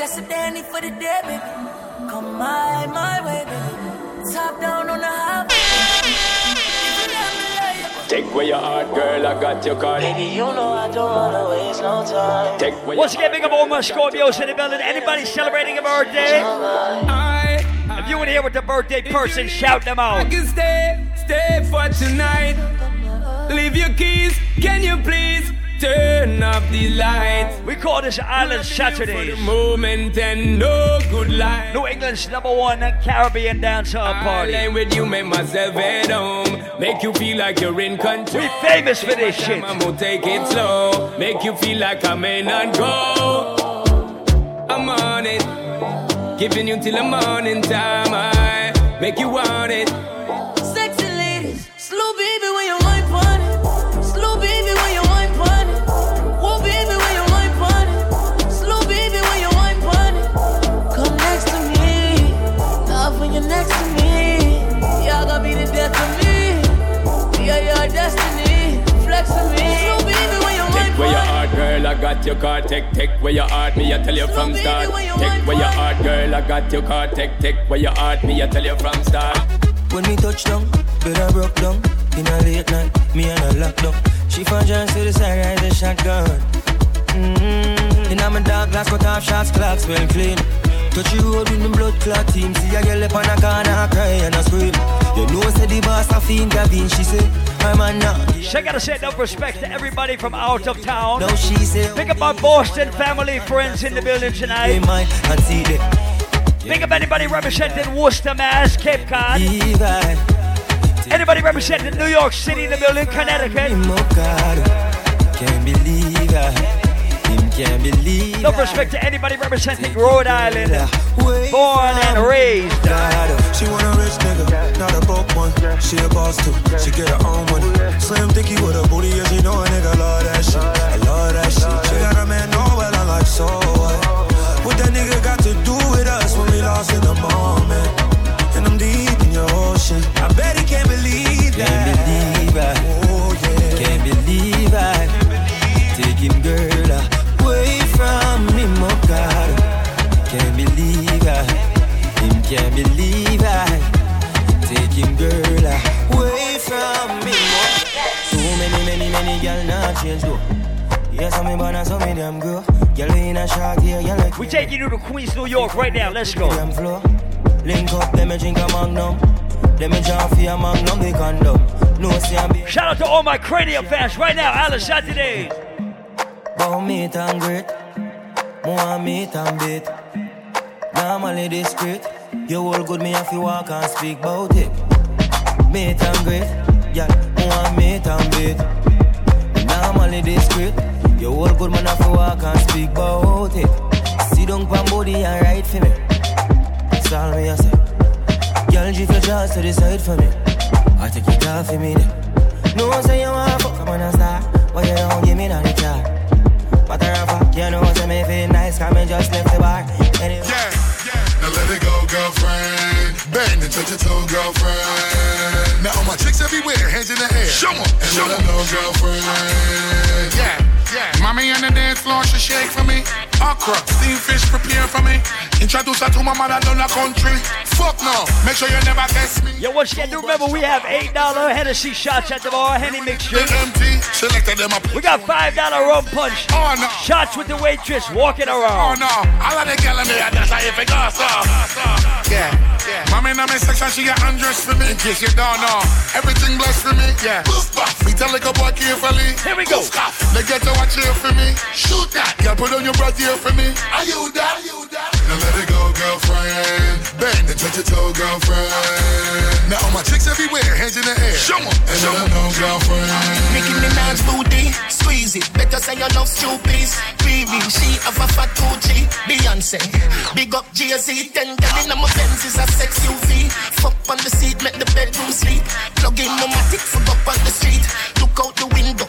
I said Danny for the day, baby. Come my, my way, baby. Top down on the highway. Take away your heart, girl, I got your card. Baby, you know I don't wanna waste no time. Take away Once again, big up all my Scorpios in the building. Anybody celebrating a birthday? If you want to hear what the birthday person, shout them out. I can stay, stay for tonight. Leave your keys, can you please turn off the lights? We call this Island For Saturdays. the moment and no good life. New England's number one Caribbean dancehall party. with you, make myself at home. Make you feel like you're in control. We famous for this shit. I'm gonna take it slow. Make you feel like I'm in and go. I'm on it. Giving you till the morning time. I make you want it. Your car. Take, take away your heart. Me, I tell you from start. Take wine away your heart, girl. I got your car. Take, take away your heart. Me, I tell you from start. When me touch down, bed I broke down. In a late night, me and a lockdown. She found John to the side, ride the shotgun. Mm-hmm. In a dark glass, cut off shots, clocks well clean. Touch you road with me blood clot team. See a girl up on a corner, cry and a scream. You know, say the boss a fiend, Gavin. She say, I'm a now. So I gotta say enough respect to everybody from out of town. Now she say, Big up my Boston family, friends in the building tonight. mine, and see the Big up anybody representing Worcester, Mass, Cape Cod. Anybody representing New York City in the building, Connecticut. Him up God, can't believe I. Can't believe I. respect to anybody representing Rhode Island. Born and raised. She want a rich nigga, not a broke one. She a boss too, she get her own money. Slim thicky with a booty, yeah, she know a nigga love that shit. I love that shit. She got a man, know well, I'm like, so what? What that nigga got to do with us when we lost in the moment? And I'm deep in your ocean. I bet he can't believe that. Can't believe I. Oh, yeah. Can't believe I. Take him girl can't believe I. Take him girl away from oh. Too many, many, many girl not change though. Yes, I'm in Bonner, so me damn girl. Girl in a short here, girl like We taking you to Queens, New York right now. Let's go. Link up, let me drink a magnum. Let me jump for a magnum, they condom. No, see, I'm Shout out to all my Cranium fans right now. Alice Saturday. Bow meat and great. More meat and bait. Normally discreet. You all good, me if you walk and speak about it. Meat and great. Yeah, more meat and bait. Normally discreet. You all good, man, if you walk and speak about it. Sit down pan body and ride for me. That's all me I say. Girl, drift your jaws to the side for me. I take it off for me then. No one say you want fuck, I'm on a star. But you don't give me none of the. Matter of fact, you know, say me feel nice, come and just left the bar. Anyway. Yeah. And touch your toe, girlfriend. Now all my chicks everywhere, hands in the air. Show 'em, and show 'em know, girlfriend. Yeah, yeah. Mommy on the dance floor, she shake for me. Okra, steamed fish, prepare for me. Introduce her to my mother down the country. Fuck no, make sure you never test me. Yo, once again, do remember we have $8 Hennessy shots at the bar, Henny mixture. Empty, selected them up. We got $5 rum punch. Oh no, Shots with the waitress walking around. oh no. All of the girl in me, that's how you figure so. Yeah, yeah. Mommy in my section, she got undressed for me. In case you don't know, everything blessed for me. Yeah. Poof, puff. Me tell like a boy carefully. Here we go. Poof. They get to watch here for me. Shoot that. Girl, put on your breath here for me. Are you that? Are you that? Now let it go, girlfriend. Bang and touch your toe, girlfriend. Now all my chicks everywhere, hands in the air. Show 'em, And show 'em. them know, girlfriend. Nicki Minaj booty, squeeze it. Better say you love stupid. Baby, she have a fat coochie. Beyonce, big up Jay-Z. Ten girl in my Benz is a sex UV. Fuck on the seat, make the bedroom sleep. Plug in my matic, fuck up on the street. Look out the window,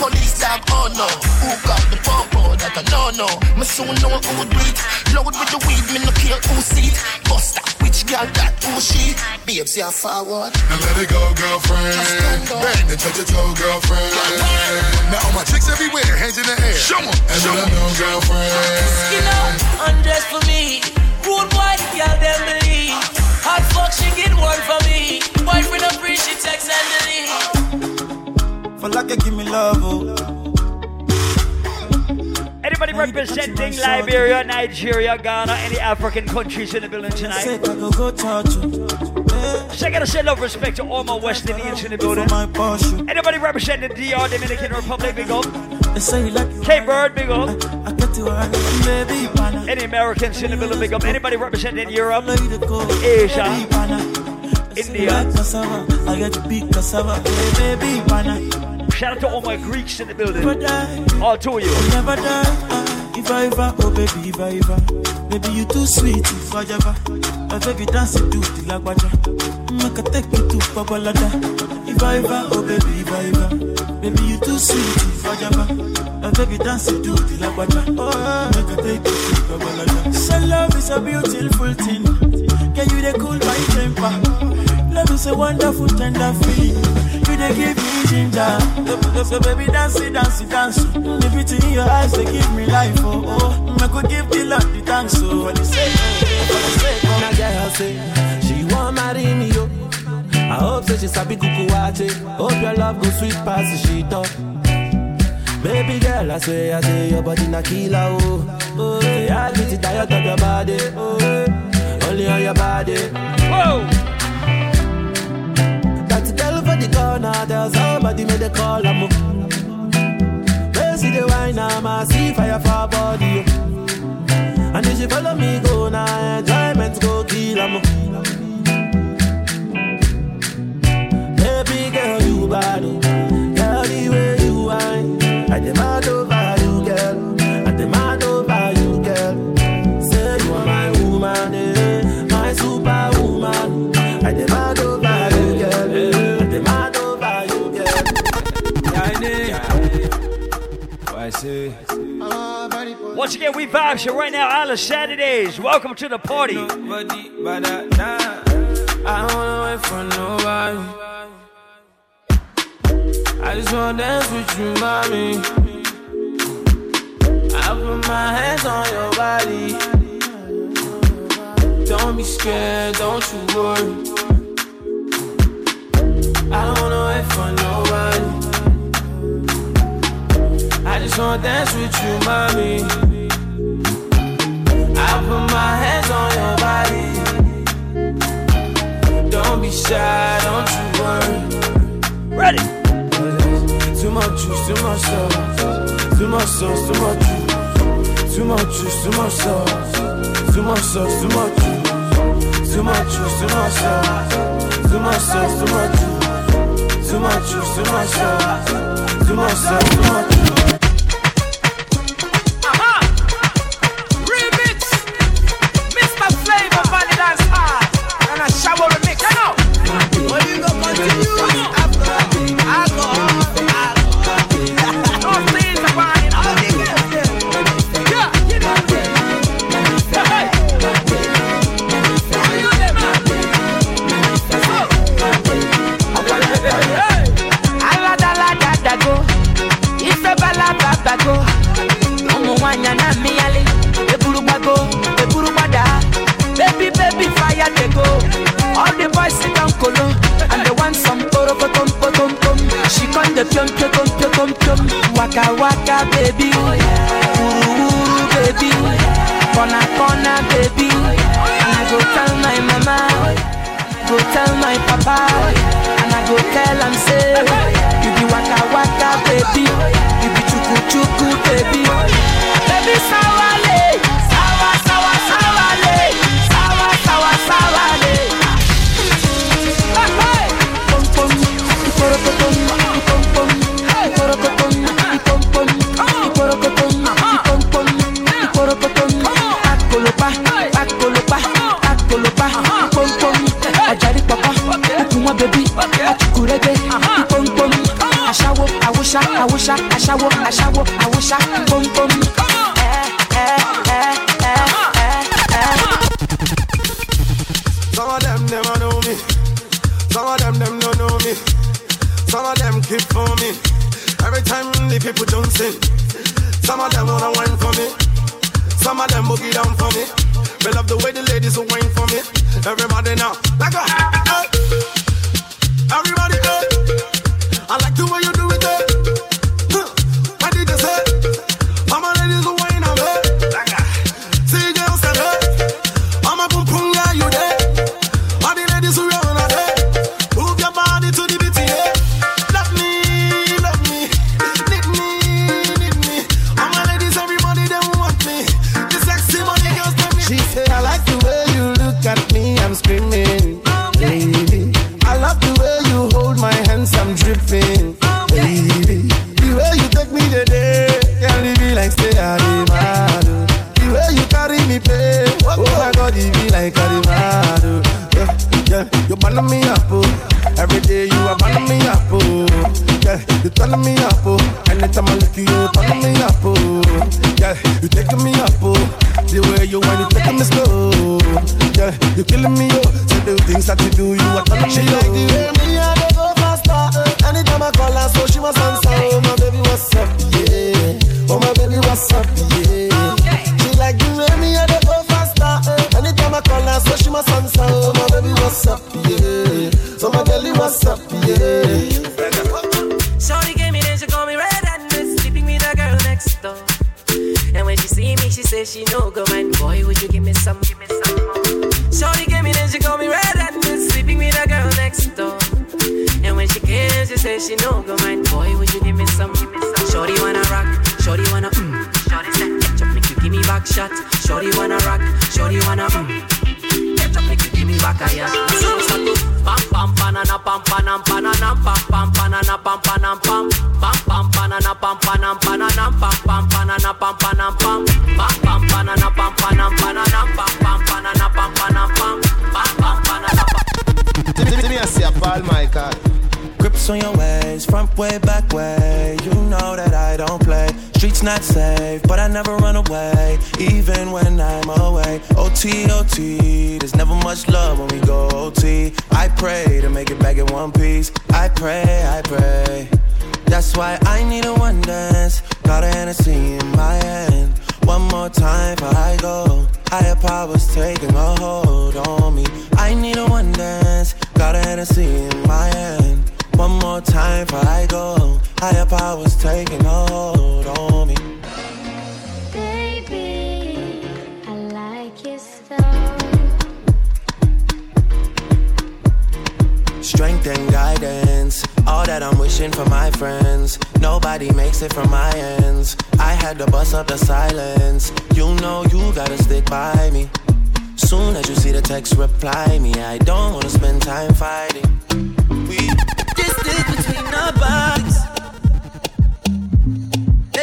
police dog, oh no. Who got the popo? That I know, no. my soon know who do it. Load with the weed, me no care who see. Bust that which girl that who she. Babes, you're forward. Now let it go, girlfriend. Bang the touch your toe, girlfriend. Now all my chicks everywhere, hands in the air. Show 'em, and show 'em, know, girlfriend. Skin up, undress for me. Rude white girl, them believe. Hot fuck, she get one for me. Boyfriend, she text and delete like give me love, oh. Anybody representing Liberia, Nigeria, Ghana, any African countries in the building tonight? Second, I send love respect to all my West Indians in the building. Anybody representing DR, Dominican Republic, big up. Cape Verde, big up. Any Americans in the building, big up. Anybody representing Europe, Asia, India. Cassava. I get to big cassava. Baby, banana. Shout out to all my Greeks in the building. All two of you. Never die. Ah, if I ever, oh baby, if I ever. Baby, you too sweet, if I ever. My baby dance it to the lagwaja. Mm, make a take you to Babalada. If I ever, oh baby, if I ever. Baby, you too sweet, if I ever. My baby dance it to the lagwaja. Oh, make a take you to Babalada. So love is a beautiful thing. Can you they cool my temper? Love is a wonderful, tender feeling. You they give me ginger. So, so, so baby, dance it, dance it, dance it. The beauty in your eyes, they give me life, oh, oh. I could give the Lord the thanks, so for the sake, for the sake of Now girl say she want marry me yo. I hope say she sabi kuku wache. Hope your love go sweet past the shit up. Baby girl, I swear, I say your body na killer oh. Oh, say I get it tired of your body. Oh, only on your body. Whoa. The corner, there's somebody made a call. I'm They see the wine, I'm a see fire for body. oh. And if she follow me, go now, enjoyment go kill 'em. Baby girl, you bad, oh. Say. Once again, we vibe you right now, of Saturdays. Welcome to the party. Nobody but I, nah. I don't wanna wait for nobody. I just wanna dance with you, mommy. I put my hands on your body. Don't be scared, don't you worry. I don't wanna wait for nobody. I just wanna dance with you, mommy. I put my hands on your body. Don't be shy, don't you worry. Ready? Too much juice, too much sauce. Too much sauce, too much juice. Too much juice, too much sauce. Too much sauce, too much juice. Too much juice, too much sauce. Too much sauce, too much juice. Too much juice, too much sauce. Too much sauce, too much juice. And I go tell am say, you be waka waka baby, awusa, aṣawo, aṣawo, awusa, ipom pom.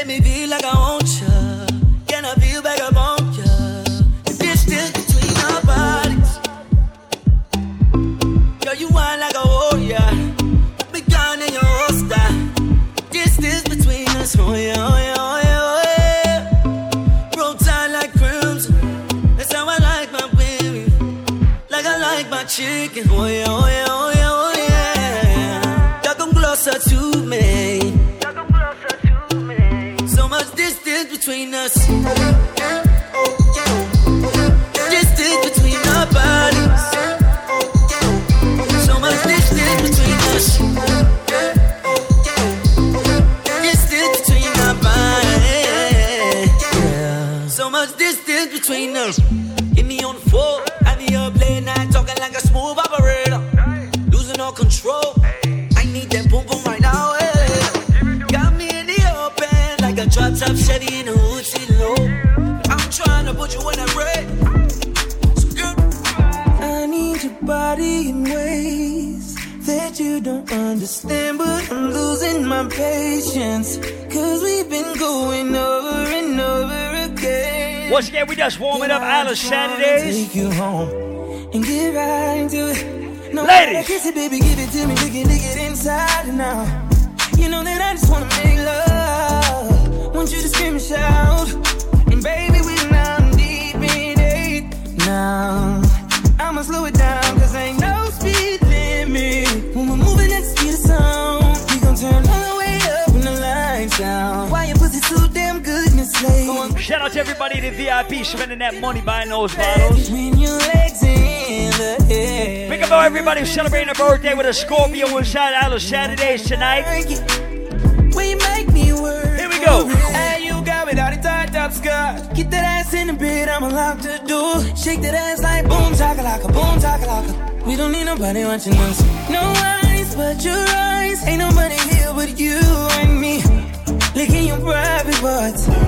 me feel like I Saturdays. Take you home and get right into it. No, Ladies, kiss it, baby, give it to me. We can dig it inside now. need a VIP spending that money buying those bottles. Pick up everybody who's celebrating a birthday with a Scorpio inside out of Saturdays tonight. Here we go. And you got without a tight top scarf. Get that ass in the bed, I'm allowed to do. Shake that ass like boom, taka, like a boom, taka, like a. We don't need nobody watching us. No eyes but your eyes. Ain't nobody here but you and me. Licking your private parts.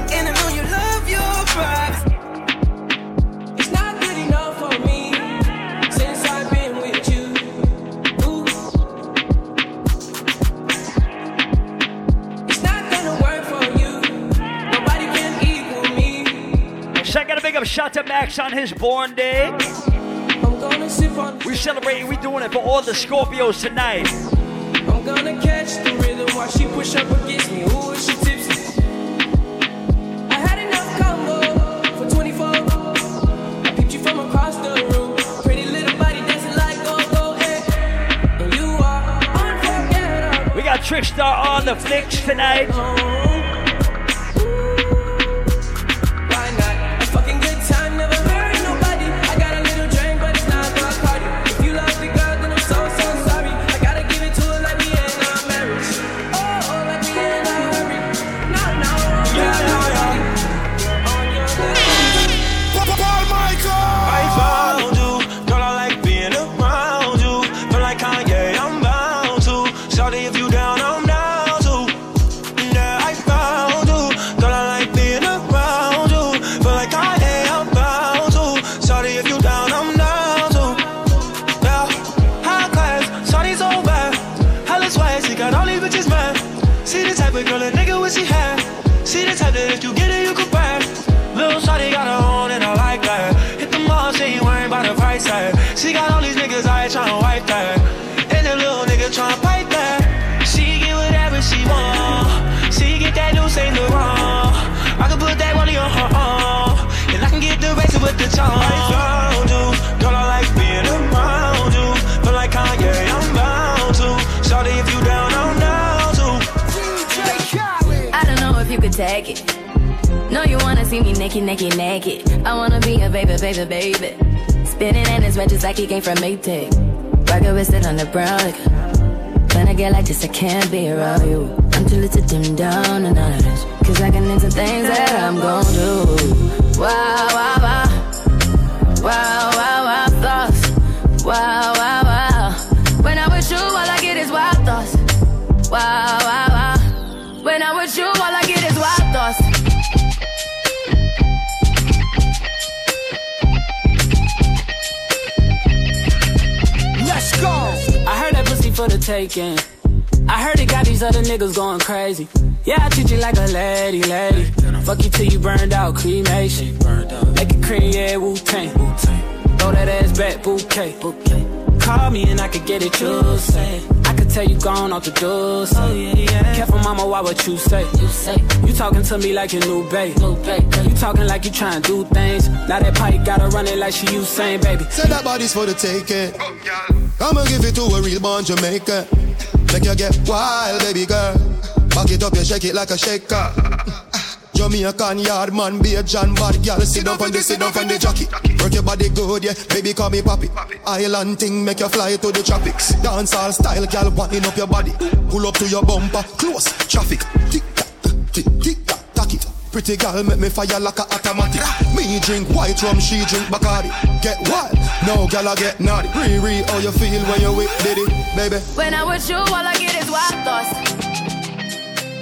Max on his born day. We celebrating, we doing it for all the Scorpios tonight. I'm gonna catch the rhythm while she push up against me. Ooh, she tipsy. I had enough combo for 24. I you from across the room. Pretty little body dancing like go go. You are unforgettable. We got Trickstar on the flicks tonight. Oh, see me naked, naked, naked. I wanna be a baby, baby, baby. Spinning in his red just like he came from Maytag. Rocket with it on the brown. Like, when I get like this, I can't be around you. I'm too little to dim down and this. Cause I can into things that I'm gon' do. Wow, wow, wow. Wow, wow, wow, thoughts. Wow, wow. For the taking. I heard it got these other niggas going crazy. Yeah, I treat you like a lady, lady. Fuck you till you burned out, cremation. Make it cream, yeah, Wu Tang. Throw that ass back, bouquet. Call me and I could get it, you say. I could tell you gone off the door. Oh, yeah, yeah. Careful, mama, why what you say? You say. You talking to me like your new babe. You talking like you trying to do things. Now that pipe gotta run it like she Usain, baby. Say that body's for the taking. I'ma give it to a real born Jamaican. Make you get wild, baby girl. Back it up, you shake it like a shaker. Jamaican yard man, be a John bad girl. Sit down on the, sit down on the jockey. Work your body good, yeah. Baby, call me papi. Island thing, make you fly to the tropics. Dance all style, girl, winding up your body. Pull up to your bumper, close traffic. Tick Pretty girl make me fire like a automatic. Me drink white rum, she drink Bacardi. Get wild, no girl I get naughty. Riri, how you feel when you with Diddy, baby? When I'm with you, all I get is wild thoughts.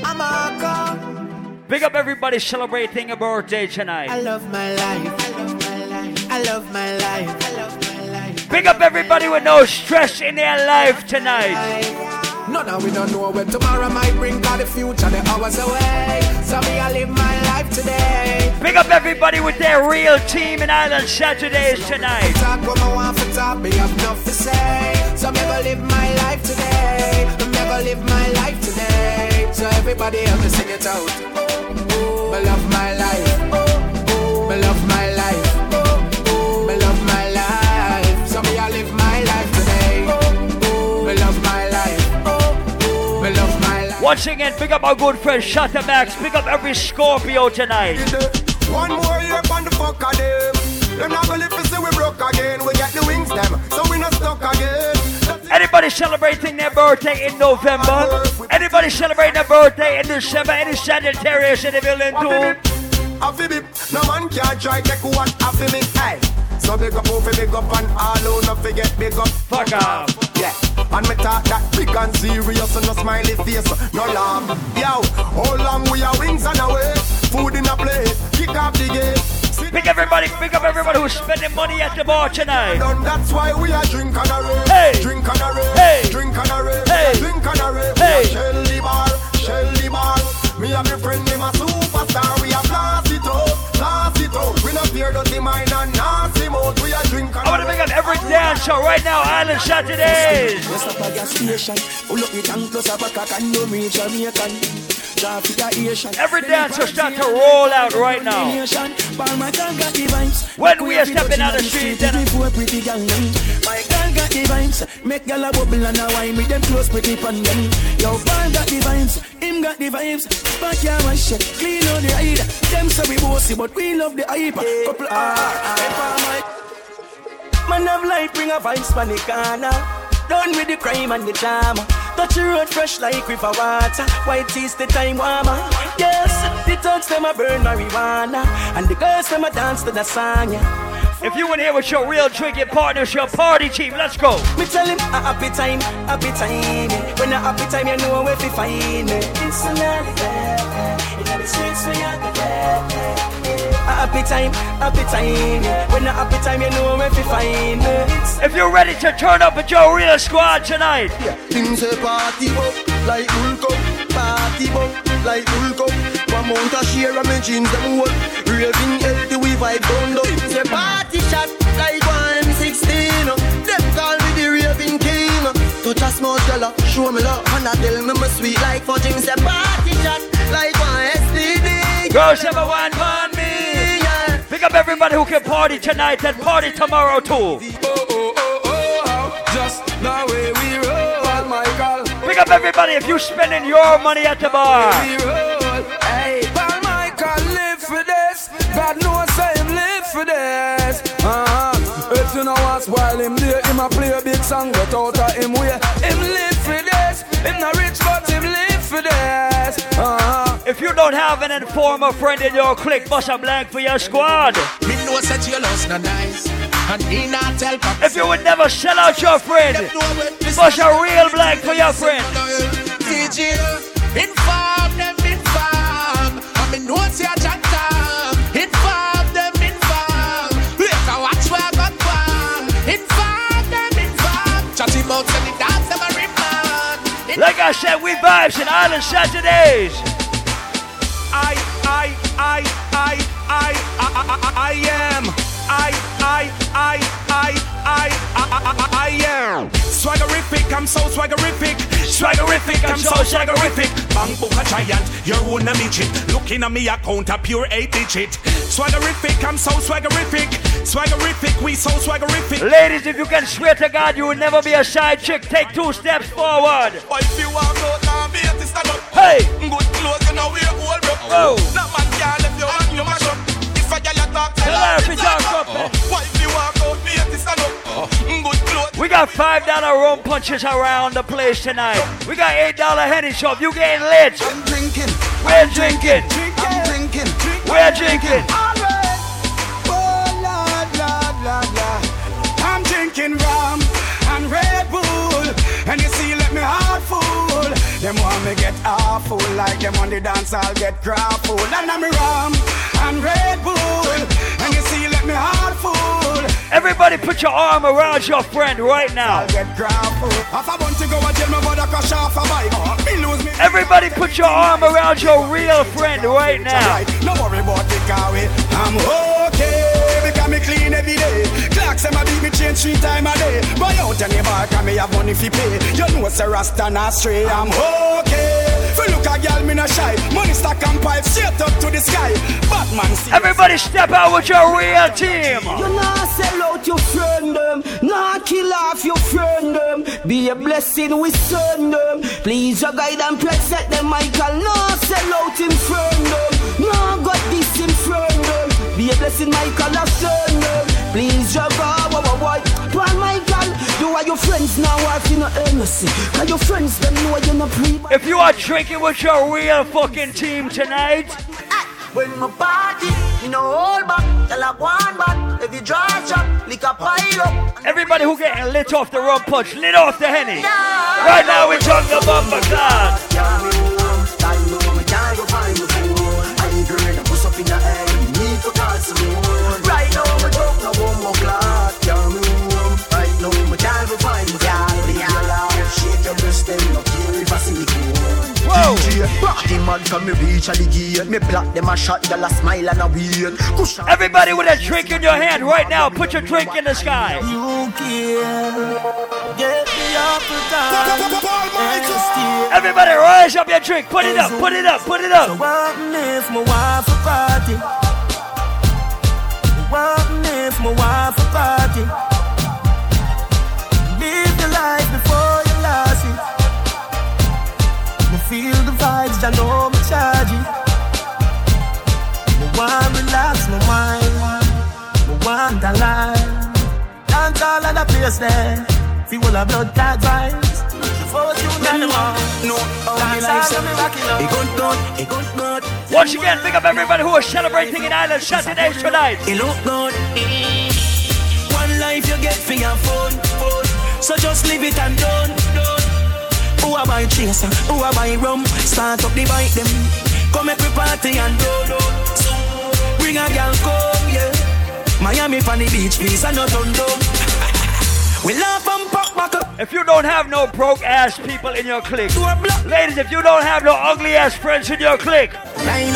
I'm a call. Big up everybody celebrating a birthday tonight. I love my life. I love my life. I love my life. I love my life. Big up everybody with no stress in their life tonight. None of we don't know where tomorrow might bring, cause the future the hours away. So me, I live my life today. Big up everybody with their real team in Island Saturdays tonight. Talk what I want for talk, me have enough to say. So me go live my life today. Me go live my life today. So everybody help me sing it out. Me love my life. Once again, pick up our good friend Shatta Max. Pick up every Scorpio tonight. One more year on the fuck of them. Them not gonna live to see we broke again. We get the wings them, so we not stuck again. Anybody celebrating their birthday in November? Anybody celebrating their birthday in December? Any Sagittarius in the building too? Feel it. No man can try take what feel me. Hey. So big up, fi big up, and all who not forget big up. Fuck off. Yeah. And me talk that big and serious and no smiley face, no laugh. Yo, how long we are wings on our way? Food in a plate, kick off the gate. Big everybody, big up everybody who's spending money at the bar tonight. That's why we are drink on a rave. Hey. Drink on a rave. Hey. Drink on a rave. Hey. Drink on a rave. Hey. Shelly bar, Shelly bar. Me and my friend, him a superstar. Fear dirty mind and nasty mouth. We a drink I want to make up every dance show right now, Island Saturdays. Just up a gas station, pull up the tank plus a back and no reach Jamaican. Every dancer start to roll out right now. When we are stepping out the street, then pretty gang My girl got the vibes, make girl a bubble and a wine with them close pretty pan them. Yo, ball got the vibes, him got the vibes. Back your my shit, clean on the hide. Them say we bossy, but we love the hype. Couple ah, Man have life, bring a vibes for the corner. Done with the crime and the drama. Touch the road fresh like river water. White teeth the time warmer. Yes, the thugs them a burn marijuana, and the girls them a dance to the song. If you want to hear what your real drinking partners, your party team, let's go. Me tell him a happy time, happy time. When a happy time, you know where to find me. It's a night, in the streets we are the happy time, happy time. When a happy time, you know where to find me. If you're ready to turn up with your real squad tonight, yeah. things a party up like Hulk up, party up like Hulk up. One month a share of my jeans them hold. Raving healthy we vibe down low. Say party shot like one M16. Them call me the raving king. Touch a small fella, show me love, and I tell me my sweet like fudging. Say party shot like one STD. Girls ever want one everybody who can party tonight and party tomorrow too. Oh, oh, oh, oh, just the way we roll, Michael. Pick up everybody if you spending your money at the bar. Hey, Paul Michael, live for this. God knows I am live for this. Uh-huh. If you know what's while him there, him a play a big song, but out of him way, him live for this. Him not rich, but him live for this. Uh-huh. If you don't have an informer friend in your clique, bust a blank for your squad. Me know that your loss no nice. And he not If you would never sell out your friend, bust a real blank for your friend. Inform them, inform. I mean, what's your chat time? Inform them, inform. Watch where I got. Inform them, inform. About sending dance, them a. Like I said, we vibes in Island Saturdays. I, I, I, I, I, I, I, I am. I, I, I, I, I, I, I, I am. Swaggerific, I'm so swaggerific. Swaggerific, I'm so swaggerific. Bang book a giant, you're one a midget. Looking at me account a pure eight digit. Swaggerific, I'm so swaggerific. Swaggerific, we so swaggerific. Ladies, if you can swear to God you will never be a shy chick, take two steps forward. Hey! Good clothes, you know we're broke. Oh! That man can't left you mash up. If a girl talk, tell her if talk up. Why if walk out, be at stand up. Oh. Mm, good clothes. We got five dollar rum punches around the place tonight. We got eight dollar henny so if you getting lit, I'm drinking. we're drinking. I'm drinking. We're drinking. Oh. I'm drinking rum Them want me get awful like them on the dance, I'll get grappled. And I'm rum and Red Bull. And you see, let me heart full. Everybody put your arm around your friend right now. I'll get grappled. If I want to go and tell about a crash off a bike, me lose me. Everybody put your arm around your real friend right now. No worry about the car. I'm okay because me clean every day. Clocks and my beat me change three time a day. Buy out any bar can me have money fi pay. You know say Rasta not stray. I'm okay. Fi look a girl me no shy. Money stack and pipe straight up to the sky. Batman see. Everybody step out with your real team. You nah sell out your friend them, nah kill off your friend them. Be a blessing we send them. Please your guide and protect them, Michael. Nah sell out him friend them, nah got this him friend them. Be a blessing, Michael, I send them. Please your why, why, why? Paul Michael, you are your friends now, if you earnestly. Cause your friends them know you're not pre. If you are drinking with your real fucking team tonight, When my party, you know all back, tell a one back. If you dry shot, lick a pile up. everybody who getting lit off the rum punch, lit off the henny. Right now we drunk the bumper class. Party Everybody mad come me reach at the gate. Me block them a shot, girl a smile and a wait. Kush Everybody with a drink in your hand right now, put your drink in the sky. You can get me off the time. Everybody rise up your drink, put it up, put it up, put it up. So what if my wife a party? What if my wife a party? Live your life before you lost it. Me feel the vibes, I know me charge it. Me want relax my mind, me want a line. Dance all of the place there, feel all the blood clot vibes. Before you know the one, no, dance all of me rocking up. It good, good, it good, good. Once again, big up everybody who is celebrating in Island Saturday tonight. It look good. One life you get for your phone, phone. So just leave it and done, done. Who a buy chaser? Who a buy rum? Start up the bike them. Come make we party and do do. Bring a girl come, yeah. Miami on the beach, and not on dumb. We laugh and pop back up. If you don't have no broke ass people in your clique, ladies, if you don't have no ugly ass friends in your clique, on me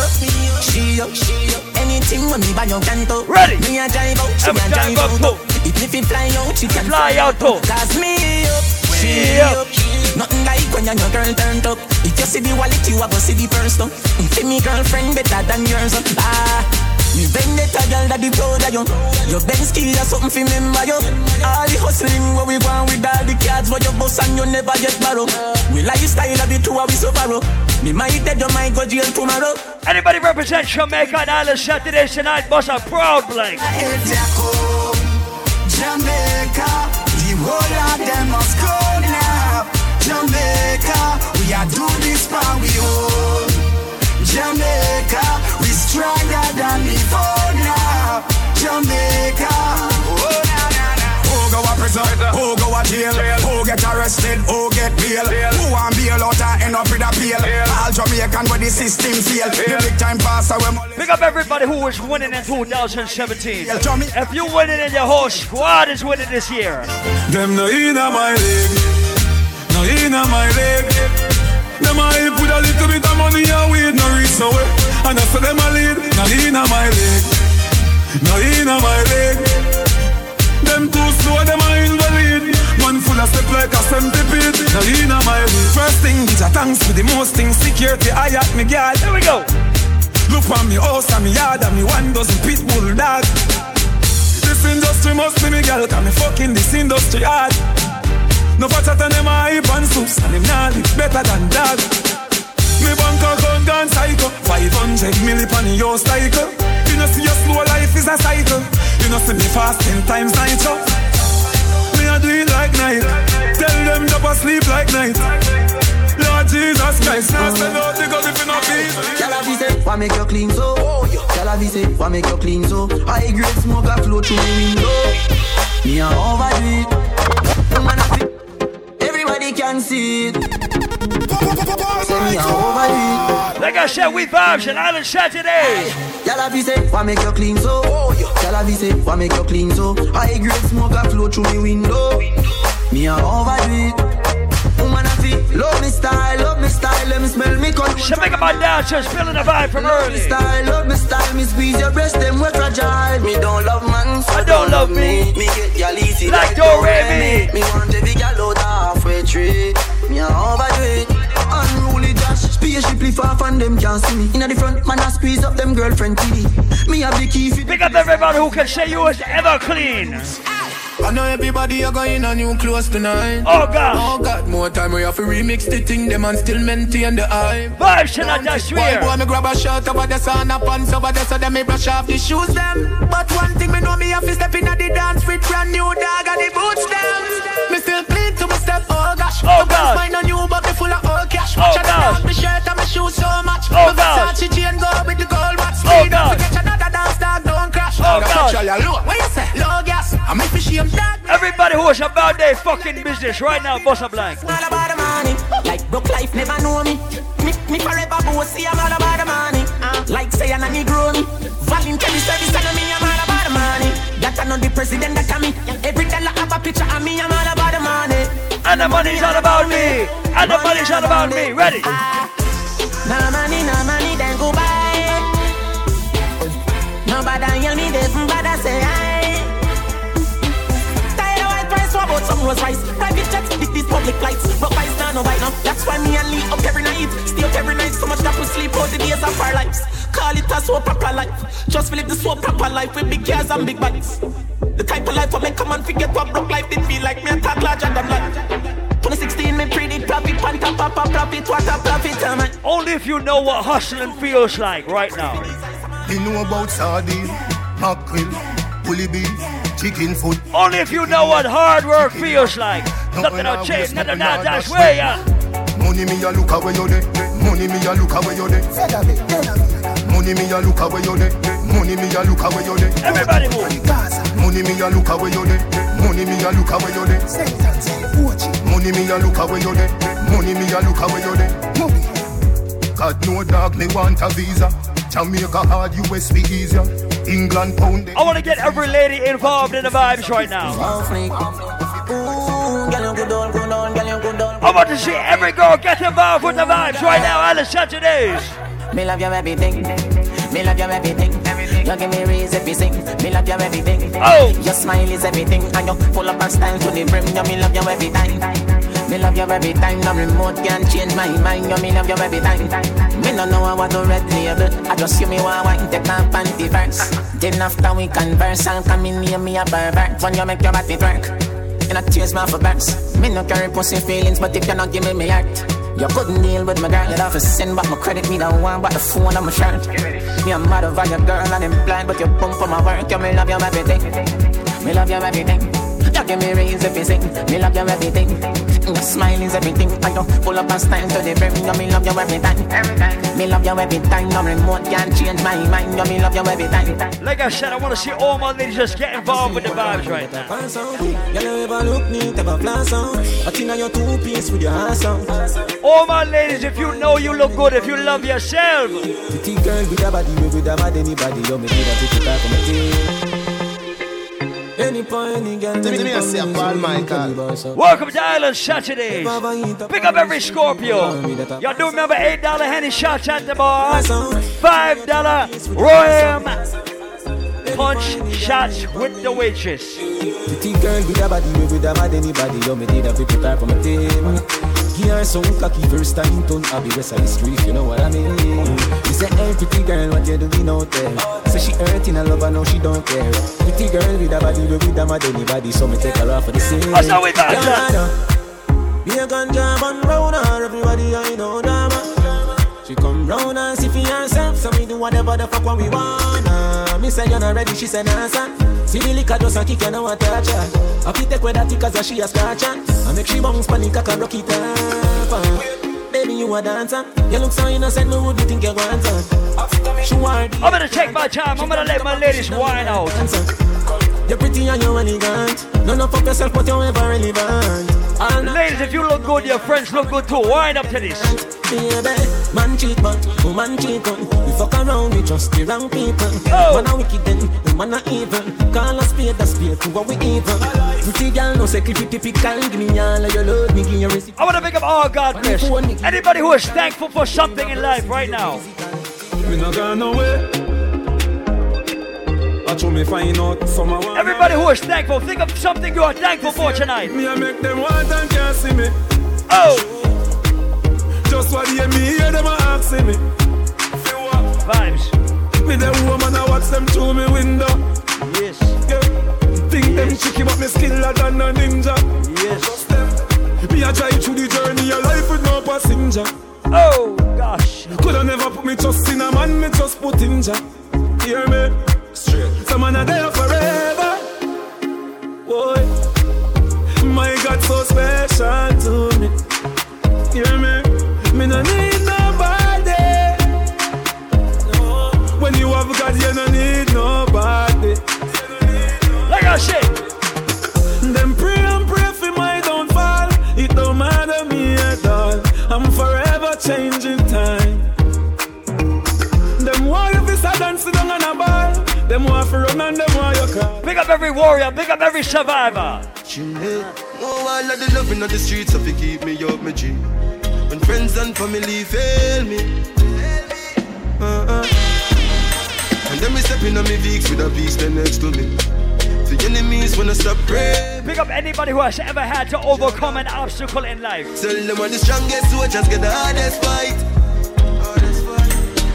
up, me up, she up, she up. Anything when me buy your canto. Ready. Me a drive out, she a drive out. If me fly out, she can fly out too. Cause me up, she up. up. Nothing like when your girl turned up. If you see the wallet, you a go see the purse though. If me girlfriend better than yours, uh. ah. Me vendetta girl that the proud of you. Your Benz keys are something for remember you. All the hustling where we want with all the cards for your boss and you never get borrow. We like lifestyle of the two of we so borrow. Me might dead, you might go jail tomorrow. anybody represent Jamaica and Island Saturday tonight, boss a proud blank. Jamaica, the whole of them must go now. Jamaica, we are do this for we own. Jamaica, we stronger than before now. Jamaica, oh na na na. Who go a prison? Who go a jail? Who get arrested? Who get bail? Who want bail out and end up with a bail? All Jamaican where the system fail. The big time passer when Pick up everybody who is winning in 2017. If you winning and your whole squad is winning this year. Them no inna my leg, no inna my leg. Them a help with a little bit of money and weed no reach nowhere. And I say them a lead, no inna my leg, no inna my leg. Them too slow, them a invalid. Man full of step like a centipede. No inna my leg. First thing, bitch, a thanks for the most things. Security, I at me guard. Here we go. Look on me house and me yard and me one dozen pit bull dog. This industry must be me girl, cause me fucking this industry hard. No for chat them a hype and soups and them nah better than that. Me bank account gone psycho, 500 milli on your cycle. You know see your slow life is a cycle. You know see me fast ten times nitro. Me a do it like night. Tell them to sleep like night. Lord Jesus Christ, now send out gun if you not feel. Tell we say, why make you clean so? Tell we say, why make you clean so? High grade smoke a flow through the window. Me a overdo it. Woman a fit. Everybody can see it. Say me a overdo it. Like I said, we vibes in Island Saturday. Tell her we say, why make you clean so? Tell her we say, why make you clean so? High grade smoke a flow through the window. Me a overdo it. Woman a fit. Love me style, love me style. Let me smell me con. So make my dancers feeling the vibe from Love me style, love me style. Me squeeze your breast, them we fragile. Me don't love man, so I don't love me. Me get y'all easy Like like, Do do Re re Mi. Me want every girl out halfway tree. Me a overdo it. Unruly Josh, spaceship lift off and them can't see me. Inna the front, man I squeeze up them girlfriend titty. Me have the key for Pick up everybody who can say you was ever clean. I know everybody are going on new clothes tonight. Oh, God. Oh God, more time we have to remix the thing, them and still maintain the hype. Vibes tonight, that's Why weird. boy, me grab a shirt over there, son, a pants over there, so them me brush off the shoes them. But one thing me know me have to step in at the dance with brand new dog and the boots them. Me still clean to my step, oh gosh. Oh, My God. mine on new, but me full of old cash. Oh, the God. me shirt and me shoes so much. Oh, my God. Versace chain go with the gold watch. Oh, God. forget another dance dog, don't crash. Oh, God. picture ya gas. I'm shame dog. Everybody who is about their fucking business right now, boss a blank. all about the money. Like broke life never know me. Me, me forever bossy, I'm all about the money. Uh, like say I'm a Negro me. Voluntary service and me, I'm all about the money. That I know the president that I me. Every dollar have a picture of me, I'm all about the money. And the money's all about me. And the money's all about me. Ready? No money, no money, what about some rose rice? Private jets, big these public lights. But why stand no white now? That's why me and Lee up every night. Stay up every night, so much that we sleep all the days of our lives. Call it a so proper life. Just live the so proper life with big cars and big bikes. The type of life I make come and forget what broke life did feel like me and talk larger than life. 2016, me predict profit, pan top, pop, profit, what a profit, man. Only if you know what hustling feels like right now. You know about sardine, mackerel, bully beef, chicken foot. Only if you know what hard work feels like. Nothing will change, nothing not that's way, yeah. Money me a look away you there. Money me a look away you there. Money me a look away you there. Money me a look away you there. Everybody move. Money me a look away you there. Money me a look away you there. Money me a look away you there. Money me a look away you there. God no dog me want a visa. Jamaica hard, US be easier. England pound. I want to get every lady involved in the vibes right now. I want to see every girl get involved with the vibes right now on the Saturdays. Me love you everything. Me love you everything. You give me reason to sing. Me love you everything. Oh. Your smile is everything, and you full up and style to the brim. You me love you every time. Me love you every time. No remote can change my mind. You me love you every time. Me no know what to red label. I just see me one wine take my panty verse. Then after we converse, and come in near me a pervert. When you make your body twerk. And I tears my for burns. Me no carry pussy feelings, but if you not give me my heart, you couldn't deal with my girl. You'd have to send back my credit. Me the one, but the phone on my shirt. Me a mad over your girl and I'm blind, but you pump for my work. You me love you everything. Me love you everything. You give me reason if you sing. Me love you everything. Your smile is everything. I don't pull up and stand to the brim. You me love you every time. Every time. Me love you every time. No remote can change my mind. You me love you every time. Like I said, I want to see all my ladies just get involved with the vibes right now. Girl, you ever look neat, ever flash on. But in your two piece with your ass on. All my ladies, if you know you look good, if you love yourself. Pretty girl with a body, we with a mad anybody. You me need a pretty back on my team. Any point, any girl, Tell me, me, I say, Paul Michael. Welcome to Island Saturdays. Pick up every Scorpio. Y'all do remember $8 Henny shots at the bar? $5 Royal Punch shots with the waitress. Pretty girl with a body, with a mad anybody. You me need a pretty back on my team. Her some cocky first time turn Abby rest of the street, you know what I mean? You say, hey, pretty girl, what you doing out there? Say she hurting, I love her, no, she don't care. Pretty girl with a body, we with a mad anybody, so me take her off for the same. What's up with that? Be a gun job and round her, everybody I know drama. She come round and see for herself, so we do whatever the fuck what we wanna. Me say you're not ready, she say nah son. See the liquor just a kick you know I touch her. I fit take with that cause she a scratch. I make she bounce panic, can rock it up. uh. Baby you a dancer, you look so innocent, me would you think you want her? I'm gonna take my time, I'm gonna let my ladies wine out. You're pretty and you're elegant. None of fuck yourself, but you're ever relevant. All night, Ladies, if you look good, your friends look good too. Wine up to this. baby, man cheat, but woman cheat on. We fuck around with just the wrong people. Oh. Man a wicked then, the man a evil. Call a spade a spade to what we evil. Pretty girl, no say clip it typical. Give me all of your love, me give you receipt. I want to pick up all God bless. Anybody who is thankful for something in life right now. Me not gone nowhere. I show me find out one. Everybody who is thankful, think of something you are thankful for tonight. Me I make them want and can't see me. Oh, Just what they me hear them asking me. vibes. Me the woman I watch them through me window. Yes. Yeah. Think them tricky but me skiller than a ninja. Yes. Me a drive through the journey of life with no passenger. Oh gosh. Coulda never put me trust in a man, me just put in ja. Hear me? Straight. Some man are there forever. Boy, my God so special to me. Hear me? Me no need every warrior, big up every survivor. Chimney. I love the loving on the streets, so it keep me up, my G. When friends and family fail me. Uh-uh. And then we step in on me weeks with a beast there next to me. The enemies wanna stop praying. Pick up anybody who has ever had to overcome an obstacle in life. Tell them when the strongest, so just get the hardest fight.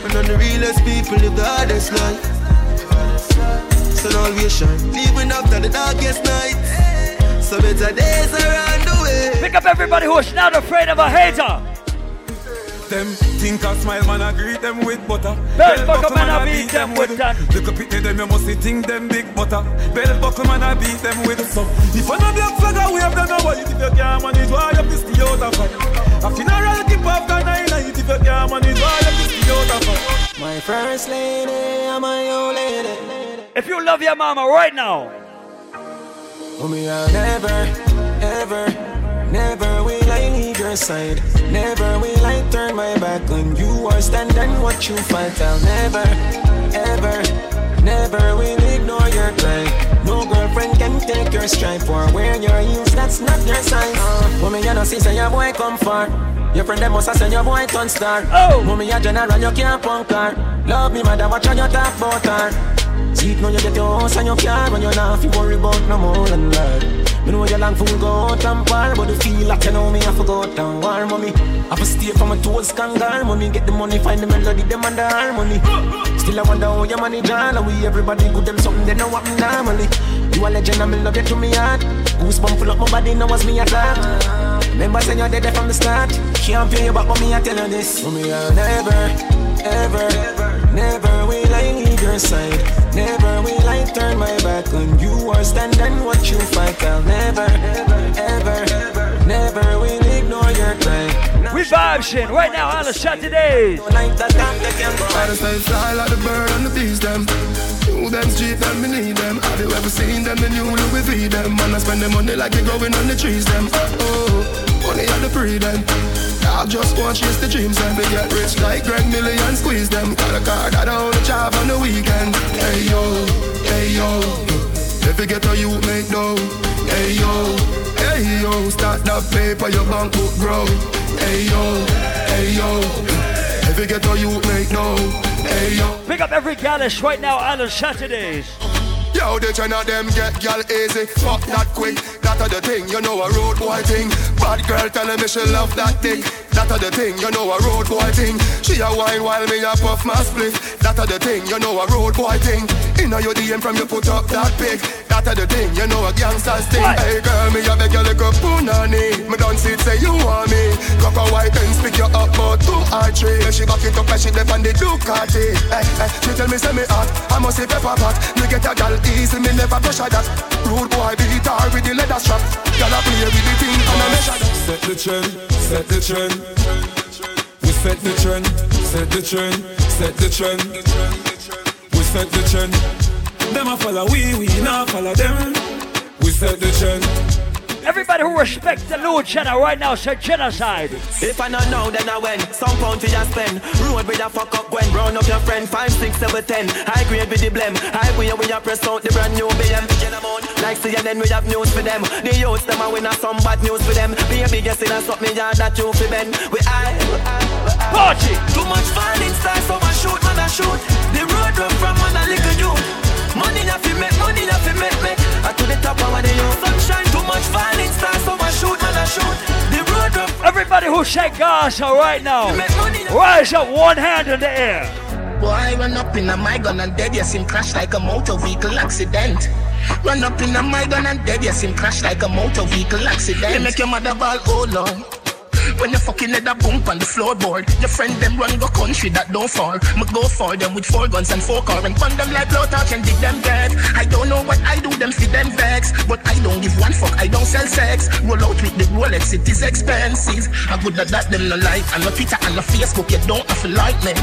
And on the realest people live the hardest life. So now we shine, even after the darkest night. So better days around the way. Pick up everybody who is not afraid of a hater. them. Think I smile, man, I greet them with butter. Bell buckle, man, I beat them with that. Look up at them, you must see think them big butter. Bell buckle, man, I beat them with some. If I know black flag, I wave them nobody. If you can't manage, why you piss the out of fight? A funeral keep after nine night. If you can't manage, why you piss the out of fight? My first lady, I'm my old lady. If you love your mama right now, Mommy, I'll never, ever, never will I leave your side. Never will I turn my back on you or stand and watch you fight. I'll never, ever, never will ignore your cry. No girlfriend can take your stripe or wear your heels. That's not your size. Uh, mommy, you know, see, say your boy come far. Your friend them must have send your boy turn star. Oh, mommy, a general, you can't punk her. Love me, mother, watch on your talk about her. See it now you get your house and your car When you're not fi worry about no more than that. Me know you long for go out and par But the feel like you know me I forgot and war mommy. I for stay from my toes kangar Mommy. Get the money, find the melody, them and the harmony. Still I wonder how you manage all of we Everybody good them something they know what me normally. You a legend and me love you to me heart. Goosebump full up my body now was me a thought Remember saying you're dead from the start. Can't pay you back but me I tell you this. Mommy I'll never, ever, ever, never will I leave your side Never will I turn my back on you or stand and watch you fight. I'll never, ever, ever, never will ignore your cry. We vibe shit right now on the Saturdays. I just stay fly like the bird and the bees them. Them street them, me need them. Have you ever seen them? The new Louis V them. Man, I spend the money like they on the trees them. Oh, money on the just want chase the dreams and they get rich like Greg Million squeeze them. Got a drive on the weekend. Hey yo, hey yo. If you get a you make dough. Hey yo, hey yo. Start that paper, your bank book grow. Hey yo, hey yo. Get a you make dough. Hey yo. Pick up every gallish right now on the Saturdays. Yo, the China them get gal easy, fuck that quick. That a the thing, you know a road boy thing. Bad girl telling me she love that dick. That a the thing, you know a road boy thing. She a wine while me a puff my split. That a the thing, you know a road boy thing. Inna your DM from you put up that pig. That a the thing, you know a gangster's thing. Hey girl, me a beg you like a punani. Me done see it say you want me. Cock a white and pick you up but two or three. She back it up and she dip on the Ducati. Hey, hey, she tell me say me hot, I must say pepper pot. Me get a gal easy, me never pressure that. Rude boy beat her with the leather strap. Gal a play with the thing and I measure that. Set the trend, set the trend. We set the trend, set the trend, set the trend. We set the trend. Them a follow we, we not follow them. We set the trend. Everybody who respects the Lord channel right now say genocide. If I not know, then I win. Some pound for your spend. Road with a fuck up when Round up your friend. 5, 6, 7, 10. High grade with the blem. High way we a press out the brand new BM. Get them out. Like CNN, we have news for them. The youths, them a win a some bad news for them. Be a biggest in a something yard that you fi bend. We high. Party. Too much falling stars, so I shoot, man, I shoot. The road run from man, a little youth. Money fi make, money fi make me. I to the top of the youth. Sunshine, too much falling stars, so I shoot, man, I shoot. The road run Everybody who shake Gaza right now, rise up one hand in the air. Boy, I run up in a my gun and dead, yes, him crash like a motor vehicle accident. Run up in a my gun and dead, yes, him crash like a motor vehicle accident. You make your mother ball, oh Lord. When you fucking let a bump on the floorboard, your friend them run go country that don't fall. Me go for them with four guns and four car and pun them like blow touch and dig them dead. I don't know what I do, them feed them vex, but I don't give one fuck. I don't sell sex. Roll out with the Rolex, it is expensive. I would not that them no like, and no Twitter and no Facebook, you don't have to like me.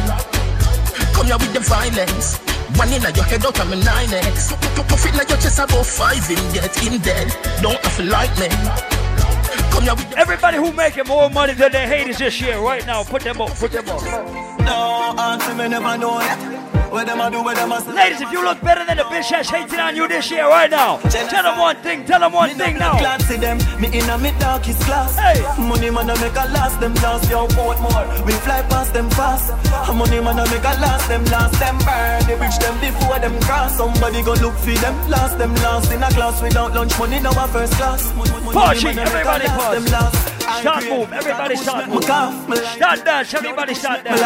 Come here with the violence. One in your head out of my 9x. Puff it like your chest about five in get in dead. Don't have to like me. Everybody who making more money than their haters this year right now, put them up, put them up. No, answer me never know yet. Where them a do, where them a say. Ladies, if you look better than the bitch that's hating on you this year right now, tell them one thing, tell them one thing now. Glad see them, me in a me darkest class. Hey. Money man a make a last them last, yo what more? We fly past them fast. Money man a make a last them last them burn. They reach them before them cross. Somebody go look for them last them last in a class without lunch money now a first class. Money Pause, man a make a everybody last them last. Start move, everybody start move. Start dance, everybody start dance.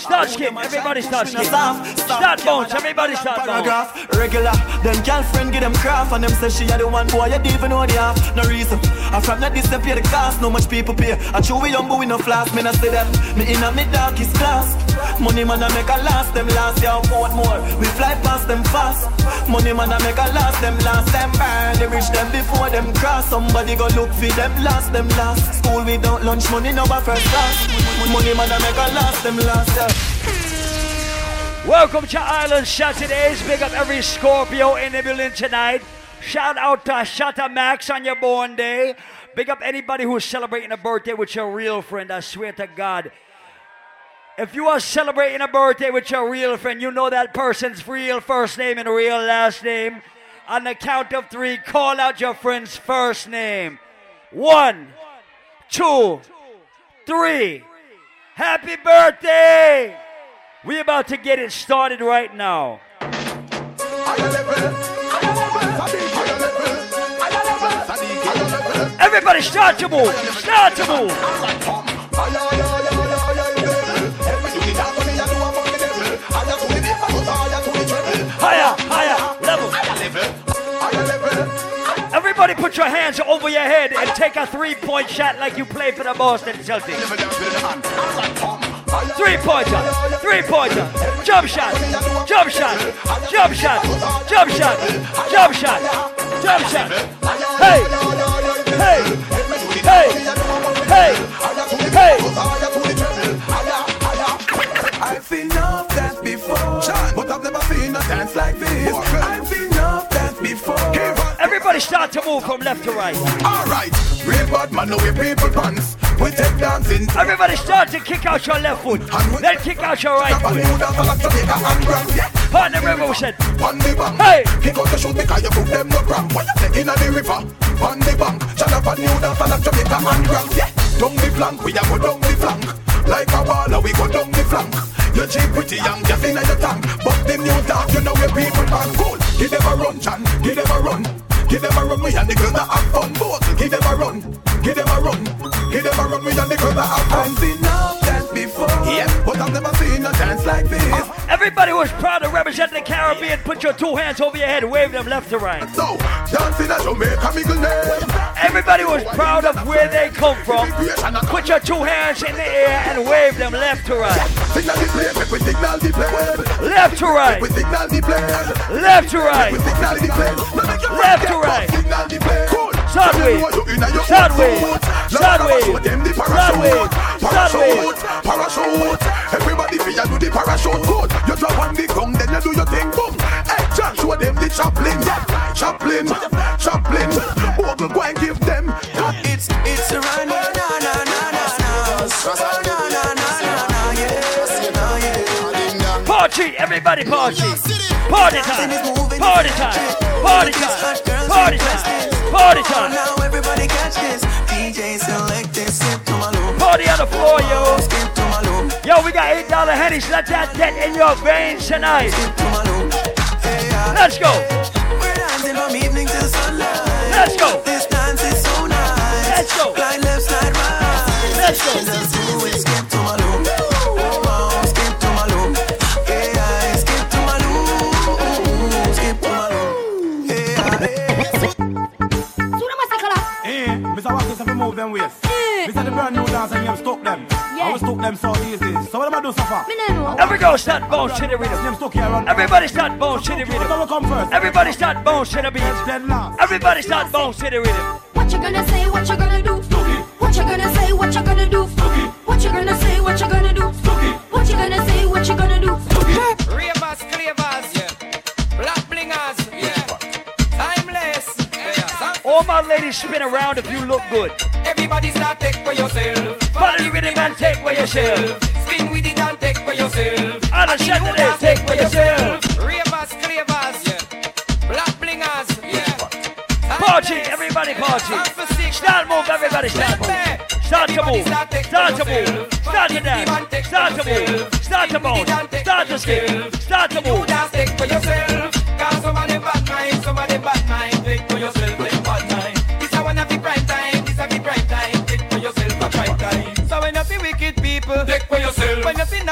Start skip, everybody start skip. Start bounce, everybody start bounce. Regular. Then girlfriend give them craft and them say she a the one boy you even know the half. No reason. I from that distance pay the cost. No much people pay. I chew we young but we no flask. Me not say that. Me in a me darkest class. Money man a make a last them last. Yeah, what more? We fly past them fast. Money man a make a last them last. Them burn. They reach them before them cross. Somebody go look for them last them last. School without lunch money no a first class. Money man a make a last them last. Yeah. Welcome to Island Saturdays. Big up every Scorpio in the building tonight. Shout out to Shatta Max on your born day. Big up anybody who's celebrating a birthday with your real friend. I swear to God. If you are celebrating a birthday with your real friend, you know that person's real first name and real last name. On the count of three, call out your friend's first name. One, two, three. Happy birthday! We're about to get it started right now. Everybody start to move. Start to move. Higher, Everybody put your hands over your head and take a three-point shot like you play for the Boston Celtics. Three pointer, three pointer, jump shot, jump shot, jump shot, jump shot, jump shot, jump shot. Hey, hey, hey, hey, hey. I've seen enough dance before, but I've never seen a dance like this. I've seen. Everybody start to move from left to right. Alright, real bad man, no we people pants. We take dancing. Everybody start to kick out your left foot, then kick out your right foot. On the river, we said. On the bank, hey, kick out the shoot because you put them no cramp. What you say in the river? On the bank, and you dance and Jamaica and grand. Yeah, down the flank, we a go down the flank. Like a baller, we go down the flank. You cheap pretty young, just in your tank. But them new dog, you know where people are cool. Give them a run, Chan, give them a run. Give them a run, we and the girls that have fun. Both, give them a run, give them a run. Give them a run, we and the girls that have. I've seen enough dance before, yeah, but I've never seen a dance like this. Uh, everybody who's proud to represent the Caribbean, put your two hands over your head, wave them left to right. So, dancing at Jamaica, me good name. Everybody was proud of where they come from, put your two hands in the air and wave them left to right. Signal the plane, make we signal the plane. Left to right. We signal the plane. Left to right. We signal the plane. Left to right. Signal the plane. Sideways. Sideways. Sideways. Sideways. Sideways. Parachute. Everybody feel do the parachute good. You drop on the ground, then you do your thing. Boom. Hey, John, show them the chaplain. Chaplain. Chaplain. Bogle, go and give them. It's it's a run, na na na na na na. Na na na na na, yes, na, yeah. Party, everybody party. Party time. Party time. Party time. Party time. Party time. Now everybody catch this. DJ select this, skip to my loop. Party on the floor, yo. Skip to my loop. Yo, we got eight dollar hennies. Let that get in your veins tonight. Let's go. We're dancing from evening till sunlight. Let's go. This dance is so nice. Let's go. Glide left, slide right. Let's go. Just do it, skip to my loop. Mr. the dance and you have stuck them. I will stuck them so easy. So what am I do, Safa? Everybody start bones to the rhythm. Everybody start bones to the rhythm. come first. Everybody start bones to the beat. Everybody start bones to the rhythm. What you gonna say? What you gonna do? What you gonna say? What you gonna do? What you gonna say? What you gonna do? Ladies spin around if you look good. Everybody start take for yourself. Follow the rhythm and take for yourself. Spin with it and take for yourself. All the shit today, take for yourself. Ravers, clavers, yeah. Black blingers, yeah. Party, everybody party. Start move, everybody start move. Start to move, start to move, start to dance, start to move, start to bounce, start to skip, start to move.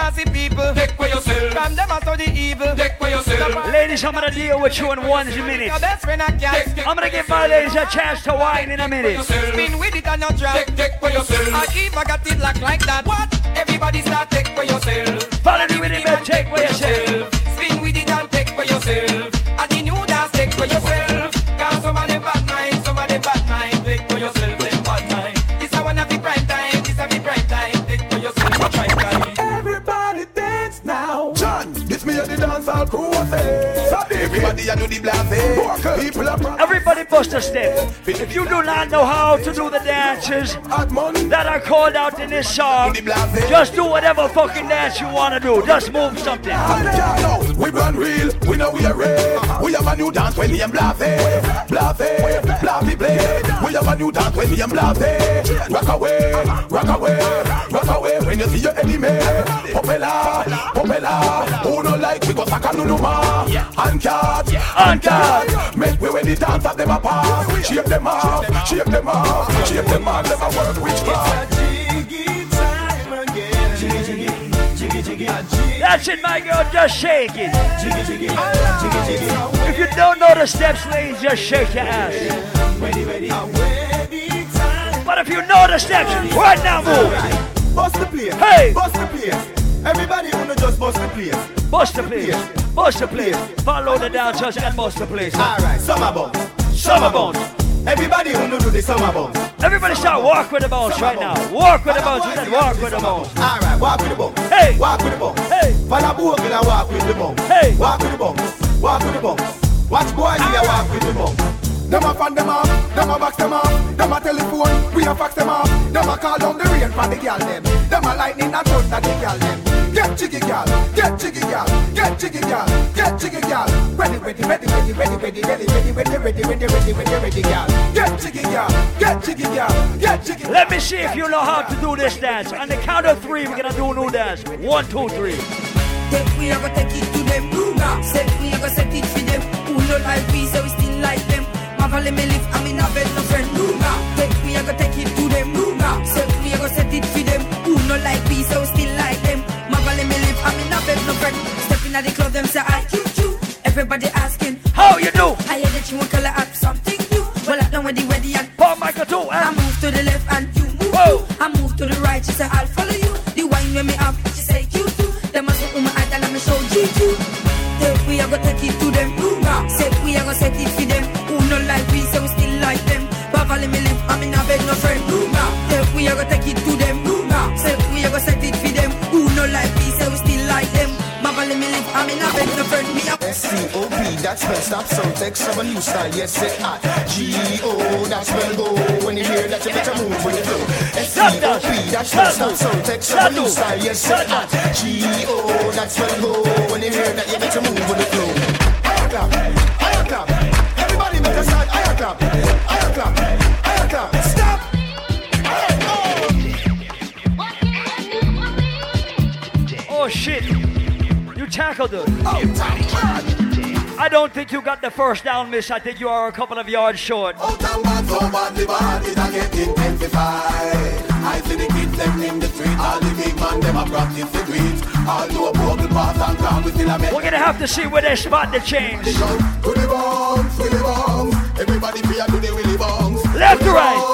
Nasty people, take for yourself. From them out of the evil, take for yourself. Ladies, I'm gonna deal with you in one minute. I'm gonna give my ladies a chance to whine in a minute. Spin with it and not drop. Take, take for yourself. I keep I got it locked like that. What? Everybody start take for yourself. Follow the rhythm and take for yourself. Spin with it and take for yourself. without cruelty everybody I do the blase. People are Everybody bust a step. If you do not know how to do the dances that are called out in this song, eh? just do whatever fucking dance you want to do. Just move something. We run real, we know we are real. We have a new dance when eh? Eh? we am blase, blase, blase play. We have a new dance when we am blase. Rock away, rock away, rock away. When you see your enemy, popela, popela. Who no like we go saka no no ma. And cat, and cat. Make way when the dance of them apart. Shape them up, shape them up, shape them up. A work witchcraft. That's it, my girl. Just shake it. If you don't know the steps, ladies, just shake your ass. Ready, ready. But if you know the steps, right now move. Bust the place. Hey. Bust the place. Everybody wanna just bust the place. Bust the place. Bust the place. Follow the dancers and bust the place. Alright, summer bounce. Summer bounce. Everybody wanna do the summer bounce. Everybody start walk with the bounce right now. Walk with the bounce. We said walk with the bounce. Alright, walk with the bounce. Hey. Walk with the bounce. Hey. Follow book and walk with the bounce. Hey. Walk with the bounce. Walk with the bounce. Watch boys here walk with the bounce. Them a fan them off, them a box them off, them a telephone, we a fax them off, them a call down the rain for the girl them, them a lightning a that the girl them. Get jiggy girl, get jiggy girl, get jiggy girl, get jiggy girl. Ready, ready, ready, ready, ready, ready, ready, ready, when you're ready, when you're ready, when you're ready, ready, ready, ready, girl. Get jiggy girl, get jiggy girl, get jiggy. Let me see if you know how to do this dance. On the count of three, we're gonna do a new dance. One, two, three. Take we a go take it to them. Set we a go set it for them. Who no like we, so we still like them. Marvel me live, I mean I bet no friend. Take we a go take it to them. Move up. Set we a go set yes, say at G-O, go, when you hear that you better move with the flow. S-C-O-P, that's spell stop, so text some new style, yes, say at G-O, that's spell go, when you hear that you better move think you got the first down, miss. I think you are a couple of yards short. so badly bad, it a get intensified. I see the kids them in the street, all the big man them a practice the tweets. All do a broken pass and crown, we still a make. We're gonna have to see where they spot the change. To the bombs, Willy bombs. Everybody be a do the Willy bombs. Left to right.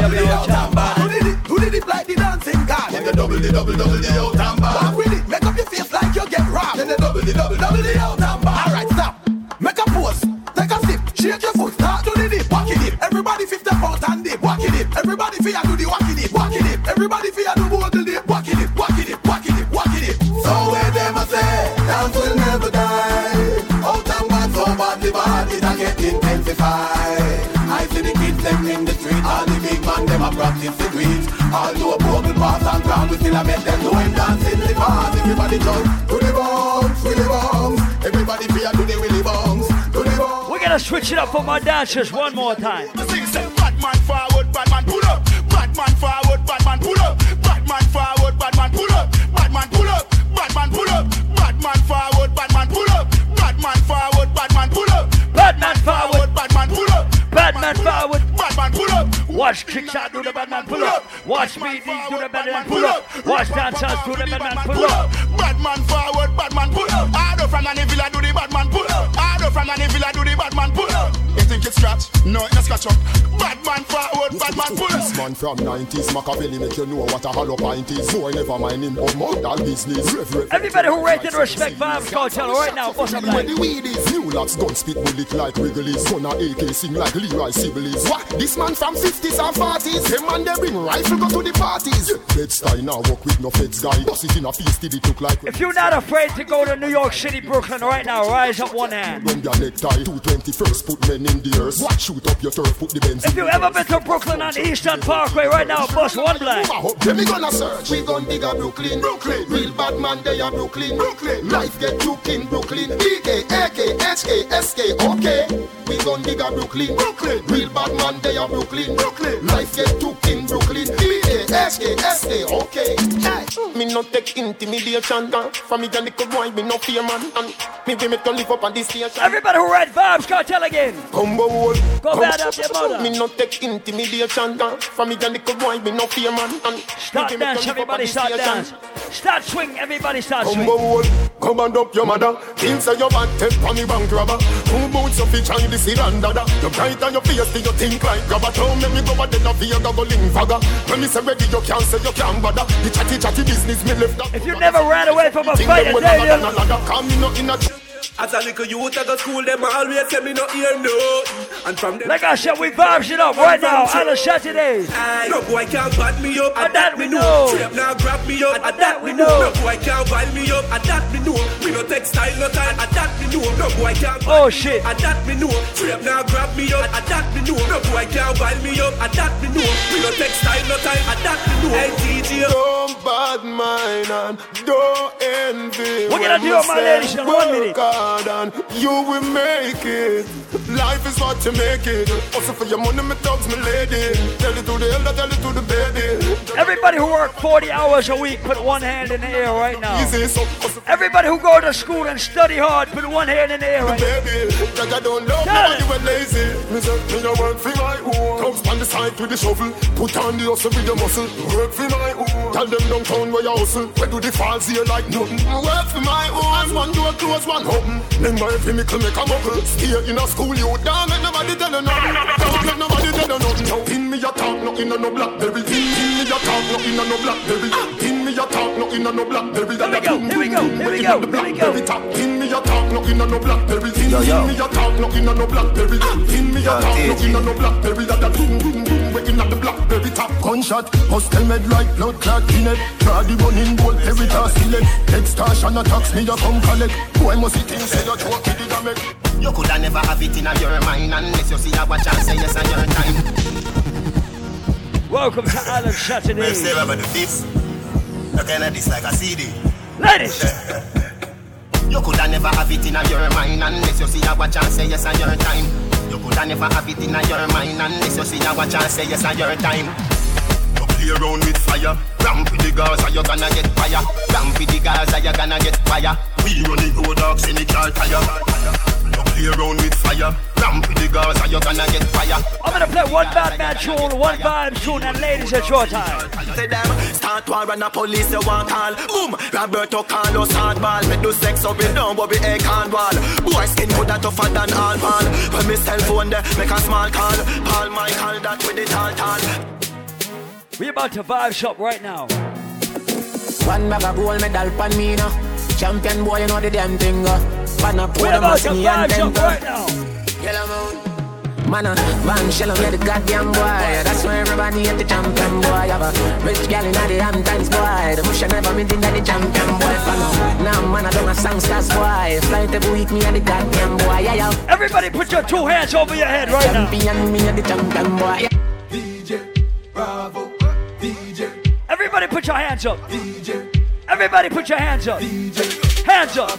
double the out and bad. Who like the dancing god? Then you double the double double the out and bad. With it? Make up your face like you get robbed. Then you double the double double the out and. All right, stop. Make a pose. Take a sip. Shake your foot. Start the dip. Walk it dip. Everybody 50 and dip. Walk it dip. Everybody fear do the walk it dip. Walk it dip. Everybody fear do more than dip. Walk it dip. Walk it dip. Walk it dip. So where them say, dance will never die. Out and bad so badly bad it intensified. Broken pass and we still them know him dancing the part. Everybody jump to the. Everybody fear to the willy to the. We're gonna switch it up for my dancers one more time. Dancers do the bad man pull up. Bad man forward, bad man pull up. Harder from any villa do the bad man pull up. Harder from any villa do the bad man pull up. You think it's scratch? No, it's scratch up. Bad man forward, bad man pull up. This man from 90s, Machiavelli make you know what a hollow pint is. More never mind him of model business. Everybody who rate and respect Vybz Kartel right now, what's up like? Is new lads gun spit bullet like Wrigley's Gonna AK sing like Leroy Sibbles What? This man from 50s and 40s Him man they bring rifle go to the parties Bed style now work with no feds guy Bust it in a feast till look like If you're not afraid to go to New York City, Brooklyn right now, rise up one hand. Run your necktie 221st put men in the earth What shoot up your turf put the Benz If you ever been to Brooklyn on Eastern Parkway right now, bust one black. Then we gonna search. We gon' dig a Brooklyn. Brooklyn. Real bad man, they are Brooklyn. Brooklyn. Life get took in Brooklyn. BK, AK, HK, SK, okay. We gon' dig a Brooklyn. Brooklyn. Real bad man, they are Brooklyn. Brooklyn. Life get took in Brooklyn. HK, SK, okay. Hey. Me no take intimidation uh, From me and the boy, me no fear man And me be me to live up on this station Everybody who read Vybz Kartel again. Combo wall Go bad up your mother. Me no take intimidation uh, From me and the boy, me no fear man And Start me be me to live up on everybody this start dance. Start swing, everybody start swing. Combo wall, come and up your mother. Things say your bad take for me bank robber. Two boots of fish and the seed and dada. You bright on your face, you think like grabber? Don't make me go a dead of here, go link fagger. When me say ready, you can't say you can't bother. The chatty chatty business me left. If you never ran away from a fight, I tell you. Come in a As a little youth, I go school, them always say me no hear no. And from them, Like I said, we vibes it up right now. On the Saturdays. no boy can't bat me up, and that we know. know. Trap now grab me up, and that we know. know. No boy can't wild me up, and that me know. We no textile, no time, and that me know. No boy can't Oh shit. and that me know. Trap now grab me up, and that me know. No boy can't wild me up, and that me know. We no textile, no time, and that me know. Hey DJ, Don't bad mind and don't envy. We're gonna do my say ladies, in one work minute. Hard and you will make it. Life is what you make it. Also for your money, me thugs, me lady. Tell it to the elder, tell it to the baby. Everybody who work 40 hours a week, put one hand in the air right now. Everybody who go to school and study hard, put one hand in the air right now. baby. Like I don't love Tell nobody when lazy. Me say, me a work for my own. Thugs on the side with the shovel. Put on the hustle with the muscle. Work for my own. Tell them downtown where you hustle. Where do the falls here like nothing? Work for my own. One door close, one open. Then my chemical make a muckle. Stay in a school, you don't make nobody tell you nothing. Don't make nobody tell you nothing. Now, Pin me a talk, no in a no blackberry. Pin me a talk, no in a no blackberry. Pin me a talk, no in a no blackberry. Here we go, here we go, here we go, here we go. Pin me a talk, no in a no blackberry. Pin yo. me a talk, no in a no blackberry. Pin me a Yo, talk, no DJ. in a no blackberry. That a boom boom boom, we in a the blackberry top. Gunshot, hostel med like blood clot in it. Try the running bolt, every task select. Extortion attacks me a come collect. Boy must see things say you joke, it did a make. You coulda never have it in your mind Unless you see a watch and say yes on your time Welcome to Island Me Saturday. say about the this Looking at this like a CD Ladies, You coulda never have it in your mind Unless you see a watch and say yes on your time You coulda never have it in your mind Unless you see a watch and say yes on your time. You play around with fire Ramp with the Gaza, you gonna get fire. Ramp with the Gaza, you gonna get fire We running road dogs in the car tire. You play around with fire. Ramp with the Gaza, you're gonna get fire? I'm gonna play one bad man tune, one vibe tune, and ladies, it's your time. Say them, start war and the police you want call. Boom, Roberto Carlos hardball. Me do sex up it down, but we a can wall Boy skin coulda tougher than all ball When me cell phone there, make a small call. Paul Michael that with the tall tall. We about to vibe shop right now. One bag of gold medal pan me now Champion boy, you know the damn thing uh. Pan a We podium, about see to me and vibe shop temper right now. Yellow moon Man, uh, Van Shell, me the goddamn boy. That's why everybody at the champion boy. Have a rich gal in the Hamptons boy. The bush I never meet in the champion boy. Follow. Now, man, I don't a songsters boy. Fly every week, me at the goddamn boy. Yeah, yeah. Everybody put your two hands over your head right now. Champion, me at the champion boy. DJ Bravo. DJ. Everybody put your hands up. DJ. Everybody put your hands up. Hands up.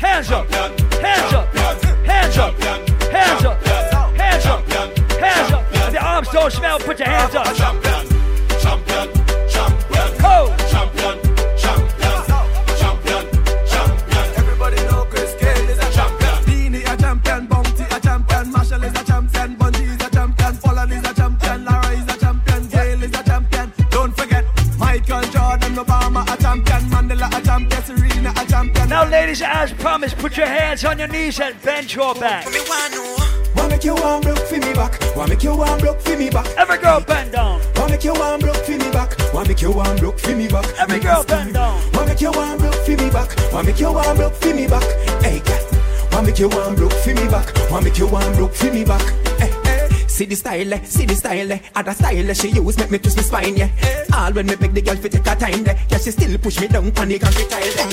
Hands up. Hands up. Hands up. Hands up. Hands up. Hands up. If your arms don't smell, put your hands up. Champion. Champion. Champion. Champion. A champion, Mandela a champion, Serena a champion. Now, ladies, as promised, put your hands on your knees and bend your back. Wanna make you warm broke for me back. Wanna make you warm broke for me back. Every girl bend down. Wanna make you warm broke for me back. Wanna make you warm broke for me back. Every girl bend down. Wanna make you warm broke for me back. Wanna make you warm broke for me back. Hey, girl. Wanna make you warm broke for me back. Wanna make you warm broke for me back. Hey, hey. See the style, eh, see the style, eh. Other style eh, she use make me twist my spine, yeah. All when me make the girl fit take her time, there. Yeah, she still push me down on the concrete tile, eh.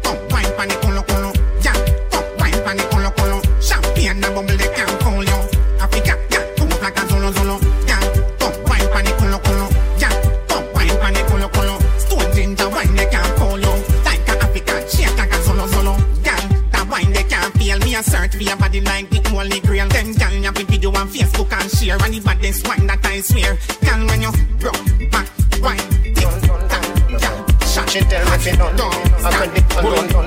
Come wine pon the colo colo. Girl, come wine pon the colo colo. Champagne and bubble they can't call you. Africa, girl, come up like a zolo zolo. Girl, come wine pon the colo colo. Girl, come wine pon the colo colo. Stone ginger wine they can't call you. Like a Africa, shake like a zolo zolo. Girl, that wine they can't feel. Me a search for your body like the. Then girl, Facebook and share. And the baddest wine that I swear. Girl, when you broke back, wine, tick, tack, girl, shot. She tell me fi done, I could be alone done.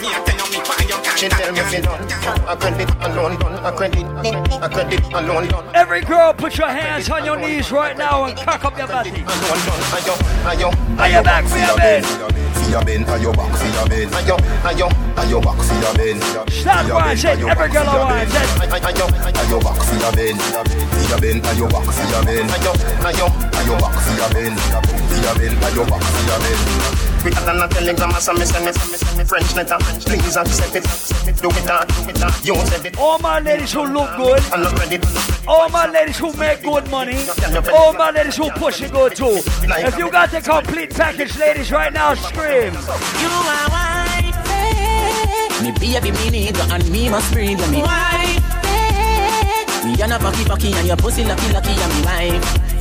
Me a tell you me why you can't She tell me fi I could be alone done. I could be, I could alone done. Every girl, put your hands on your knees right now and cock up your body. Are you back for your bed? For your bed, ayo back for your bed. Ayo, ayo, ayo back for your bed. Stop watching. Every girl I want. Ayo, ayo back for your bed. For your bed, ayo back for your bed. Ayo, ayo, ayo back for your bed. For your bed, ayo back for your bed. Quicker than a telegram, so me send me, send me, French letter. Please accept it. Do it that, do it that. You said it. All my ladies who look good. I'm not ready. All my ladies who make good money. All my ladies who push it good too. If you got the complete package, ladies, right now, scream. You are wife, me baby, me need and me must breathe me. Wife, me and a fucky fucky and your pussy lucky lucky and me wife.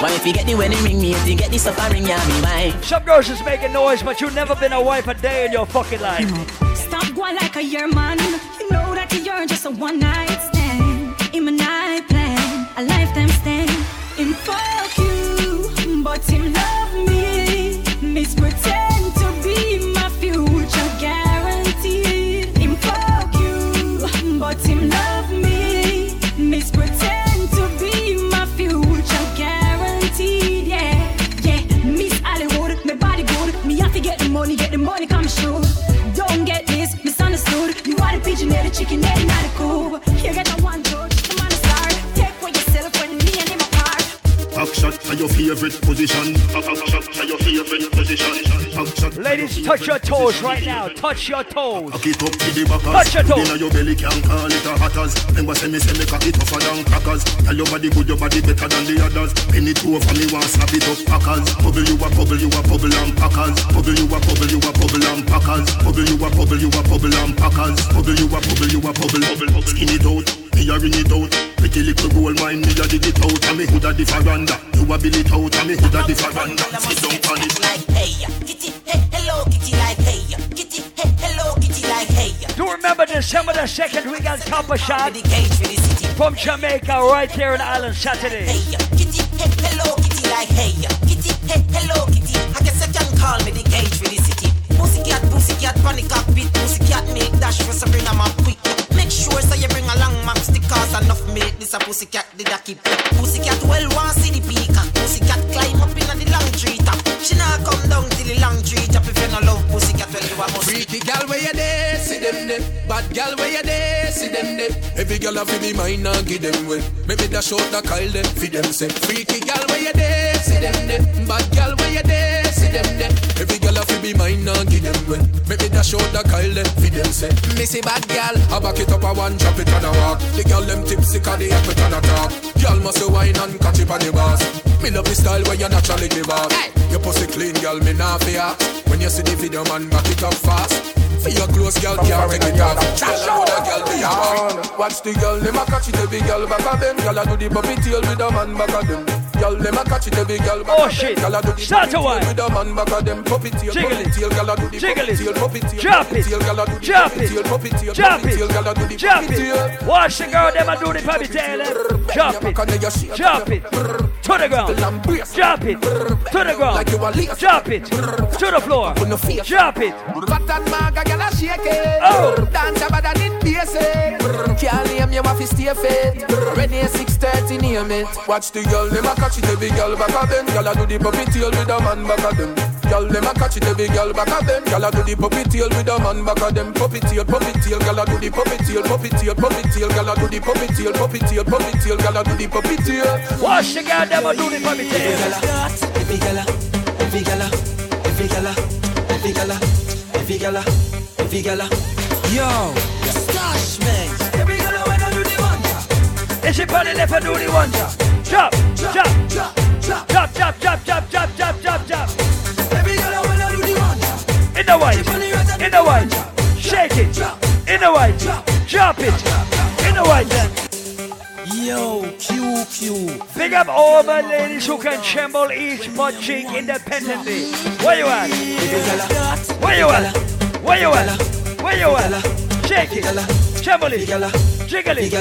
Why if you get the wedding ring, me if you get the suffering, yeah, me wife. Some girls just making noise, but you've never been a wife a day in your fucking life. Stop going like a year man. You know that you're just a one night stand. In my night plan, a lifetime stand. In fuck you, but him love money, the come sure. Don't get this misunderstood. You are the pigeon head, the chicken head, not a cool. You get the one the man a star. Take for yourself when me and him apart. Back shot to your favorite position. Back shot to your favorite position. Back shot. Ladies, touch your toes right now. Touch your toes. Cock it up to the backers. Touch your toes. Inna your belly can't call it a hatters. Remember say me say me cock it tougher than crackers. Tell your body good, your body better than the others. Penny two over me want slap it up packers. Bubble you a bubble, you a bubble and packers. Bubble you a bubble, you a bubble and packers. Bubble you a bubble, you a bubble and packers. Bubble you a bubble, you a bubble. Bubble, skin it out. Me a ring it out. Pretty little gold mine, me a dig it out. And me hood a the veranda. You a bill it out. And me hood a the veranda. Sit down on it. Like hey, kitty, hey, hey, hey, hey. Do remember December the 2nd, we got Copper Shot from Jamaica right here in Island Saturday. Kitty, hey, hello, kitty, like hey, kitty, hey, hello, kitty. I guess I can call me the cage for the city. Pussycat, pussycat, panic cockpit, pussycat, make dash for Sabrina, my quick. Make sure so you bring along map stickers enough milk. This a pussycat did a keep. Pussycat well want see the peacock. Pussycat climb up in the long tree top. She not come down the long tree. If you love pussycat, well you a must. Freaky gal where you there, see them there. Bad gal where you there, see them there. Every gal have be mine and give them way. Maybe the short the Kyle them, feed them say. Freaky gal where you there, see them there. Bad gal where you there, them there. Every girl have to be mine and give them well. Make me dash out the Kyle them for them say. Missy bad girl, I back it up a one, drop it on a walk. The girl them tipsy 'cause they have it on a talk. Girl must a wine and catch it on the bars. Me love the style where you naturally give off. Your pussy clean, girl, me not fear. When you see the video, man, back it up fast. For your clothes, girl, can't take it off. Tell her what a girl be a man. Watch the girl, them a catch it, every girl back of them. Girl a do the puppy tail with a man back of them. Girl, them a catch it, every girl Oh, shit. Girl a do the Start a while. tail with a man back of them. Puppy tail, Jiggle it. tail, girl a do the Jiggle it. tail, puppy tail, Drop it. tail, girl a do the Drop it. tail, puppy tail, Drop it. girl a do the Drop tail. it. Watch the girl, them a do the puppy tail. eh? Drop it. Drop it. To the ground. Drop it. To the ground. Drop it. To the floor. Drop it. Fat and maga, gyal a shake it. Oh. Dance about that it basic. Can't name you have to stay fit. Ready at 6:30 name it. Watch the girl, them a catch it, every girl back of them. Girl a do the puppy tail with a man back of them. Girl, them a catch it, every girl back of them. Girl a do the puppy tail with a man back of them. Puppy tail, puppy tail, girl a do the puppy tail, puppy tail, puppy tail, girl a do the puppy tail, puppy tail, puppy tail, girl a do the puppy tail. Watch the girl, them a do the puppy tail. Every gala, every gala, every gala, every gala, every gala, every gala. Yo, Stash man. Every gala when I do the one. Is it body left and do the one drop? Drop, drop, drop, drop, drop, drop, drop, drop, drop. Every when I do the one. In the white, in the white, shake it. In the white, drop it. In the white. Yo, QQ. Big up all my ladies who can tremble each butt cheek independently. Where you at? Where you at? Where you at? Where you at? Shake it, tremble it, jiggle it.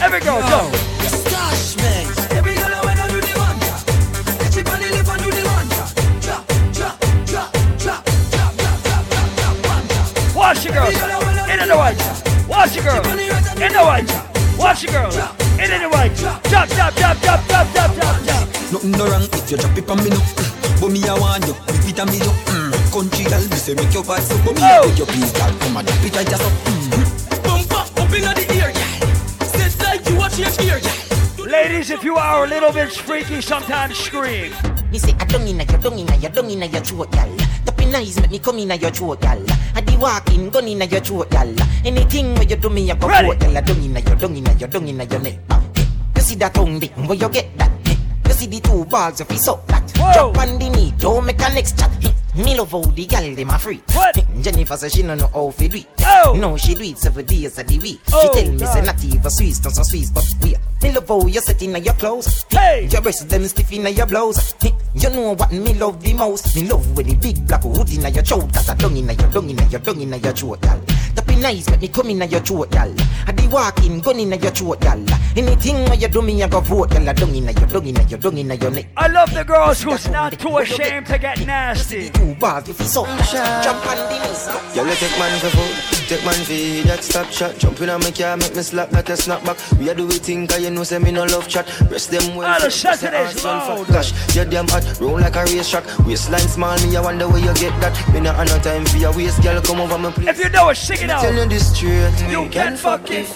Every girl, jump. Stash man. Watch your girl in the white. Watch the girl in the white. Watch the girl in the white. Drop, drop, drop, drop, drop, drop, drop, drop. Nothing no wrong if you drop it on me no. But me I want you, if it on me no. Mm. Country girl, me say make your bad so. But me I beg you please, girl, come and drop it right just up. Mm. Bumper up inna the ear, yeah. Set like you watch your ear, yeah. Ladies, if you are a little bit freaky, sometimes scream. Me say I don't inna your, don't inna your, don't inna your throat, gal. Tapping eyes make me come inna your throat, gal. I di walking, gun inna your throat, gal. Anything where you do me, I go quote, gal. Don't inna your, don't inna your, don't inna your neck. You see that tongue dick, where you get that? You see the two balls of his up that. Jump on the knee, don't make a next chat. Me love how the gal dem a free. What? Jennifer say she no know how fi do it. Oh. No, she do it seven days of the week. Oh, she tell me say God. not even Swiss, not so Swiss, but we. Me love how you set inna your clothes. Hey. Your breasts them stiff inna your blouse. You know what me love the most? Me love when the big black hood inna your throat. Cause I dung inna your dung inna your dung inna your throat, gal. That be nice, make me come inna your throat, gal. I be walking, gun inna your throat, gal. Anything where you do me, I go vote, gal. I dung inna your dung inna your dung inna your neck. I love the girls who's not too ashamed to get nasty. Two bars if you so jump on the knees. Girl, you take man for food, take man for that stop shot. Jump in on my car, make me slap like a snapback. We a do we think, cause you know say me no love chat. Rest them well. Ah, the fit, press Saturdays your on loud. Gosh, you're damn hot, roll like a race track. Waistline small, me I wonder where you get that. Me not have no time for your waist, girl, come over my place. If you know it, sing it out. Tell you this straight, You we can fuck it.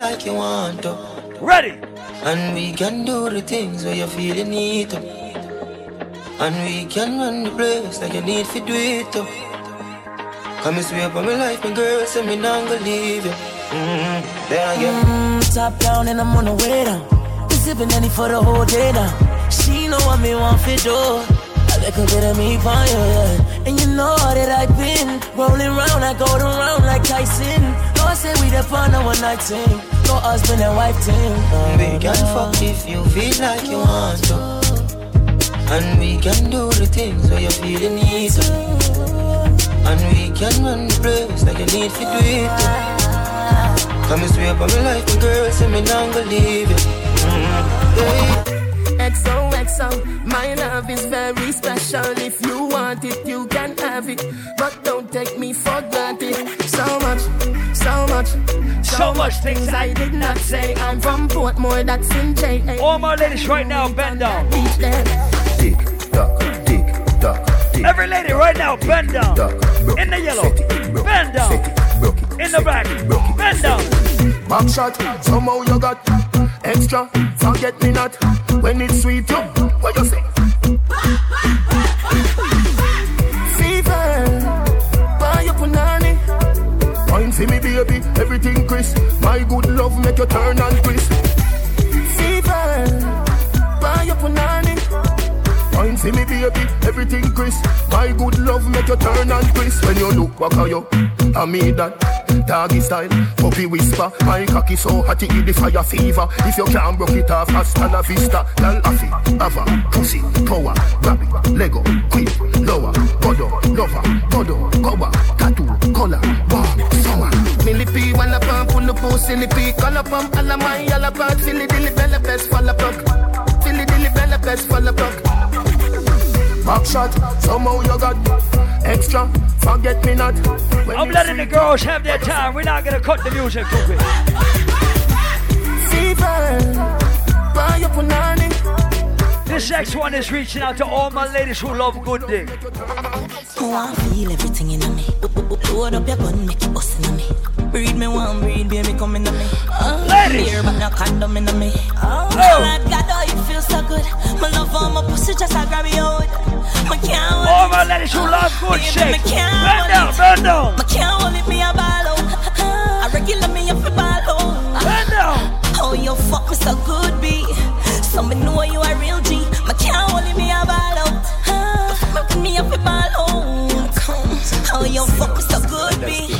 like you want to. Ready? And we can do the things where you feel you need to. And we can run the place like you need to do it to. Come and swear up my life, my girl, say me not gonna leave you. Mm-hmm. There again. Mm, top down and I'm on the way down. We sipping any for the whole day now. She know what me want for do. A little bit of me for you, yeah. And you know that I've been rolling round, I go around like Tyson. No, I say we the fun of one night team. No husband and wife team. We can fuck if you feel like you want to. And we can do the things where you feel you need to. And we can run the place like you need to do it to. Come and swear up on my life, my girl, say me not gonna leave you. Mm-hmm. XOXO, my love is very special. If you want it, you can have it. But don't take me for granted. So much, so much, So much things I did not say. I'm from Portmore, that's in J. All my ladies right now, bend down. Beach there. Tick tock, tick tock, tick. Every lady right now, bend down. In the yellow, bend down. In the back, bend down. Back shot, somehow you got extra. Forget me not when it's sweet. You, what you say? Fever, buy your punani. Wine for me, baby, everything crisp. My good love make you turn and crisp. See me baby, everything crisp. My good love make you turn and twist. When you look back at you, I mean that. Doggy style, puppy whisper. My cocky so hot it the fire fever. If you can't broke it off, hasta la vista. Girl, affy, ava, pussy, power, grab it, Lego, quick, lower, godo, lover, godo, cover, tattoo, color, warm, summer. Millipede, one up and pull up, pussy, lippy, call up, um, all of my, all about, silly, dilly, bella, best, fall up, silly, dilly, bella, best, fall up, Back shot, somehow you got extra. Forget me not. When I'm letting the girls have their time. We're not gonna cut the music too quick. Fever, buy your punani. This next one is reaching out to all my ladies who love good dick. Oh, I feel everything in me. Load up your gun, make it bust in me. Breed me one, breed, baby, come in me. Oh, Ladies. Beer, but no condom in me. Oh, Oh. God, God, oh, it feels so good. My love for my pussy, just I grab your hold. All my ladies who love good me Bend down, bend down. My can't hold it, me a ball out. I regular me up a ball out. Bend down. Oh, you fuck me so good, B. So me know you a real G. My can't hold it, me a ball out. Fuck me up a ball out. Oh, you fuck me so good, B.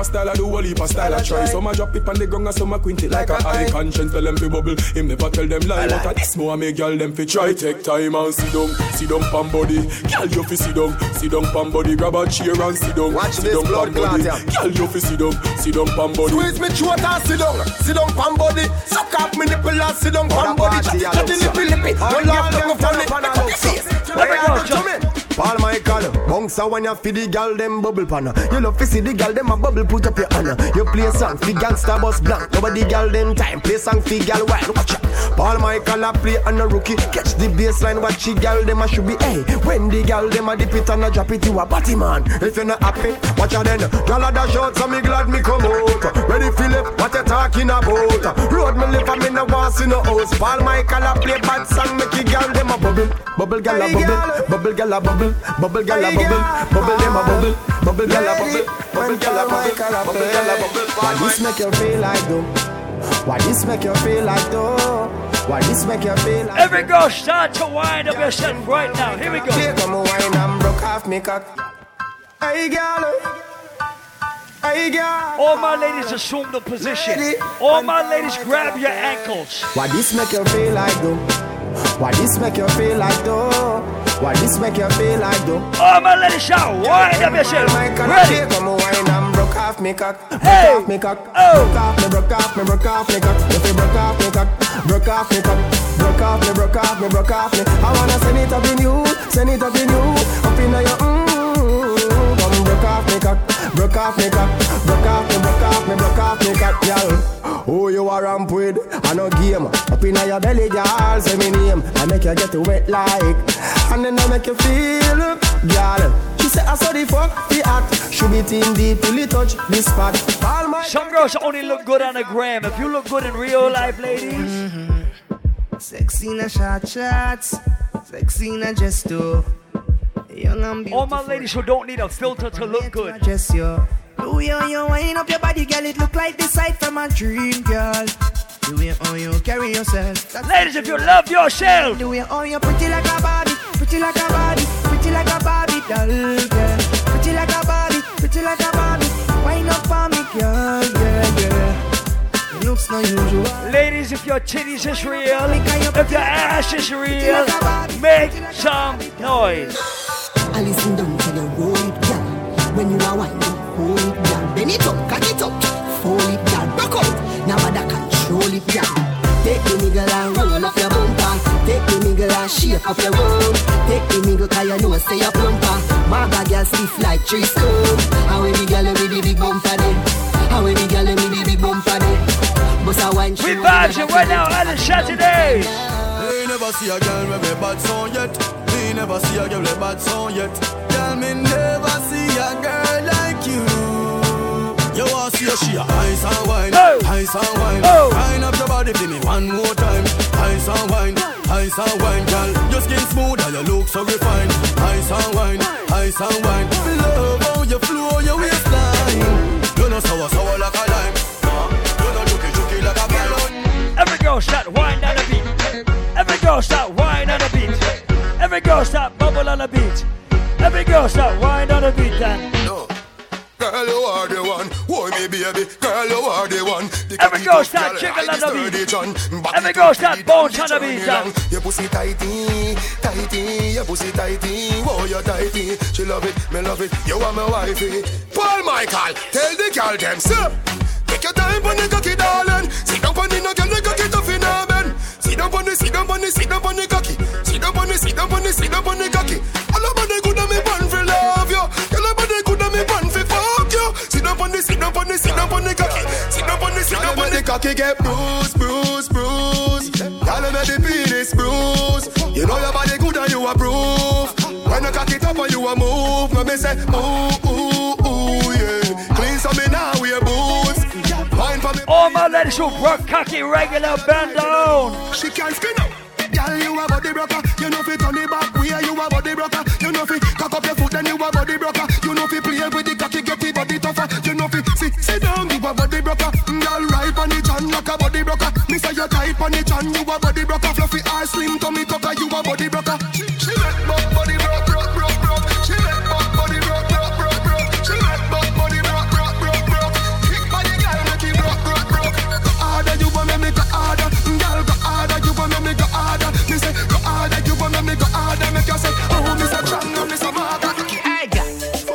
of style I do, whole heap of style I try. Some I drop it on the ground and some I quint it like a eye. Conscience tell them fi bubble, him never tell them lie. But at this more I make girl them fi try. Take time and sit down, sit down pam body. Girl you fi sit down, sit down pam body. Grab a chair and sit down, Watch sit this down blood body. clot, yeah. Girl you fi sit down, sit down pam body. Squeeze me throat and sit down, sit down pan body. Suck up me nipple and sit down pan body. Chat chat the lippy lippy. No laugh, no funny. Make up the face. Let me go, Chuck. Paul Michael, bounce a when you feed the gal them bubble panna. You love to see the gal them a bubble put up your honor. You play song fi gangsta boss blank. Nobody gal them time play song fi gal wild. Watch out. Paul Michael a play on a rookie. Catch the baseline, watch the gal them a should be. Hey, when the gal them a dip it and a drop it, you a batty man. If you're not happy, watch out then. Gal a dash out, so me glad me come out. Ready Philip, what you talking about? Road me live and me no want see no house. Paul Michael a play bad song, make the gal them a bubble, bubble gal a bubble, bubble gal a bubble, bubble gal a bubble, ah. bubble them a bubble, bubble gal a bubble, bubble gal a bubble, bubble gal a bubble. Why this make you feel like though? Why this make you feel like though? Why this make you feel like Every girl start to wind up yourself right now. Here we go. Here come a wine and broke off me cock. Hey girl, hey girl. All my ladies assume the position. All my ladies grab your ankles. Why this make you feel like though? Why this make you feel like though? Why this make you feel like though? All my ladies shout, wind up yourself. Ready? Here come a wine and broke off me cock. Broke Hey. off me cock. Oh. Broke off me, broke off me, broke off me cock. If you broke off me cock, broke off me cock. Broke off me, broke off me, broke off me. I wanna send it up in you, send it up in you, up in your mm. Come broke off me cock, broke off me cock, broke off me, broke off me, broke off me cock, girl. Who you are ramp with? I no game. Up in your belly, girl, say me name. I make you get wet like, and then I make you feel, girl. She say I saw the fuck the act. Should be in deep till it touch this spot. All my Some girls only look good on the gram. If you look good in real life, ladies, mm-hmm. Sexy in a short shots, sexy in a gesto. Young and beautiful. all my ladies who don't need a filter to look good. Just yo. Do you you wind up your body, girl? It look like the sight from a dream, girl. The way how you carry yourself. That's Ladies, if you love yourself, the way how you pretty like a Barbie, pretty like a Barbie, pretty like a Barbie doll, girl. Pretty like a Barbie, pretty like a Barbie. Wind up for me, girl, yeah, yeah. It looks no usual. ladies, if your titties is real, if your ass is real, make some noise. I listen down to the roll it, girl. When you are whining, nigga and shake up your road. Take the nigga 'cause you know say you plumper. My bag girl stiff like tree stone. How we the girl with the big bumper then? How we the girl with the big bumper then? Bust a wine, We vibes it right now on the Saturdays. Me never see a girl with a bad song yet. Me never see a girl with a bad song yet. Girl, me never see a girl like you. You want see a she a ice and wine, ice and wine. Wind up your body for me one more time. Ice and wine, ice and wine, girl. Your skin smooth and your look so refined. Ice and wine, ice and wine. Love how you flow your waistline. You're not sour, sour like a lime. You're not juky, juky like a melon. Every girl start wine on the beat. Every girl start wine on the beat. Every girl start bubble on the beat. Every girl start wine on the beat. And baby? Girl, you are the one. The Every girl start jiggle like on the beat. Every girl start bounce on the beat it then. round. Your pussy tighty, tighty, your pussy tighty. Whoa, you tighty. She love it, me love it. You are my wifey. Paul Michael, tell the girl them, sir. Take your time on the cocky, darling. Sit down on the girl, the cocky tough in her bend. Sit down on the, sit down on the, sit down on the cocky. Sit down on the, sit down on the, sit down on the cocky. The, sit down on the, sit down on the cocky. Sit down on the, sit down on the cocky. Get bruised, bruised, bruised. Y'all let the penis bruise. You know your body good and you approve. When you cock it up and you a move, me me say ooh ooh ooh yeah. Clean some me now we a boots. Wine for me. All my ladies who work cocky regular bend down. She can't skin out. Girl, you a body broker. You know fi turn it back way. You a body broker. You know fi cock up your foot, then you a body broker. You know fi play with the cocky, get the body tougher. You know fi sit down, you a body broker. Girl, right on the chan like a body broker. Me say you tight on the chan, you a body broker. Fluffy ass, slim tummy tucker, you a body broker.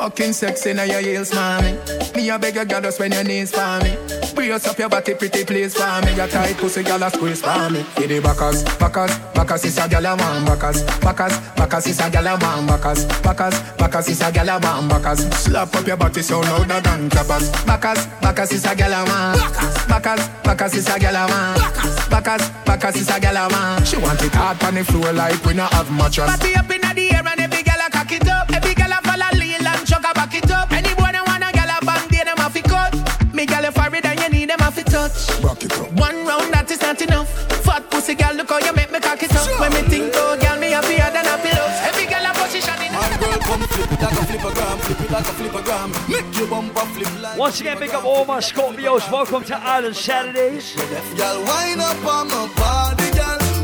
Fucking sexy now your heels, mommy. Me a beg you, girl, just bend your knees for me. Brace up your body, pretty please for me. Your tight pussy, girl, a squeeze for me. Get the backers, backers, backers is a girl a man. Backers, backers, backers is a girl a man. Backers, backers, backers is a girl a man. Backers, slap up your body so louder than clappers. Backers, backers is a girl a man. Backers, backers is a girl a man. Backers, backers is a girl a man. She want it hard on the floor like we not have mattress. Party up inna the air and them a fi touch. Back it up. One round that is not enough. Fat pussy girl, look how you make me cock it up. When me think oh girl, me happier than a pillow. Every girl a position in. And girl, come flip it like a flippergram, flip it like a flippergram. Make your bumper flip like. Once again, big up all my Scorpios. Welcome to Island Saturdays. Girl, wind up on my body, girl.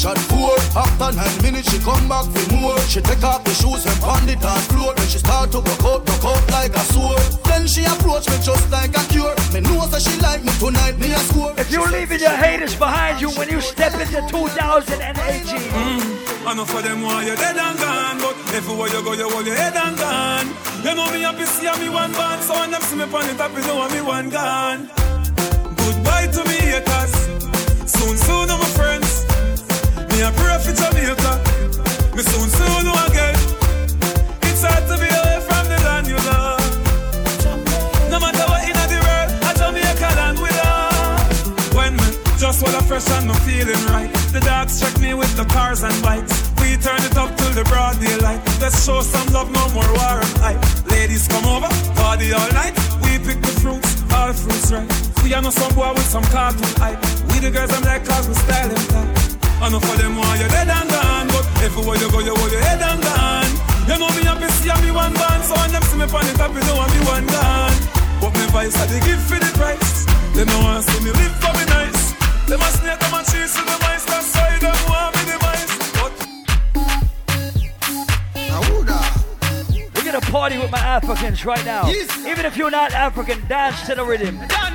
Shot, three shot, four. After nine minutes, she come back for more. She take off the shoes and pound it on floor. Then she start to broke out, broke out like a sword. Then she approach me just like a cure. Me know that she like me tonight, me a score. If you're leaving your haters behind you when you step into 2018, mm. I know for them why you're dead and gone But everywhere you go, you hold your head and gone You know me happy see me one band So when them see me on the top, you know me one gone Goodbye to me haters Soon, soon, I'm my friends Me a pray for Jamaica. Me soon, soon, know again. It's hard to be away from the land you love. No matter what in the world I Jamaica land we love. When me just while I fresh and me feeling right. The dogs check me with the cars and bikes. We turn it up till the broad daylight. Let's show some love, no more war and hype Ladies come over, party all night. We pick the fruits, all fruits right. We are no some boy with some cartoon hype. We the girls I'm like cause we style them tight I know for them why you're dead and gone But everywhere you go you hold your head and gone. You know me happy see me one band So when them see me on the top you know I'm me one gone. But me vice I they give for the price. They know want see me live for me nice. Them a snake them a cheese to the mice. That's why them want me the mice. But we're gonna party with my Africans right now. Even if you're not African, dance to the rhythm. My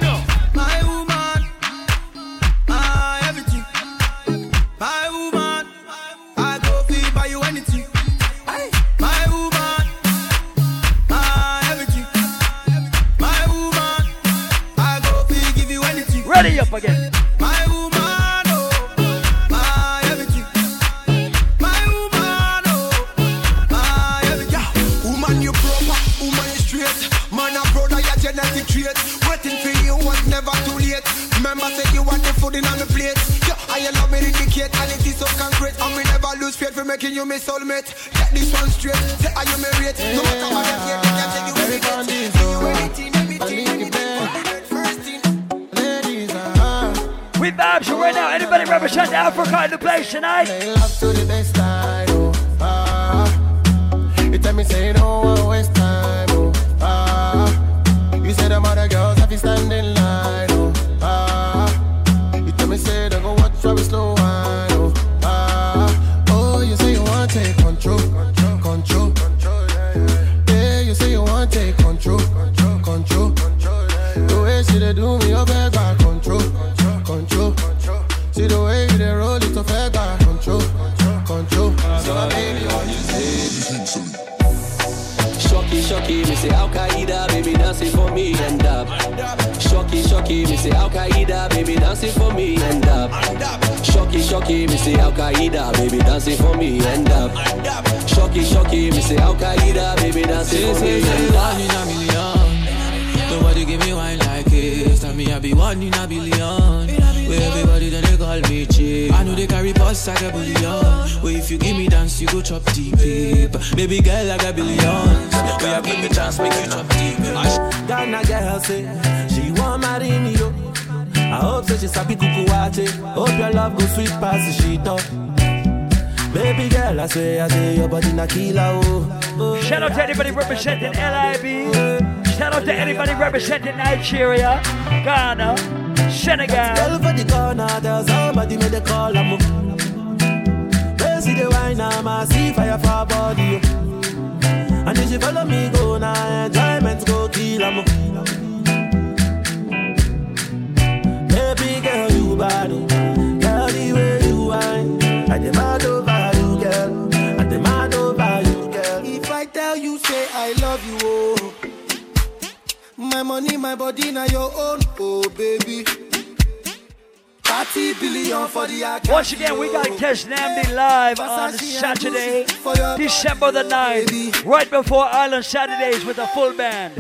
representing Nigeria, Ghana, Senegal. For the corner, somebody made a call I'm see the wine, I'm a fire for body. And if she follow me, money, my body, now your own, oh baby. 30 billion for the account. Once again, we got Cash Namdi live on Saturday, December the 9th, right before Island Saturdays with a full band.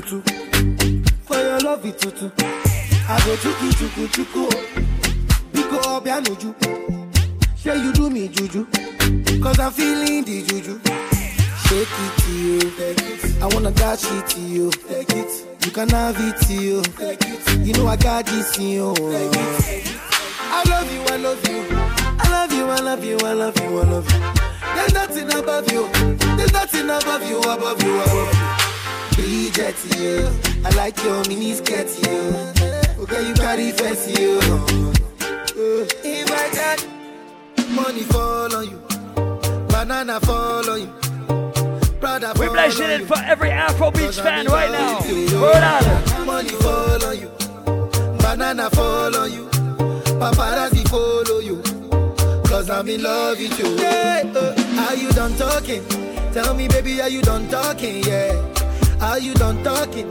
Tutu. For your love tutu. I go chuku chuku chuku. Biko obianuju. Say you do me juju. Cause I'm feeling the juju. Shake it to you. I wanna dash it to you. Take it. You can have it to you. Take it. You know I got this in you. Your mini skirt to you. Okay, you carry face you. If I got money fall on you, banana fall on you. Prada We're on it for every Afrobeats fan right now. with Island. Money fall on you, banana fall on you, paparazzi follow you. Cause I'm in love with you. Yeah, uh, are you done talking? Tell me, baby, are you done talking? Yeah. Are you done talking?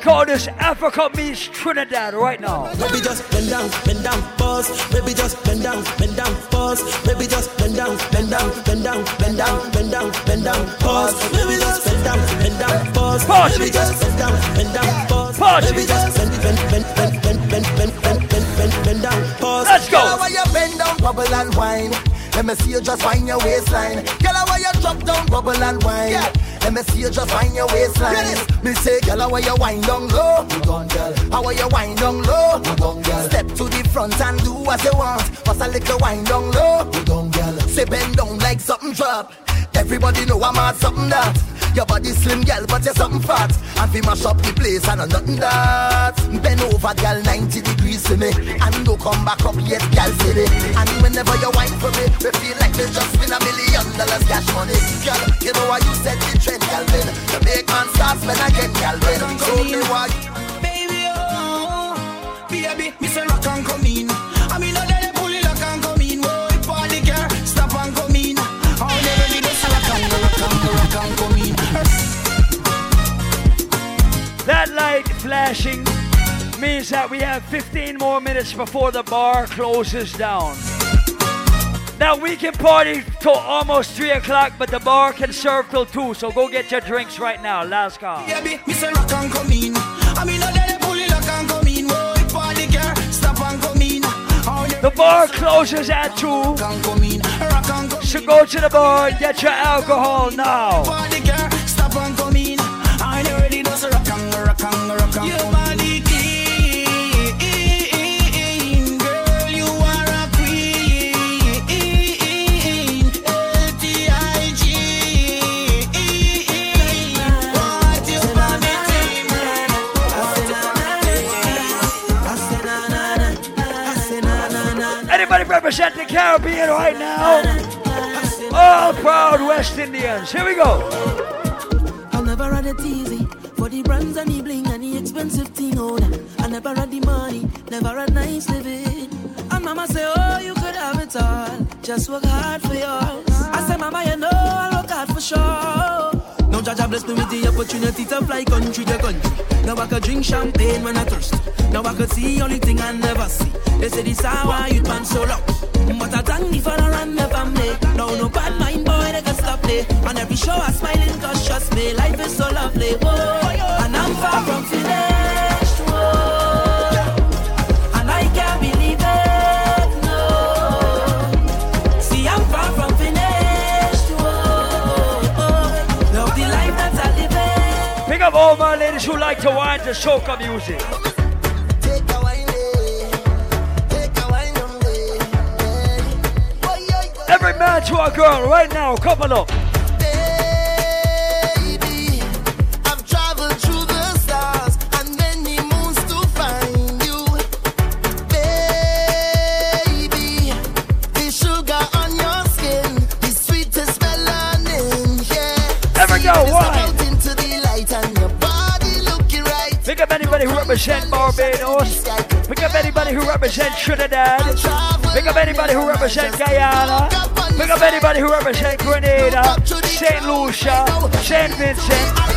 call this Africa meets Trinidad right now. Maybe just bend down, bend down, pause. Just bend down, bend down, pause. Just bend down, bend down, bend down, bend down, bend down, bend down, pause. Maybe just bend down, bend down, pause. Pause. Maybe just bend down, bend down, pause. Pause. Maybe just bend, bend, bend, bend, bend, bend, bend, bend, bend, bend, bend down, pause. Let's go. Girl, why you bend down, bubble and wine? Let me see you just find your waistline. Girl, why you drop down, bubble and wine? Let me see you just find your waistline. Me say, girl, why you wind down low? You gone, girl. How are you wind down low? You gone, girl. Step to the front and do what you want. What's a little wind down low? You gone. Say bend down like something drop. Everybody know I'm at something that. Your body slim, girl, but you're something fat. And fi mash up the place and nothing that. Bend over, girl, 90 degrees for me. And don't come back up yet, girl, me. And whenever you wine for me, we feel like we just win a million dollars cash money. Girl, you know why you set the trend, Calvin. The big man starts when I get Calvin. So you why Baby, oh, baby, me flashing means that we have 15 more minutes before the bar closes down. Now we can party till almost 3 o'clock, but the bar can serve till 2, so go get your drinks right now. Last call. Baby, me say rock and come in. I mean, no, they pull it lock and come in. Whoa, if all the car stop and come in. All they The bar closes at 2. So go to the bar and get your alcohol now. Rock and rock and Your body clean, girl, you are a queen. L-T-I-G. What you Anybody represent the Caribbean right now? All proud West Indians. Here we go. I'll never had it easy for the brands and the bling and the expensive thing oh, on. I never had the money, never had nice living. And mama say, Oh, you could have it all. Just work hard for yours. I say, Mama, you know I'll work hard for sure. Now Jah Jah bless me with the opportunity to fly country to country. Now I could drink champagne when I thirst. Now I could see only thing I never see. They say this hour you man so long. But I thank the father and the family. Now no bad mind boy they can stop me. On every show I smiling cause trust me, life is so lovely. Whoa, and I'm far from finished. Like to wine to soca music. Every man to a girl right now, couple up. Anybody who represent Barbados. Pick up anybody who represent Trinidad. Pick up anybody who represent Guyana. Pick up anybody who represent Grenada, St. Lucia, St. Vincent.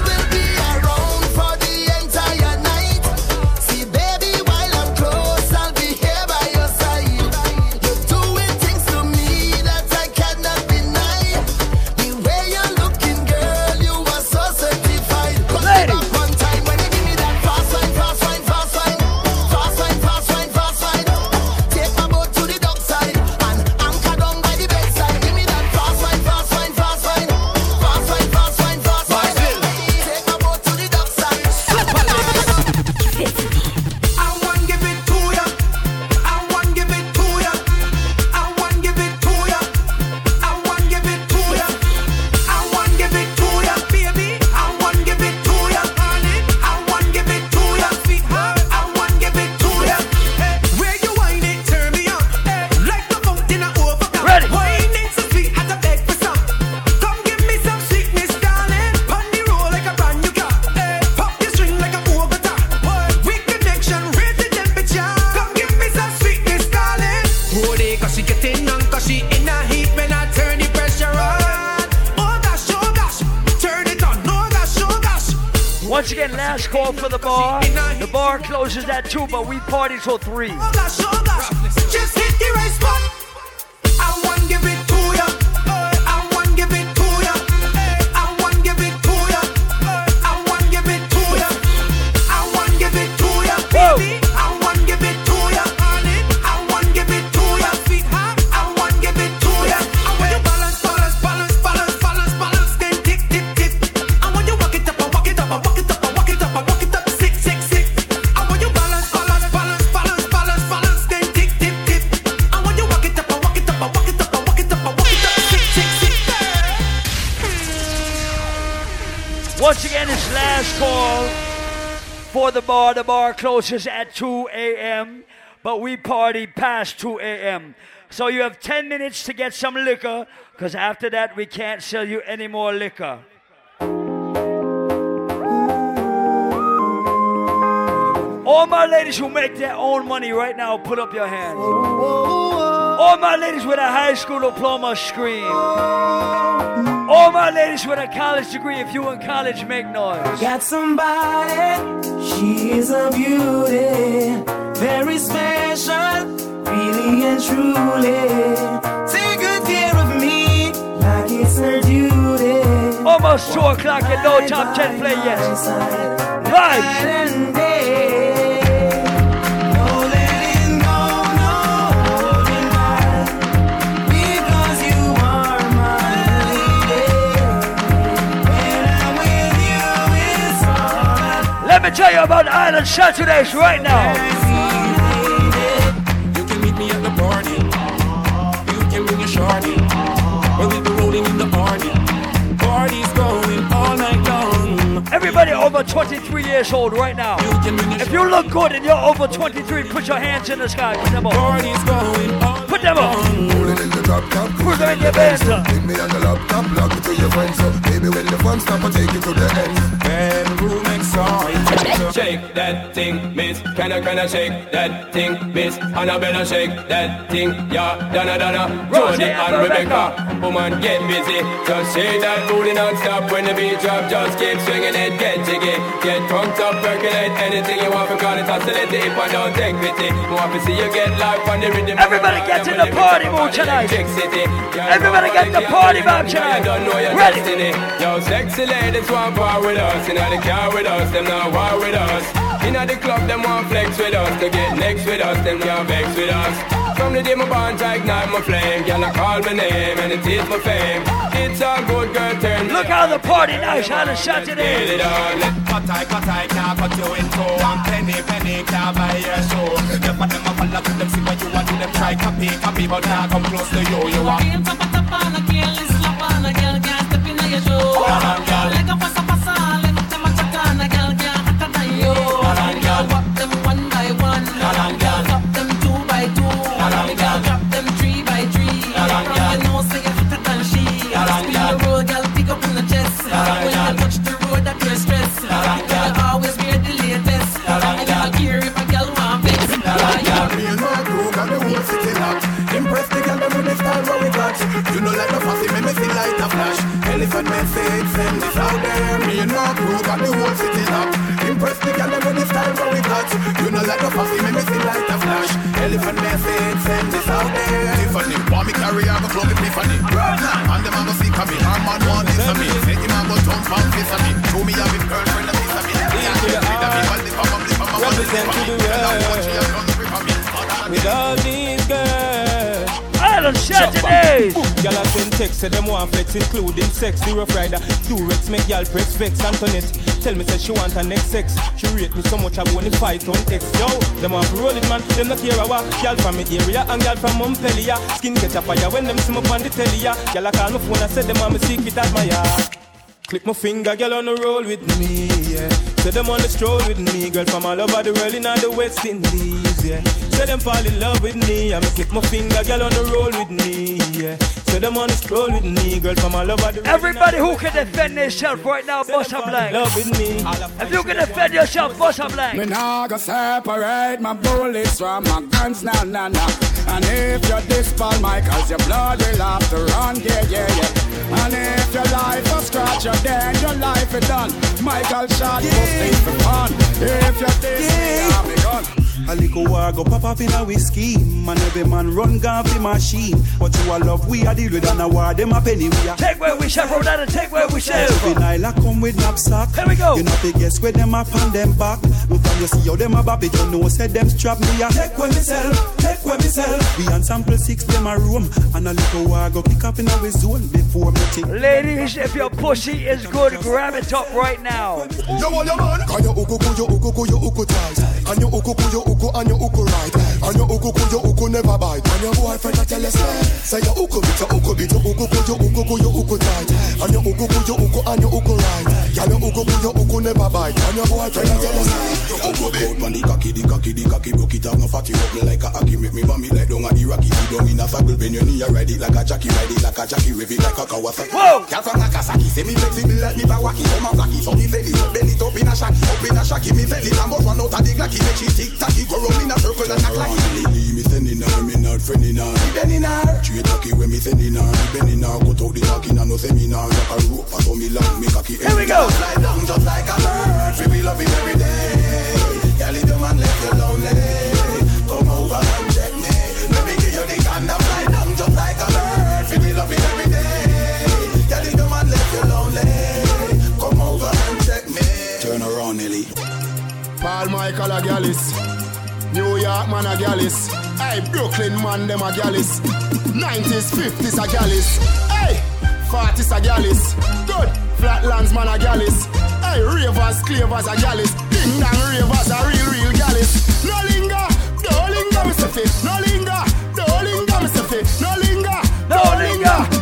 Closes at 2 a.m., but we party past 2 a.m. So you have 10 minutes to get some liquor, because after that, we can't sell you any more liquor. All my ladies who make their own money right now, put up your hands. All my ladies with a high school diploma, scream. All my ladies with a college degree, if you in college, make noise. Got somebody, she is a beauty, very special, really and truly. Take good care of me, like it's her duty. Almost 2 o'clock and no top 10 play yet. Vibes. Tell you about Island Saturdays right now. You can meet me at the party. You can bring your shorty. We'll be rolling in the party. Party's going all night long. Everybody over 23 years old right now. If you look good and you're over 23, put your hands in the sky. Put them up. Put them up. Put them in your bands. Bring me on the laptop, log me to your friends. So baby, when the fun stop, I take you to the end. Bedroom exciting. Shake that thing, miss. Can I, can I shake that thing, miss? Annabella, shake that thing, yeah. Donna, Donna, Jody and Rebecca. Woman, get busy. Just shake that booty non-stop when the beat drop. Just keep swinging it, get jiggy. Get drunk up, percolate anything you want. Call it oscillate if I don't take pity. Want to see you get live on the rhythm. Everybody get in the party mood tonight. Everybody get the party vibe tonight. Ready? Destiny. Yo, sexy ladies want war with us. Inna the car with us, them not war with us. Inna the club, them want flex with us. To get next with us, them can't vex with us. From the day my bond I ignite my flame, girl I call my name and it is my fame. It's a good girl turn. Look how the party nice, how the shot Feel it on. Cut I, cut I, can't cut you in two And penny, penny, can't buy your show You put them up and look them, see what you want to them Try copy, copy, but can't come close to you You want Real Saturdays. Y'all have send text, say them want flex, including sex. Rough rider, Durex, make y'all press vex. Antoinette, tell me say she want her next sex. She rate me so much I won't fight on X. Yo, them want roll it, man. Them not care a what. Y'all from me area and y'all from Montpellier. Skin catch a fire when them see me on the telly. ya. Y'all call my phone and say them want me secret admire. Click my finger, girl on the roll with me, yeah. Say them on the stroll with me, girl from all over the world in all the West Indies, yeah. Say them fall in love with me, I'm click my finger, girl on the roll with me, yeah. Say them on the stroll with me, girl from all over the. Everybody who can defend themselves right now, bust up like. Love with me. If you can defend yourself, bust up like. Me nah go separate my bullets from my guns, nah, nah, nah. And if you dispel my cause your blood will have to run, yeah, yeah, yeah. And if your life a scratch, you then your life is done. Michael shot, yeah. must for fun. If you diss me, I'll be gone. A little war go pop up in a whiskey. Man every man run gun the machine. But you a love we a deal with and a war them a penny we a Take where we shall from that and take where we shall. Every night I come with knapsack. Here we go. You know fi guess where them a pan them back. Look and you see how them a bop it. You know say them strap me a Take where me sell, take where me sell. We on sample six them a room And a little war go kick up in a zone Before me think. Ladies, if your pussy is good, grab it up right now. Yo, what your man? Can you uku ku, you uku ku, you uku tight. And you uku ku, you uku, and you uku right. And you uku ku, you uku never bite. And your boyfriend a tell you say, say you uku bit, you uku bit, you uku ku, you uku ku, you uku tight. And you uku ku, you uku, and you uku right. Girl, you uku never bite. And your boyfriend a jealous. Yo, go out man, the cocky, the cocky, the cocky, broke it off, no fatty up me like a hockey. Make me vomit like down at the rocky. You down in a circle, bend your knee, ride it like a jockey, ride it like a jockey, rev it like a Kawasaki. Whoa! Girl from Nagasaki, say me flexible like me Bawaki, so my flaky, so me belly up, belly up in a shacky, up in a shacky, me belly lambo run out of the glacky, make she tick tacky, go round in a circle and act like me sending her, me not friending her, me bending her. When me sending her, me bending her, cut out the talking and no seminar, like a rope, so me long, me cocky. Here we go. Slide down just like a bird, we love it every day. Girl, man left you lonely, come over and check me. Let me give you the kind of fly down just like a bird, we love it every day. Girl, man left you lonely, come over and check me. Turn around, Nelly. Paul Michael a gyalis. New York man a gyalis. Hey, Brooklyn man them a gyalis. 90s, 50s a gyalis. Hey, 40s a gyalis. Good, Flatlands man a gyalis. Hey, ravers, clavers a gyalis. Ding dong ravers a real, real gyalis. No linger, no linger, me say fit. No linger, no linger, me say fit. No linger, no linger.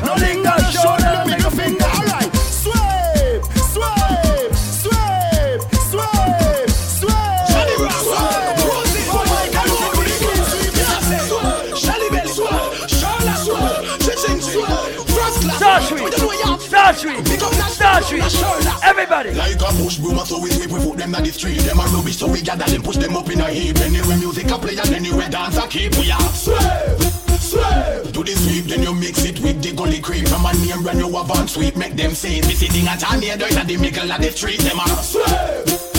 Star Street, Star Street. Everybody. Like a push broom, so we sweep, we put them down the street. Them a rubbish, so we gather them, push them up in a heap. Anyway, music a play and anyway, dance a keep. We are sweep, sweep. Do the sweep, then you mix it with the gully creep. From a name brand new avant sweep, make them say it. Visiting a town near the the middle of the street. Them a sweep, sweep.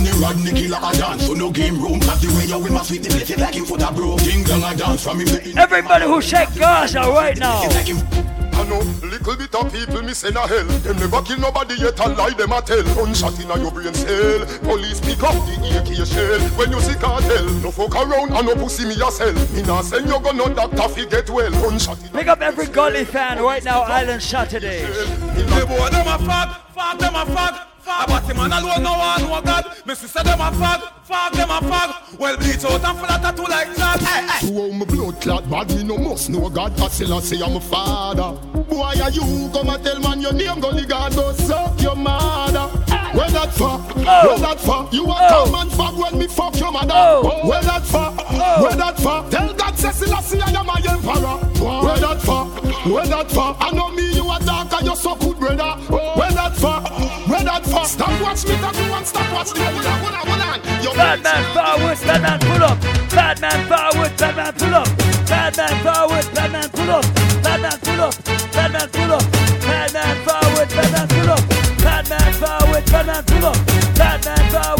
Rodney, Rodney, kill a dance, so no game room. Cause the way you will must sweep the place, it like him foot a broke. King gang a dance from him. Everybody who shake Gaza right now. I know little bit of people me send a hell. Them never kill nobody yet a lie them a tell. Gunshot inna your brain cell. Police pick up the AK shell. When you see cartel, no fuck around and no pussy me yourself. Me nah send you gun no doctor fi get well. Gunshot Pick up every gully fan right now, Island Saturdays. The boy them a fag, fag them a fag. About the man alone, no one, no God. Me sister them a fag, fag them a fag. Well, bleach out and full of tattoo like that. Hey, hey. To my blood clot bad, me no must know God. I still I say I'm a father. Boy, are you come and tell man your name, gully God, go suck your mother. Where that for? Where oh. that for? You a oh. come and fuck when me fuck your mother. Oh. Where that for? Where that for? Tell God Cecil I see I am my emperor. Where that for? Where that for? I know me you a dark and you so good brother. Where that for? Where that for? Stop watch me talk and stop watch the hold on, hold on, hold on. Your Bad man forward, bad man pull up. Bad man forward, bad man pull up. Bad man forward, bad man pull up. Bad man pull up. Bad man pull up. Bad man forward, bad man pull up. Bad man forward, bad man pull up. Bad man forward,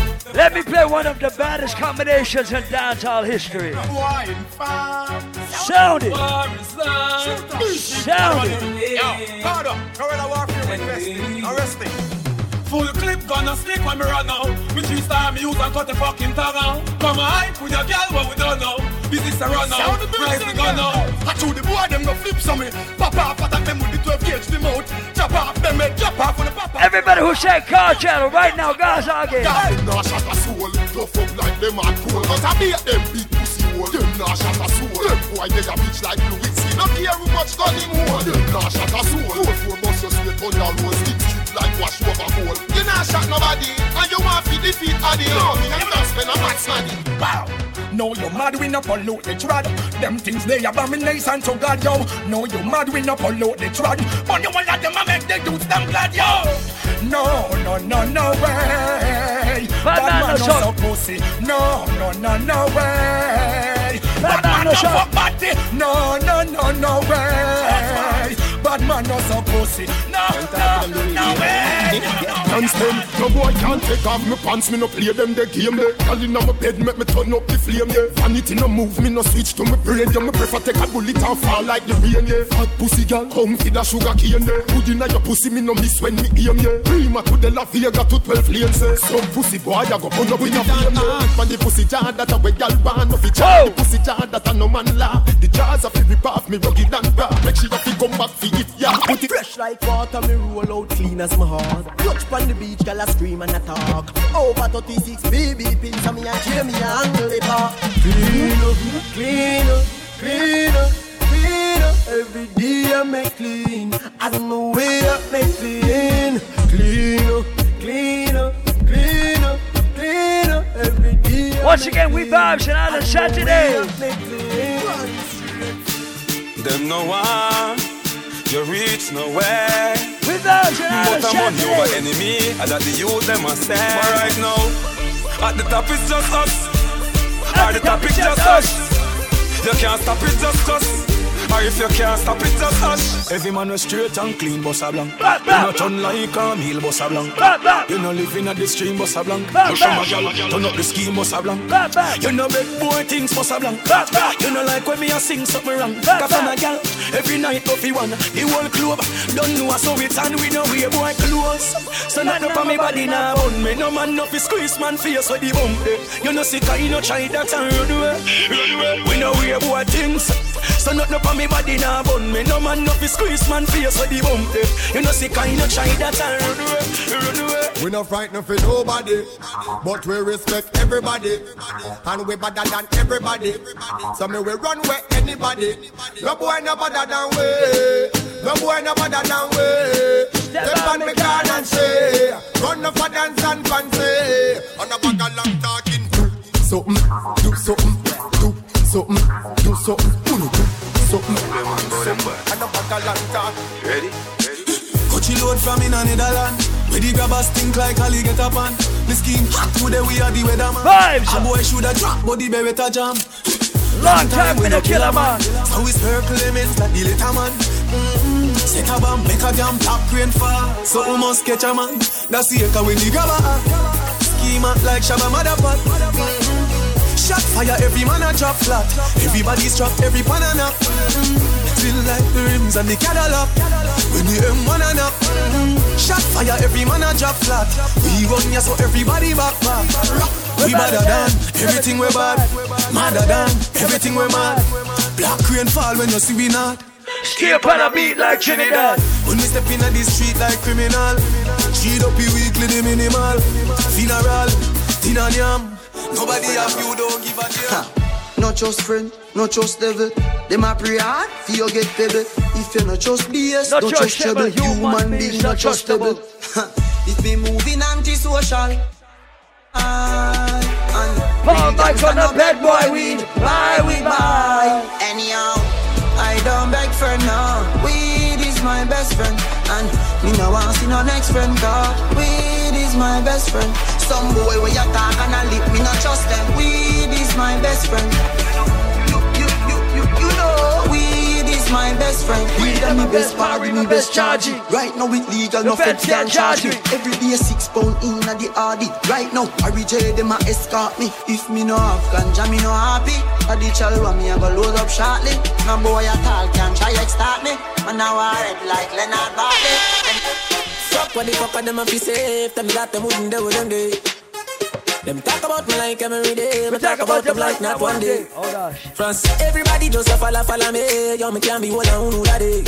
Let me play one of the baddest combinations in dancehall history. Sound it. Sound it. Full clip gonna stick when me run now. Me three star me use and cut the fucking tongue out. Come on, with your girl what we don't know. Business a run now. Sound the Price music, gun now. I told the boy them go flip some me. Pop off attack them with the 12 gauge the mouth. Chop off them make drop off with the pop off. Everybody who shake car channel right now, Gaza again. Them nah shot a soul. Tough up like them hard cool. But I beat them big pussy hole. Them nah shot a soul. Them boy they a bitch like blue whiskey. No care who much gun him hold. Them nah shot a soul. Four four bust your straight on your road. Stick strip like wash over hole. You nah shot nobody. And you want to defeat Addy. No, me and not spend a match money. Wow. No, you mad we no pollute the trad. Them things they abomination to God, yo. No, you mad we no pollute the trad. But you want let them a make the dudes them glad, yo. No, no, no, no way. Bad man no so pussy. No, no, no, no way. Bad man no body. No, no, no, no way. Bad man no so pussy. No, no, no way. Can't no boy can't take off my pants, me no play them the game there. Girl inna my bed, make me turn up the flame, yeah. Vanity no move, me no switch to my brain, yeah. Me prefer take a bullet and fall like the rain, yeah. Hot pussy girl, come feed a sugar cane, yeah. Good inna your pussy, me no miss when me aim, yeah. Prima to the La Vega to 12 lanes, yeah. Some pussy boy, I go put up in a flame, yeah. Man the pussy jar that a way girl born, no fi jar. The pussy jar that a no man laugh. The jars a fi rip off me rugged and raw. Make sure you fi come back fi it, yeah. Put it Fresh like water, me roll out clean as my heart. Touch on the beach, girl, I scream and I talk. Over 36 BB pins, and me and Jamie angle the bar. Clean up, clean up, clean up, clean up. Every day I make clean, as the way I make clean. Clean up, clean up, clean up, clean up. Every day. I Once again, we clean. vibes and Island As the way Saturday. I make clean. Them no one, you reach nowhere. Without you, But I'm money over enemy, and that the youth them a say. But right now, at the top it's just us. At the top it's just us. You can't stop it just us. Or if you can't stop it just us. Every man was straight and clean, bossa blanc. You not turn like a meal, bossa blanc. You no live in a the stream, bossa blanc. Push on my gal, turn up the scheme, bossa blanc. You no beg boy things, bossa blanc. You no like when me a sing something wrong. Cause I'm a gal, every night puffy one. The whole club, don't know so it's and we know we boy close. So not up on me body now, bun me. No man no fi squeeze man face with the bump. eh. You no sick, you no try that and run away. Run away. We know we boy things. So not up on me body now, bun me. No man no fi squeeze man face with the bump. eh. You no sick, you no try that and run away. Run away. We no frightened for nobody, but we respect everybody, and we better than everybody. So me we run where anybody. No boy no better than we. No boy no better than we. Step on me car and say, run up for dance and fancy. On a bag of long talking. Do something, do something, do something, do something. Uno, do something, something. On a bag of long talk. Ready? Coachy load from in a Netherland. Where the grabbers think like Ali get up on. The scheme hot today we are the weatherman. Vibes. A boy shoulda drop, but the beretta jam. Long time we no kill a man. So we circle limits like the little man. Mm-hmm. Set a bomb, make a jam, top rain fall. So we must catch a man. That's the echo when the grabber act. Schema like Shabba Motherfuck. Mm-hmm. Shot fire, every man a drop flat. Everybody's trapped, every pan a knock. Still like the rims and the Cadillac. When the M1 a knock. Shot fire, every man a drop flat. We run ya so everybody back back. We badder than everything we bad. Madder than everything we mad. Black rain fall when you see we not. Stay up on a beat like Trinidad. When we step in the street like criminal. Cheat up your weekly the minimal. Funeral, dinner yam. Nobody have you don't give a damn. No trust friend, no trust devil. Them a pray hard, for you get pebble. If you no trust BS, No no, trust trust trouble. trouble. Human Human beings being not not trustable. If me moving antisocial. I, and Paul Mike on the bed, boy, weed. Buy, we buy. Anyhow, I don't beg for no. Weed my best friend. And me no want see no next friend. Cause weed is my best friend. Some boy where you talk and I lip, me not trust them. Weed is my best friend. My best friend. Weed and me best party, me best charge it. Right now it legal, no feds can charge me. Every day six pound in a the RD. Right now, I reject them a escort me. If me no have ganja, me no happy. A the chalwa me a go load up shortly. No boy at all can try extort me. Man now I red like Leonard Bartley. Fuck what the fuck of them a fi safe. Tell me that them wouldn't do with them day. Them talk about me like every day. Me talk about them like not one day. Oh gosh. France, everybody just a follow, follow me. Yo, me can't be one on who that day.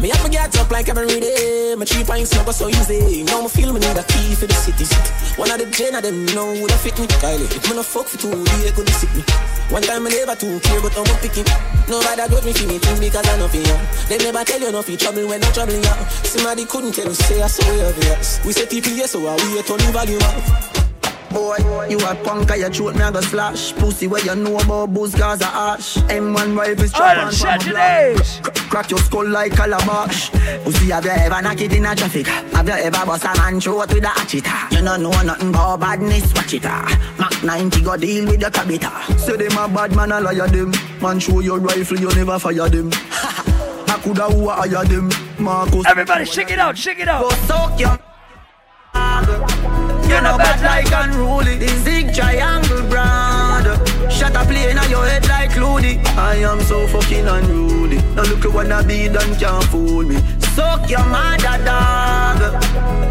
Me have me get up like every day. My three pints go so easy. Now me feel me need a key for the city. One of the gen of them know would have fit me. Kylie, if me no fuck for two days, could sick me. One time me never too care, but I'm picking. Nobody got me for me things because I know for. They never tell you no for trouble when I'm troubling you. Somebody couldn't tell you say I saw you obvious. We say people yes, so I on the volume up. Boy, you a punk, I throat me a go splash. Pussy where you know about booze, cause a ash. M1 rifle strap Island on Crack your skull like calabash. Pussy, have you ever knock it in a traffic? Have you ever bust a man throat with a hatchet? You don't know nothing about badness, watch it. ah. Mac 90 go deal with your cabita. Say them a bad man, I liar them. Man show your rifle, you never fire them. I coulda who I hire them. Marcus. Everybody, shake it out, shake it out. Go soak your you know bad like unruly. The zig triangle brand Shut up plane on your head like Looney I am so fucking unruly. Now look what I be done can't fool me Suck your mother dog.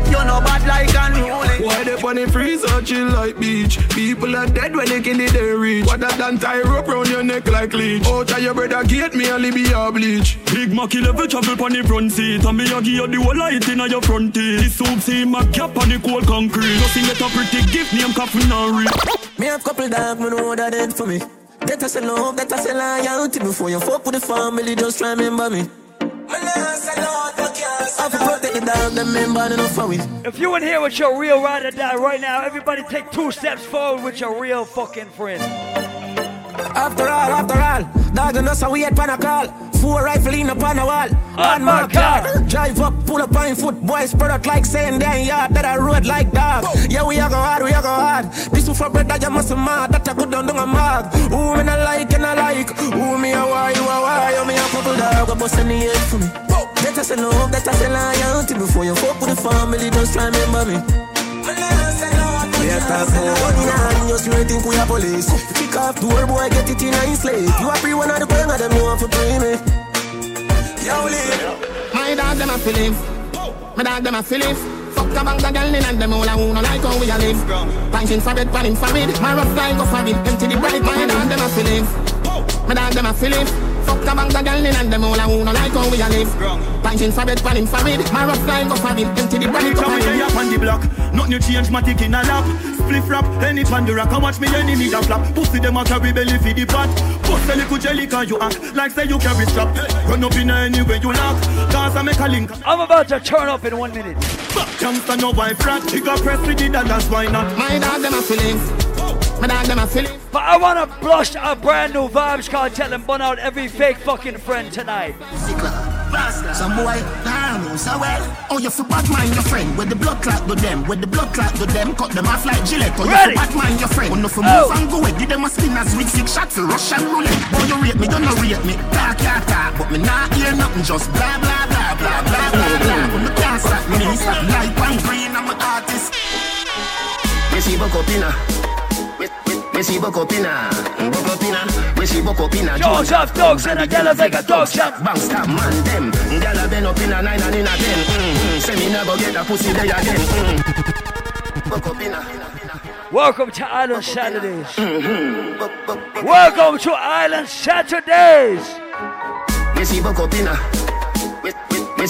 You know bad like unruly Why they funny freeze or chill like beach? People are dead when they kill it they reach. What that done tie rope round your neck like leech. Oh try your brother get me only be a bleach. Big Mac level travel on the front seat. And me a give you the whole light in your front teeth. This soup see my cap on the cold concrete. Nothing get a pretty gift name coffin and real. Me have couple dog me know that dead for me. Get us a love, get us a loyalty Before you fuck with the family. Just try remember me if you in here with your real ride or die right now, everybody take two steps forward with your real fucking friend. After all, after all, dog and us are weird pan a call. Four rifle in upon a wall. On my car. Drive up, pull up on foot. Boys spread out like saying damn yard that I road like dog. Yeah, we are go hard, we are go hard. This is for bread that you must mad. That I good down a mag. Who me not like and I like. Who me a why, you a why. You oh, me a couple dog. Go bust in the head for me. That I say love, that I say loyalty Before you fuck with the family, just try remember me we are talk about money now, just you think we are police. Kick off door, boy, get it in a slave. You are free one of the queen of them, you want to pay me. Yo, live. My dog, them a feeling. My dog, them a feeling. Fuck a bank of girl in and them all a who no like how we a live. Punching for bed, panning for it. My rough line go for it. Empty the bright, my dog, them a feeling. My dog, them a feeling. Fuck a bank of girl in and them all a who no like how we a live. Punching for bed, panning for it. My rough line go for it. Empty the bright, go for it. up on the block. Nothing change, my tick in a lap. Spliff rap, any pan the rock. watch me enemy that flap. Pussy them a carry belly for the pot. Bust a little jelly cause you act like say you carry strap. Run up in any way you lock. Cause I make a link. I'm about to turn up in one minute. Back jumps and no wife rat. You got press with it, that's why not. My dog them a feelings. My dog them a feeling. But I wanna blush a brand new Vybz Kartel and burn out every fake fucking friend tonight. Some boy, nah, so well. Oh, you for bad mind your friend. With the blood clot to them. With the blood clot to them. Cut them off like Gillette. Oh, you for bad mind your friend. Oh, no for move and go away. Give them a spin as with six shots for Russian roulette. Boy, you rate me, don't you no rate me. Talk, talk, talk. But me not hear nothing. Just blah, blah, blah, blah, blah, blah, blah. When me can't stop me, stop like one green. I'm an artist. Me see Bokopina. Me see Bokopina. Bokopina. Me see Bokopina. Jones of dogs and a Della Vega dog shop. Bang stop man them. Gala been up in a nine and in a ten. Mm-hmm. Say me never get a pussy there again. Mm. Bokopina. Welcome to Island Saturdays. Mm-hmm. Welcome to Island Saturdays. Me see Bokopina. Me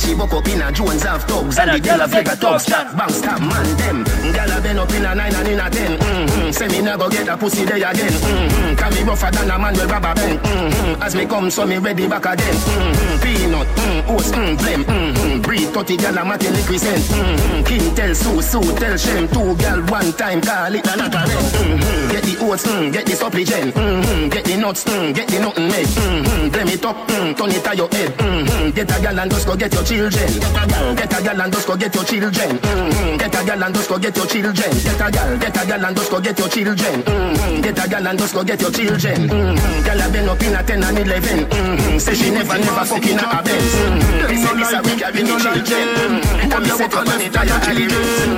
see Bokopina, Bokopina, me see Bokopina, Jones have thugs and the girl Della Vega thugs stop, bang stop man them. Girl Gala been up in a nine and in a ten. Mm-hmm. Say me never get a pussy there again. Mm-hmm. Can me rougher than a man with rubber band. Mm-hmm. As me come, so me ready back again. Mm-hmm. Peanut, mm, oats, mm, blem, mm-hmm. Breed 30 gal a matin represent. Mm-hmm. King tell Sue, Sue tell Shem. Two gal one time, call it another rent. Mm-hmm. Get the oats, mm, get the supplement. Mm-hmm. Get the nuts, mm, get the nothing made. Mm-hmm. Blem it up, mm, turn it to your head. Mm-hmm. Get a gal and just go get your children. Get a gal, get a gal and just go get your children. Mm-hmm. Get a gal and just go get your children. Get a gal, get a gal and just go get your children. Mm-hmm. Get a gal and just go get your children. Mm-hmm. Gal a been up in a 10 and 11. Mm-hmm. Say she never, never fucking a Benz. Mm-hmm. They say this a week having the children. Mm-hmm. And me set up on it a your children.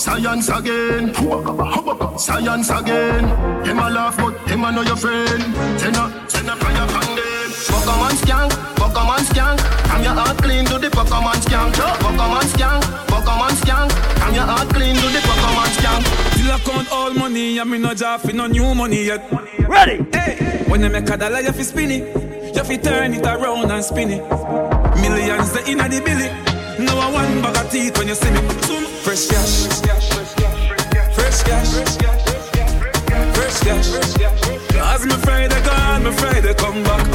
Science again. Science again. Him a laugh, but him a know your friend. Tenna, tenna fire from them. Pokemon skank, Pokemon skank. I'm your heart clean to the Pokemon skank. Pokemon skank, Pokemon skank. I'm your heart clean to the Pokemon skank. Still I count all money, and me no job for no new money yet. Ready? Hey, when you make a dollar, you fi spin it. You fi turn it around and spin it. Millions the inna the billy. No I one bag of teeth when you see me. Zoom. Fresh cash. Fresh cash. Fresh cash. As me Friday gone, me Friday come back.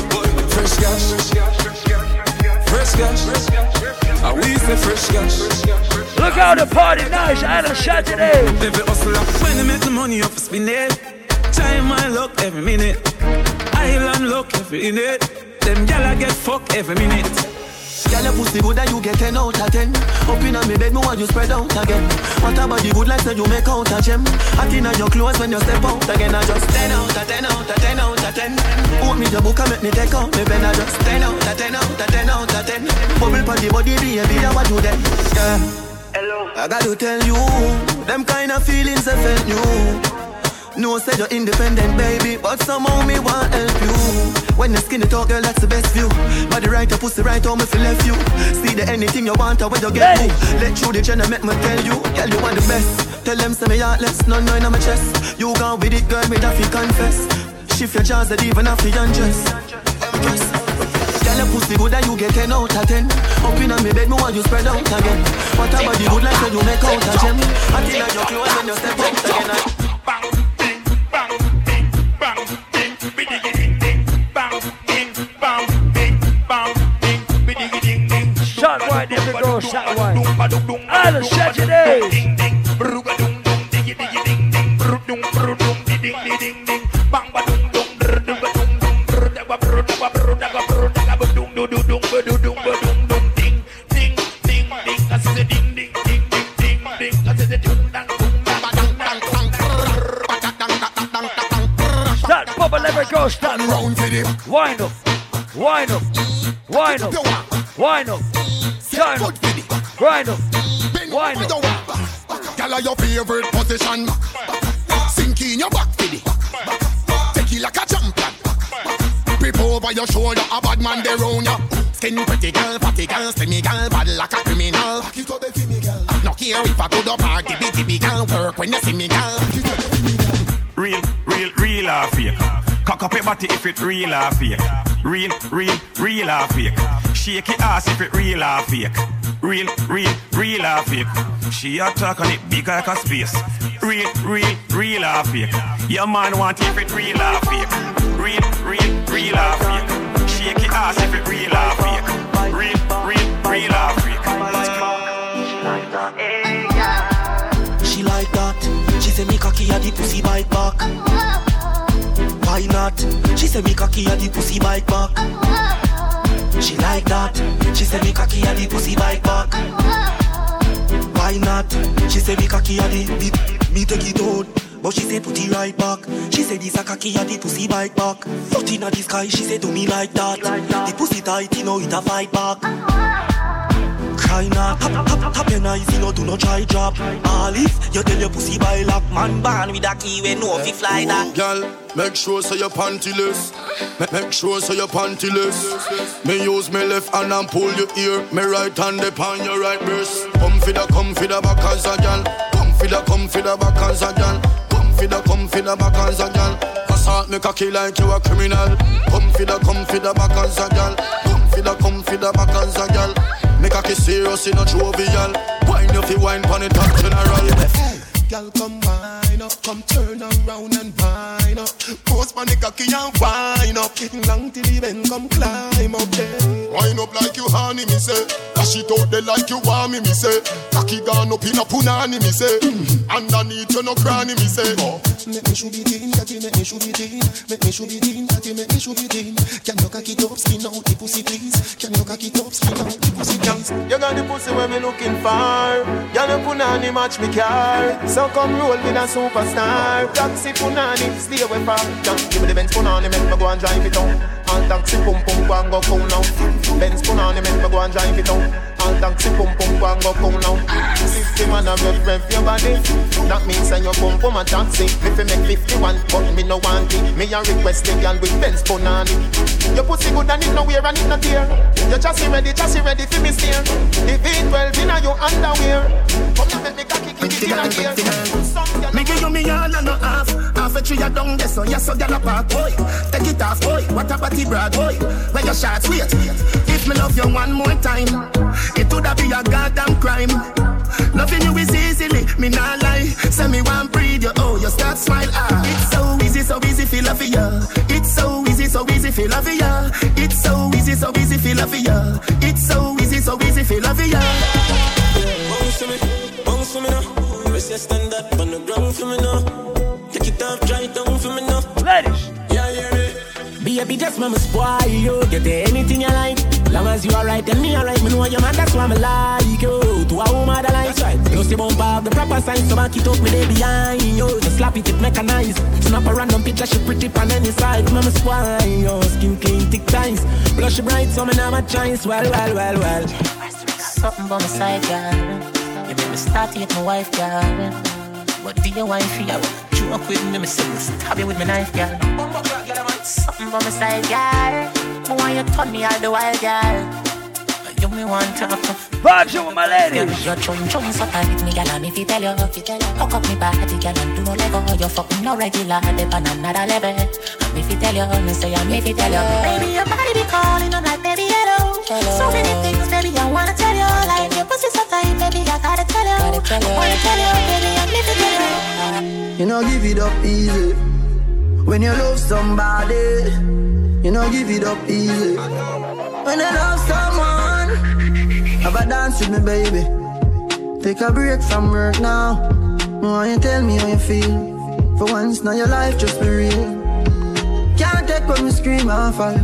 Fresh cash. Fresh cash. I we say fresh cash. Look how the party nice, Island Saturday. Eh? Every hustler, when they make the money off spin it. Time my luck every minute. Island luck every minute. Them gyal I get fuck every minute. Girl, your pussy good and you get 10 out of 10. Up in me bed, me want you spread out again. What about the good like say you make out a gem? I think your clothes when you step out again. I just 10 out of 10 out of 10 out of 10. Put me the book and make me take out me pen. I just 10 out of 10 out of 10 out of 10. Bubble the body, baby, I want you then. Yeah. Hello. I got to tell you, them kind of feelings I felt new. No, say you're independent, baby, but somehow me want help you. When the skinny talk, girl, that's the best view. Body right, your pussy right, home if you left you. See the anything you want, or when you get hey. Let you the channel make me tell you, girl, you want the best. Tell them say me heartless, no, no, in my chest. You gone with it, girl, me that fi confess. Shift your jaws, that even have to undress. Undress. Girl, your pussy good and you get 10 out of 10 Up in me bed, me want you spread out again What about the good like so you make out a gem I think that your clothes when you step out again right there, big girl, shot right. All the shot you there. Start bubble, let me go, start round. Wind up, wind up, wind up, wind up, turn up, wind up, wind up. Girl, your favorite position. Sink in your back for Take it like a champion. Grip over your shoulder, a bad man there round ya. Skin pretty girl, fatty girl, slimmy girl, bad like a criminal. Back it up, me girl. No care if I go to party, bitty big girl, work when you see me girl. Real, real, real or fake. Cock up your body if it real or fake. Real, real, real or fake. Shake your ass if it real or fake. Real, real, real or fake. She a talk on it big like a space. Real, real, real or fake. Your man want if it real or fake. Real, real, real or fake. Shake your ass if it real or Not? She say me cocky at the pussy bite back. She like that. She say me cocky at the pussy bite back. Why not? She say me cocky at the me, take it out. But she say put it right back. She say this a cocky at the pussy bite back. Foot inna the sky, she say do me like that. The pussy tight, you know it a fight back. Cry not, tap, tap, tap your eyes, you know do not try drop. If you tell your pussy by lock, man born with a key when no fi fly that. Girl, Make sure so your pantyless. Make, make sure so your pantyless. Me use me left hand and pull your ear. Me right hand upon your right breast. Come for the, come for the back as a gal. Come for the, come for the back as a gal. Come for the, come for the back as a gal. Assault me cocky like you a criminal. Come for the, come for the back as a gal. Come for the, come for the back as a gal. Me cocky serious in a jovial. Wine if you wine pon it top general. Girl, come wine up, come turn around and wine up. Post on the cocky and wine up. Long till the bend, come climb up there. Wine up like you honey, me say. Dash it out there like you want me, me say. Cocky gone up in a punani, me say. Mm-hmm. Underneath you no cranny, me say. Oh. Make me should be teen, cocky make me should be teen. Make me should be teen, cocky make me should be teen. Can you cocky top skin out the pussy, please? Can you cocky top skin out the pussy, please? You got the pussy where me looking for. Girl, you punani match me car. So come roll with a superstar. Taxi punani, stay away from. Just give me the Benz punani, make me go and drive it on. All taxi pum pum go and go cool now. Benz punani, make me go and drive it on. All taxi pum pum go and go cool now. Fifty man a rev rev your body. That means say you pum pum a taxi. If you make fifty one, but me no want it. Me a request the girl with Benz punani. Your pussy good and it no wear and it no tear. Your chassis ready, chassis ready for me steer. The V12 inna your underwear. Come here, make me cocky keep it inna gear. Me give you me all and no half. Half a tree a down there, so yes, so gyal a park, boy. Take it off, boy. What a body brag, boy. Where your shots, wait. If me love you one more time, it woulda be a goddamn crime. Loving you is easily, me not lie. Say me one breathe you, oh, you start smile, ah. It's so easy, so easy, feel love for ya. It's so easy, so easy, feel love for ya. It's so easy, so easy, feel love for ya. It's so easy, so easy, feel love ya. Bounce to me, bounce to me now. Press your stand up on the ground for me now. Take it off, dry it down for me now. Ladies. Yeah, yeah, yeah. Baby, just mama spoil you. Get anything you like. Long as you alright, tell me alright. Me know your man, that's why me like you. To a woman that likes right. You see bump have the proper signs, so back it up me they behind you. Just slap it, it mechanized. Snap a random picture, she pretty on any side. Mama swine, yo, skin clean, thick ties. Blush it bright, so me now my choice. Well, well, well, well. Something by my side, girl. Make me start get my wife, girl. What do you want for you? Joke with me, me say me stab you with my knife, girl. Something by my side, girl. I want you turn me all the while, girl. You me want to Vibes you with my lady. Your chum chum so tight, me girl, and if you tell you, hook up me body, girl, and do no lego. You fucking no regular, they on another level. And if you tell you, me say, and if you tell you, baby, your body be calling, I'm like, baby, hello. So many things, baby, I wanna tell you. Like your pussy so tight, baby, I gotta tell you. Gotta tell you. I wanna tell you, baby, and if you tell you. You know, give it up easy. When you love somebody, you know, give it up easy. When you love someone, have a dance with me, baby. Take a break from work now. Why you tell me how you feel? For once, now your life just be real. Can't take when we scream and fall.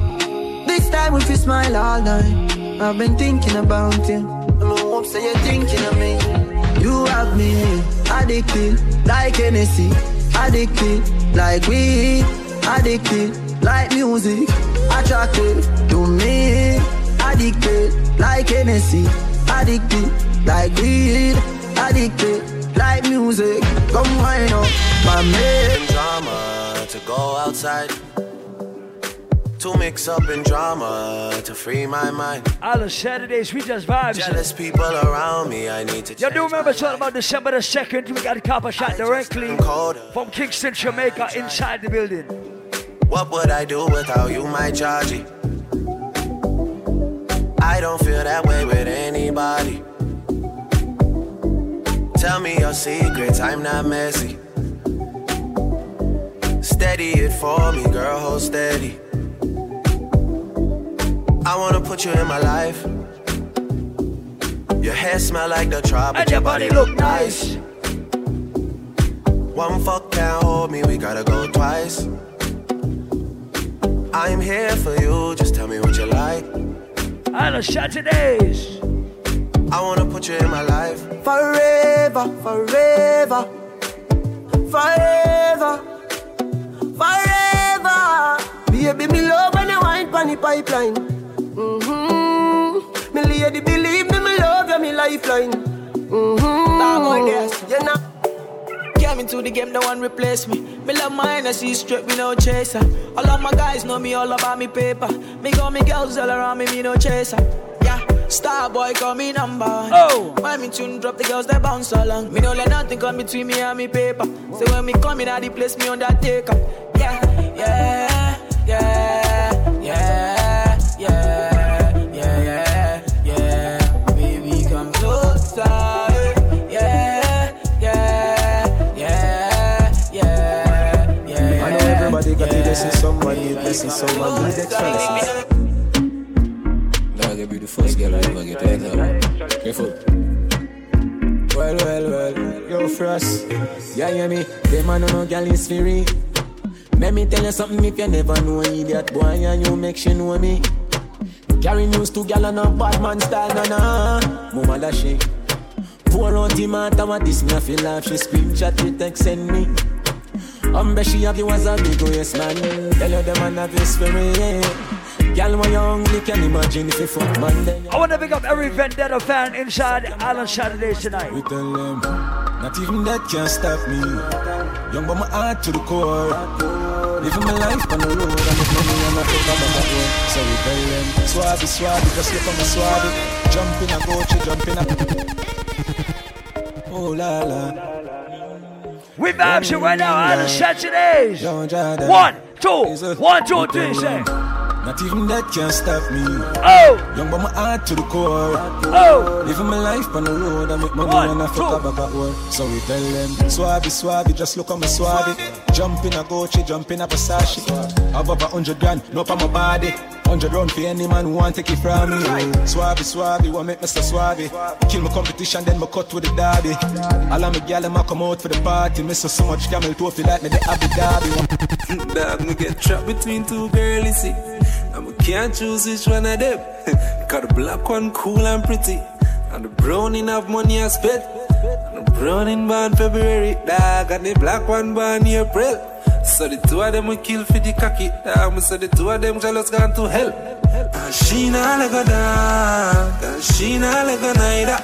This time if you smile all night. I've been thinking about you. I'm hope say you're thinking of me. You have me addicted like Hennessy, addicted like weed, addicted like music, attracted to me, addicted like Hennessy, addicted like weed, addicted like music. Come wind up, my man. Drama to go outside. To mix up in drama to free my mind. All the Saturdays, we just vibes. Jealous people around me, I need to. You do remember talking about December the 2nd? We got a copper shot directly from Kingston, Jamaica, inside the building. What would I do without you, my Georgie? I don't feel that way with anybody. Tell me your secrets, I'm not messy. Steady it for me, girl, hold steady. I wanna put you in my life. Your hair smell like the tropics. And your body look nice. One fuck can't hold me, we gotta go twice. I'm here for you, just tell me what you like. All the Saturdays. I wanna put you in my life. Forever, forever, forever, forever. Baby, me love when you wine pon the pipeline. Mm-hmm. Me lady, believe me, me love you, me lifeline. Mm-hmm. Nah, yes. You know. Came into the game, no one replace me. Me love mine, I see straight, me no chaser. All of my guys know me all about me paper. Me got me girls all around me, me no chaser. Yeah, star boy call me number one. Oh, when me tune drop, the girls they bounce along. Me no let nothing come between me and me paper. So when me come in, at the place me undertaker. Yeah, yeah, yeah, yeah, someone, need blessing someone. Need extra Dog, you be the first girl I ever get head up. Careful. Well, well, well, yo, Frost. Yeah, hear me? Them man no gal is free. Let me tell you something if you never know idiot boy and you make she know me. Carry news to gal and a bad man style, na na. Mama da she. Pour out the matter what this me I feel laugh. She scream chat with text send me. Umbre she have you as a big waist man. Tell you the man have his spirit. Gal when you hungry can imagine if you fuck man then. I want to pick up every Vendetta fan inside Island Saturdays tonight. We tell them, not even that can stop me. Young but my heart to the core. Living my life on the road, I make money and I up at work. So we tell them, swabby, swabby, just look on my swabby. Jump in a Gucci, jump in a. Oh la la. We vibes you right now, Island Saturdays. One, two, one, two, three, say. Not even that can stop me. Oh! Young but my heart to the core. Oh! Living my life on the road, I make money One, and I fuck up at work. So we tell them, swabby, swabby, just look at my swabby. Jump in a Gucci, jump in a Versace. Have over hundred grand, no for my body. Hundred round for any man who want take it from me. Swabby, swabby, what make me so swabby? Kill my competition, then my cut with the derby. All of my gal, them come out for the party. Miss so much camel toe, feel like me the Abu Dhabi. Mm, dog, me get trapped between two girlies, see. And we can't choose which one of them. Got the black one cool and pretty. And the brown in have money I spent. And the brown in born February, dog. And the black one born April. So the two of them we kill for the cocky, dog. So the two of them jealous gone to hell. And she not like a dog. And she not like a neither.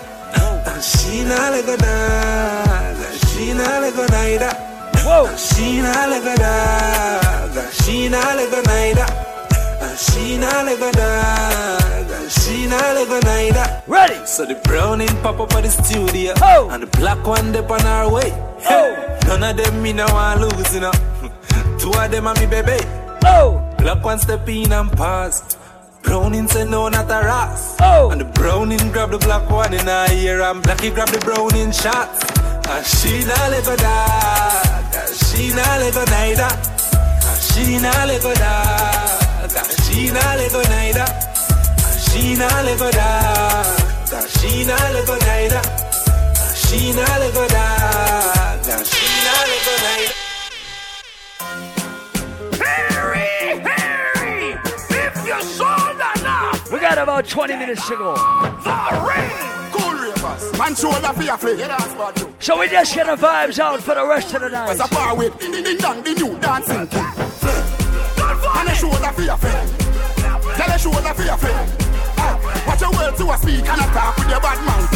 And she not like a dog. And she not like a neither. Whoa. She not like a dog. And she not like a neither. She not like a dog, she not like a neither. Ready? So the browning pop up at the studio, oh. and the black one dip on our way. Oh. None of them me no want lose, you know. Two of them are me baby. Oh. Black one step in and pass. Browning say no, not a ras. Oh. And the browning grab the black one in her ear, and blacky grab the browning shots. And she not like a dog, she not like a neither. And She not like a dog. She not let go neither. And She not let go da. She not let go neither. And She not let go da. said about 20 minutes to go. So we just get the vibes out for the rest of the night. Tell a shoulder for your friend. Watch your words to a speak and a talk with your bad mouth.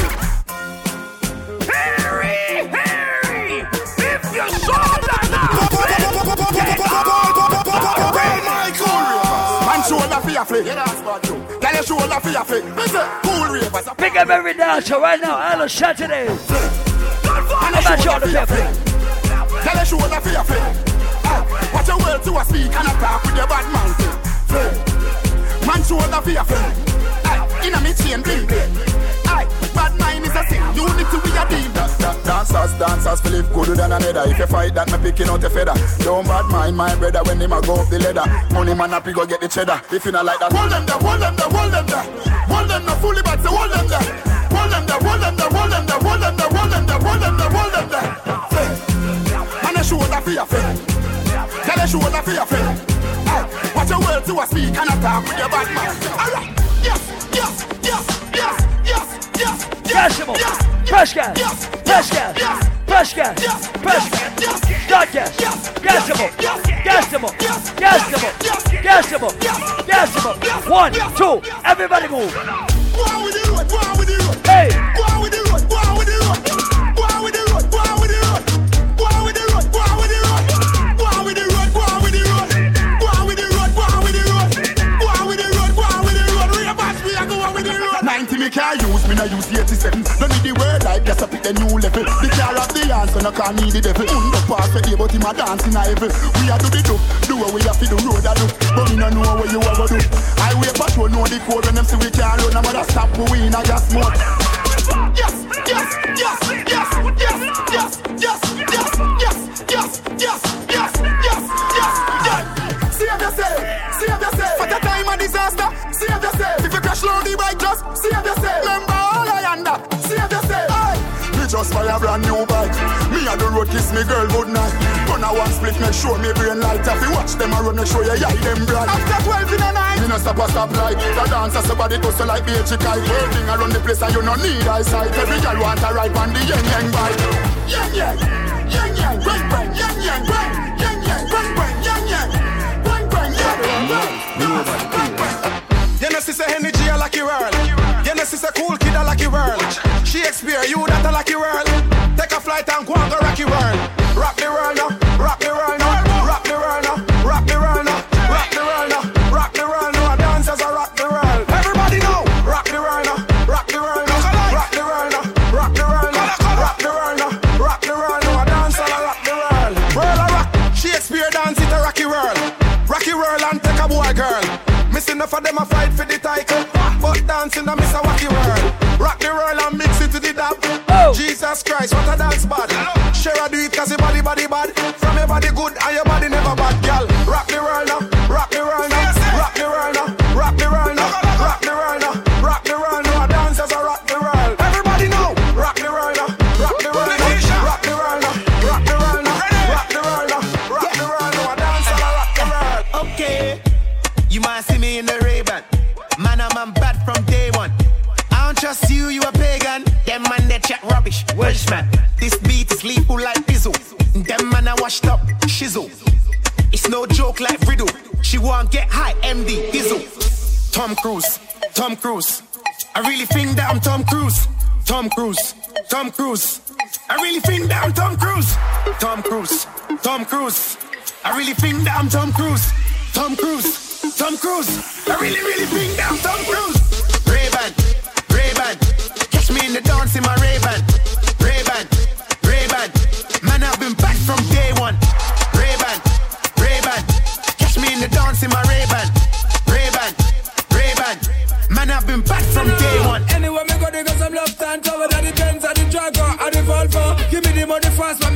Harry, Harry, if you're fear. Tell your shoulder fear flick. Listen, cool ravers. Pick up every dancer right now. Hello, Saturday. And I'm not sure the people. Tell your shoulder fear flick. Watch your world to a speak and a talk with your bad man. Man shoulder fear flick. Inna me chain bling bling. Bad man is a sin. Unity we a team. Dancers, dancers, feel live gooder than another. If you fight that, me picking out a feather. Don't bad mind my brother when him a go up the ladder. Money man up, he go get the cheddar. If you not like that, hold them there, hold them there, hold them there. Hold them there, fully back, so hold them there. Hold them there, hold them there, hold them there, hold them there, hold them there, hold them there, hold them there. Man, a shoulder for your friend. Tell a shoulder for your friend. Watch your words to a speak and attack with your bad man. Alright, yes, Passable. Press gas. Press gas. Press gas. Press gas. Dot gas. Gasable. Gasable. Gasable. Gasable. Gasable. One, two. Everybody move. Why we do it? Why we do it? Hey. Why we do it? Why we do it? Why we do it? Why we do it? Why we do it? Why we do it? me carry you road. 90 me can't use, me 87. No need the word like just a pick the new level. The car of the answer, no call me the devil. Undo pass for A, but him a dance in a level. We a do the do, do what we have to the road a do. But me no know what you ever do. I wait patrol know the code when them see we can't run. No matter stop, we in a gas mode. Yes, yes, yes, yes, yes, yes, yes, yes, yes, yes, yes, just buy a brand new bike. Me a the road kiss me girl good night. Run a one split, make sure me brain light. If you watch them a run, make sure you eye them bright. After 12 in the night, me no stop a stop light. The dancer somebody go so like be a chick eye. Working around the place and you no need eyesight. Every girl want a ride on the yang yang bike. Yang yang, yang yang, bang bang, yang yang, bang, yang yang, bang bang, yang yang, bang bang, yang yang, bang bang. You know, sister energy a lucky world. You know, sister Shakespeare, you that a lucky world. Take a flight and go and go rocky world. Rock the world now, rock the world now, rock the world now, rock the world now, rock the world now, rock the world now. Dancers a rock the world. Everybody know, rock the world now, rock the world now, rock the world now, rock the world now, rock the world now, rock the world now. Dancers a rock the world. World a rock. Shakespeare dance it a rocky world. Rocky world and take a boy girl. Missing enough of them a fight for the title. But dancing a miss a wacky world. Christ, what a dance bad. Share a do it cause your body body bad. From your body good and your body Tom Cruise. Tom Cruise. I really think that I'm Tom Cruise. Tom Cruise. Tom Cruise. I really think that I'm Tom Cruise. Tom Cruise. Tom Cruise. I really think that I'm Tom Cruise. Tom Cruise. Tom Cruise. I really, really think that I'm Tom Cruise.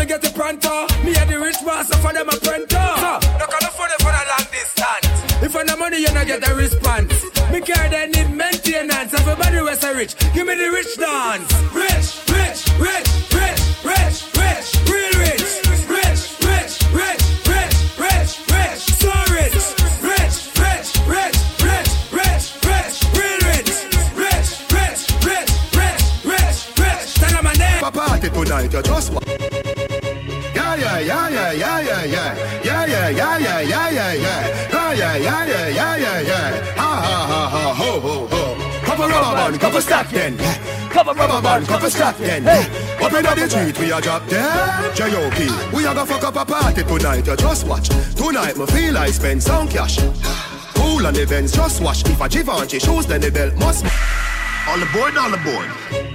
Me get the pronto. Me and the rich master for them a pronto. So, look at the funny for the long distance. If I no money, you not get a response. Me care they need maintenance. Everybody was a rich. Give me the rich dance. Rich, rich, rich, rich, rich, rich, real rich. Rich, rich, rich, rich, rich, rich, so rich. Rich, rich, rich, rich, rich, rich, real rich. Rich, rich, rich, rich, rich, rich. Tell them my name. a party tonight, you just wa- Yeah, yeah, yeah, yeah, yeah, yeah, yeah. Yeah, yeah, yeah, yeah, yeah, yeah, yeah. Ah, yeah, yeah, yeah. Ha, ha, ha, ha, ho, ho, ho. Of rubber band, of stack then. Of rubber band, of stack then. Up in the street, we a drop dead. J.O.P. We a go fuck up a party tonight, you just watch. Tonight, me feel I spend some cash. Cool on events, just watch. If a Givenchy shoes, then the belt must. All aboard, all aboard.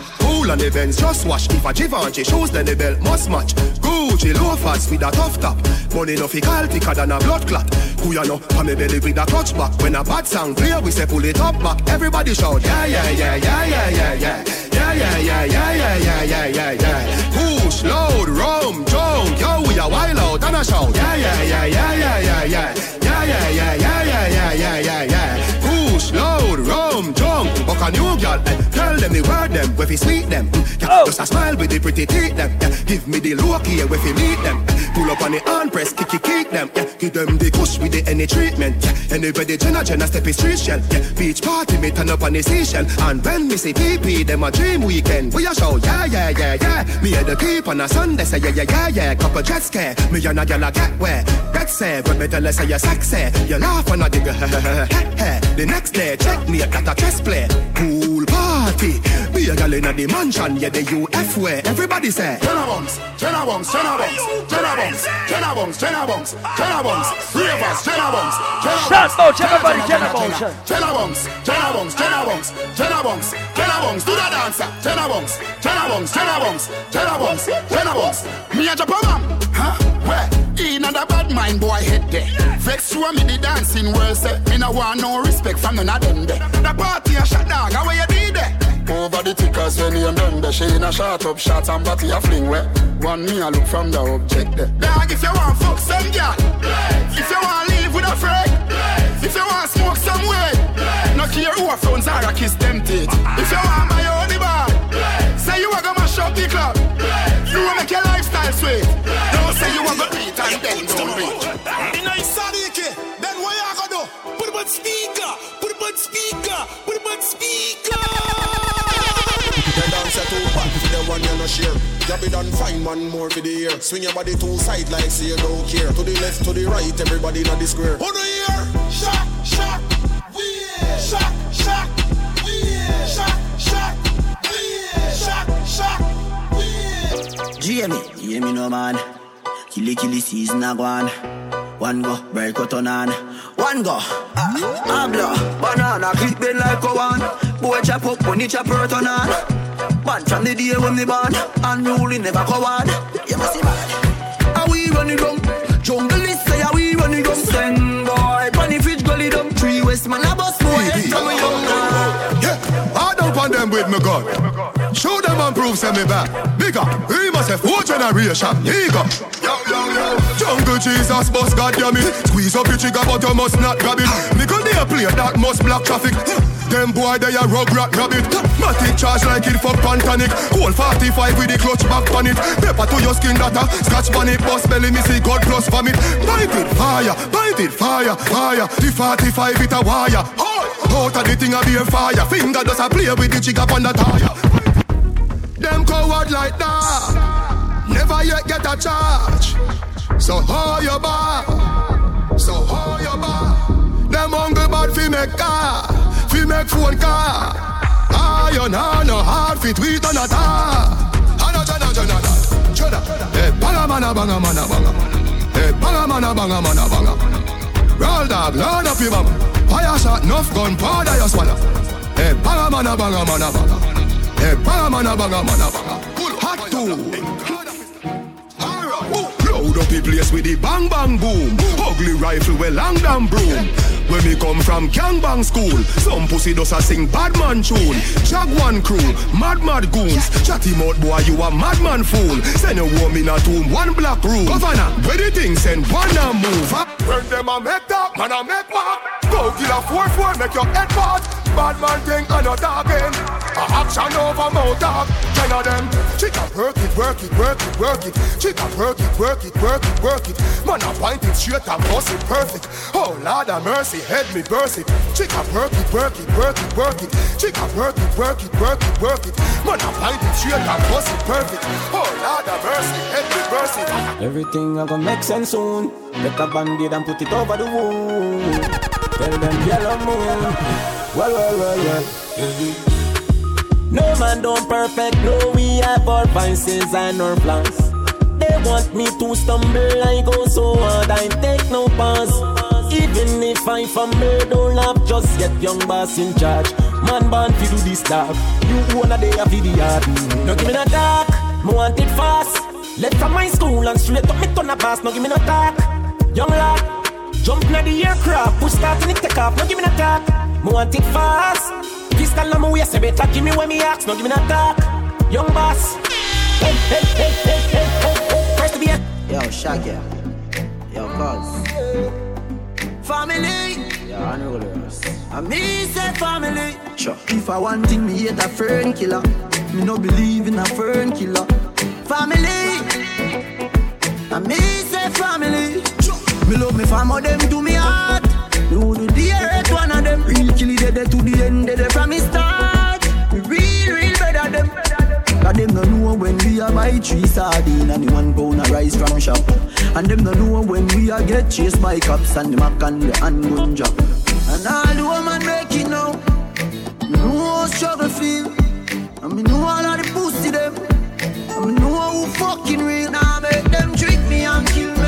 Cool on events, just watch. If a Givenchy shoes, then the belt must match. Gucci loafers with a tough top. Money no fi call thicker than a blood clot. Who ya know? On me belly with a clutch back. When a bad song play, we say pull it up back. Everybody shout, yeah, yeah, yeah, yeah, yeah, yeah, yeah. Yeah, yeah, yeah, yeah, yeah, yeah, yeah, yeah, yeah. Push, load, rum, drunk, yo, we a wild out and a shout. Yeah, yeah, yeah, yeah, yeah, yeah, yeah. Yeah, yeah, yeah, yeah, yeah, yeah, yeah, yeah, rum, drunk, buck a new girl. eh. Tell them the word them, where fi sweet them. Mm, yeah, Just a smile with the pretty teeth them. Yeah, give me the look here, where fi meet them. Pull up on the hand press, kick it, kick them. Yeah, give them the push with the any treatment. Yeah, anybody Jenna Jenna step is street shell. Yeah, beach party me turn up on the seashell. And when me say PP, them a dream weekend. We a show, yeah, yeah, yeah, yeah. Me at the keep on a Sunday, say yeah, yeah, yeah, yeah. Couple jet scare, me and a girl a get where. Get say, but me tell her say you sexy. You laugh and I dig The next day, check me at a chess play. Pool party. Be a girl in the mansion, yeah, the UF way. Everybody say, Jenna Bunks, Jenna Bunks, Jenna Bunks, Jenna Bunks, Jenna Bunks, Jenna Bunks, Jenna Bunks, Ravers, Jenna Bunks, Jenna Shout out, everybody, Jenna Bunks. Jenna Bunks, Jenna Bunks, Jenna Bunks, Jenna Bunks, Jenna Bunks, do the dancer. Jenna Bunks, Jenna Bunks, Jenna Bunks, Jenna Bunks, Jenna Bunks. Me a Japan, huh? In the bad mind boy head there. Vex through me the dancing world say. Me no want no respect from none of them there. The party a shot dog, how you did there? Over the tickers when you done the She in a shot up shots and body a fling where One me a look from the object there Dog if you want fuck some girl If you want live with a friend If you want smoke some way No care who a phones are a kiss them teeth If you want my own bar Say you a go mash up the club You will make your lifestyle sweet and then don't reach In a Sadiki, then what you gonna do? Put it speaker, put it speaker, put it speaker. The dancer too bad for the one you no share. You be done find one more for the year. Swing your body two side like say you don't care. To the left, to the right, everybody in the square. Who you hear? Shock, shock, we shock, shock, we shock, shock, we shock, shock, we. Jamie, you hear me no man. Killy killy season a go on. One go, break out on on. One go, ah, habla, banana, click bend like a one. Boy chop up, money chop hurt on on. Man from the day when me born, unruly never go on. You must see man. How we running down? Jungle is say how we running down. Send boy, funny fridge gully down. Three west man a bus on them with me gun. Show them and prove send me back. Bigger, we must have four generation. Go. Yo, yo, yo. Jungle Jesus, boss, goddamn it. Squeeze up your trigger, but you must not grab it. Because they play that must block traffic. Them boy, they a rug rat rabbit. Matic charge like it for pantanic. Cold 45 with the clutch back on it. Pepper to your skin, that a scratch it. Boss belly, me see God plus vomit. Bite it, fire, bite it, fire, fire. The 45 it a wire. Out of the thing a be a fire. Finger does a play with the jigger on the tire. Them coward like that. Never yet get a charge. So hold your bar. So hold your bar. Them hungry bad fi make car. Fi make phone car. Iron on no hard fit tweet on a tar. Hey, eh, banga mana banga mana banga. Hey, banga mana banga eh, mana banga. Roll dog, load up your mama. Fire shot, enough gun, powder you swallow. Hey, banga mana banga mana banga. Hey, banga mana banga mana banga. Hot two. Load up the place with the bang bang boom. Ugly rifle with long damn broom. When me come from gangbang school, some pussy does a sing bad man tune. Jaguan crew, mad mad goons. Chatty mouth boy, you a madman fool. Send a woman a tomb, one black room. Governor, where the thing send one a move. When them a make that, man a make mark. Go kill a four four, make your head part. Bad man thing and a talking. A action over mouth talk. Ten of them. Chica work it, work it, work it, work it. Chica work it, work it, work it, work it. Man a point it straight and bust it perfect. Oh Lord of mercy, head me burst it. Chica work it, work it, work it, work it. Chica work it, work it, work it, work it. Man a point it straight and bust it perfect. Oh Lord of mercy, head me burst it. Everything a gonna make sense soon. Get a band-aid and put it over the wound. Tell them yellow moon. Well, well, well, well. No man don't perfect. No, we have our vices and our plans. They want me to stumble. I go so hard. I take no pause. Even if I fumble, don't laugh. Just get young boss in charge. Man born fi do this stuff. You wanna day a the yard. No give me no talk. Me want it fast. Left from my school and straight up me turn a pass. No give me no talk. Young lad, jump in the aircraft, push start and it take off. No give me no talk. Me want it fast. Pistol on my waist, you better give me when me ask. No give me no talk. Young boss. Hey, hey, hey, hey, hey, hey. First to be a Yo, Shaggy. Yo, cuz. Family. Yeah, Yo, unrollers. I me say family. Sure. If I want thing, me hate a fern killer. Me no believe in a fern killer. Family. I me say family. Me love me fam, them to me heart. Would do the earth one of them. Real kill it dead to the end, dead from me start. Me real, real better them. Cause them no know when we a buy three sardine and the one pound a rice from shop. And them no know when we a get chased by cops and the mac and the handgun drop. And all the woman make it now. Me know how struggle feel. And me know all of the pussy them. And me know who fucking real. Now make them trick me and kill me.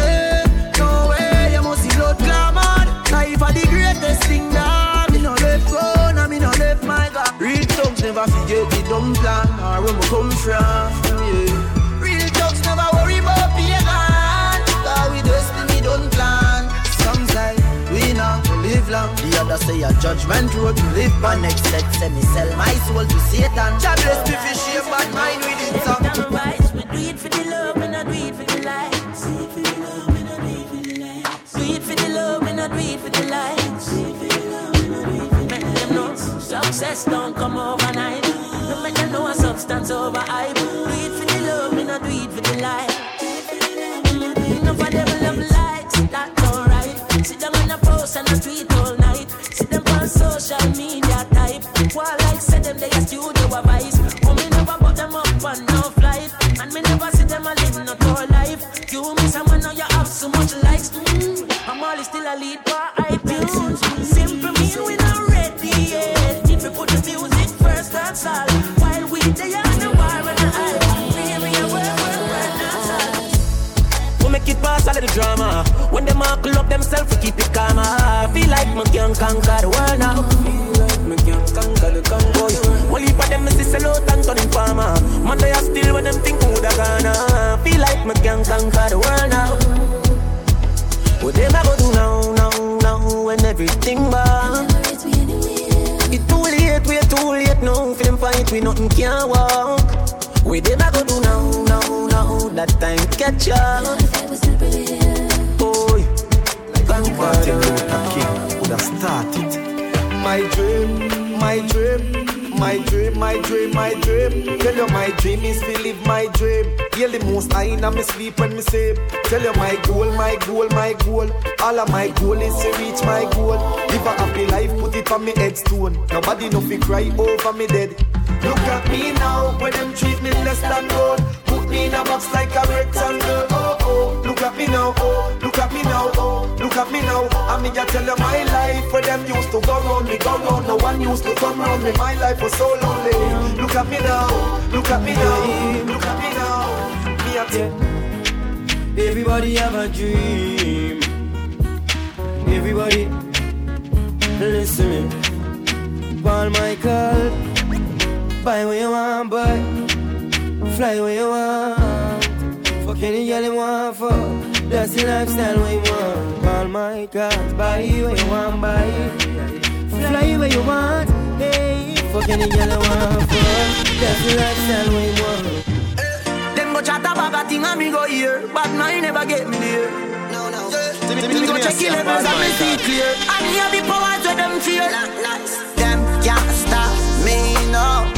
The greatest thing that me no left go, now me no left my God. Real thugs never forget the dumb plan or where we come from. Yeah. Real thugs never worry about pagan. Cause we destiny don't plan. Some say we not live long. The other say a judgment road to live by next set. Say me sell my soul to Satan. God bless me for shape bad mind with it. Some success don't come overnight. No make them know substance over hype. Do it for the love, we not do it for the likes. Enough of them love likes, that's alright. Sit down on a post and a tweet drama. When them all club themselves, we keep it calm. I feel like me can conquer the world now. Feel like me can conquer the Congo. Heap of them is a lot and turning farmer. Man, they are still when them think woulda gonna. Feel like me can conquer the world now. What them a go do now, now, now when everything bad? It too late, we too late now. For them fight, we nothing can walk. What them a go do now, now, that time catch up. Oh, like I'm Martin Luther King would have started. My dream, my dream, my dream, my dream, my dream. Tell you my dream is to live my dream. Yeah, the most I in my sleep and me sleep. Tell you my goal, my goal, my goal. All of my goal is to reach my goal. Live a happy life, put it on me headstone. Nobody know fi cry over me dead. Look at me now, when them treat me less than gold. Put me in a box like a rectangle. Oh oh, look at me now. Oh, look at me now. Oh, look at me now. I me just tell you my life. Where them used to go round me, go round. No one used to come round me. My life was so lonely. Look at me now. Look at me now. Look at me now. Me a yeah. Everybody have a dream. Everybody, listen me. Paul Michael. Buy what you want, boy. Fly where you want. Fuck any girl you want, fuck. That's the lifestyle we want. All my cars, buy what you want, buy. Fly where you want, hey. Fuck any girl you want, fuck. That's the lifestyle we want. Them go chat about a thing and me go here, but mine never get me there. No, no. Yeah. Me go check the levels and me see clear. And me have the powers where them fear. Them can't stop me, no.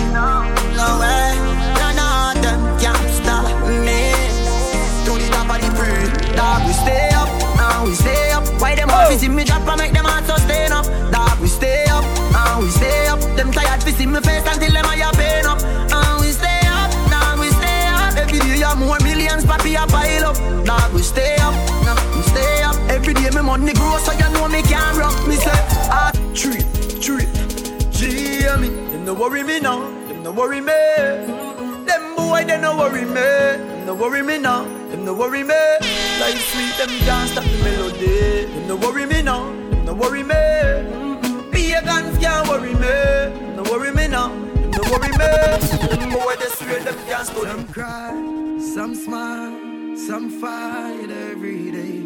No way, dog, we stay up, and we stay up. Why them oh. see me drop and make them heart sustain up? Dog, we stay up, and we stay up. Them tired to see me face until them eye pain up. And we stay up, dog, we stay up. Every day you more millions, papi a pile up. Dog, we stay up, we stay up. Every day me money grow, so you know me can't rock. Me say, ah, tree, tree, G, me. Them no worry me now them no worry me. Boy, they no worry me. Them no worry me now. Them no worry me. Life sweet, them can't stop the melody. Them no worry me now. Them no worry me. Mm-hmm. Pagans can't worry me. No worry me now. Them no worry me. Them boy, they swear them can't stop Some cry, some smile, some fight every day.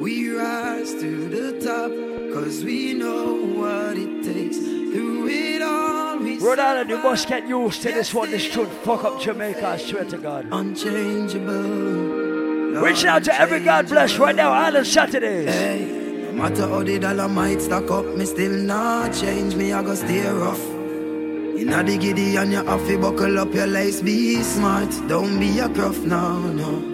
We rise to the top, cause we know what it takes. Through it all, Island, you must get used to this one. This should fuck up Jamaica, I swear to God. Unchangeable. Reaching out to every God bless right now, Island Saturdays. Hey, no matter how the dollar might stack up, me still not change me, I go stay rough. Inna the giddy and your have buckle up your lace, be smart, don't be a gruff, no, no.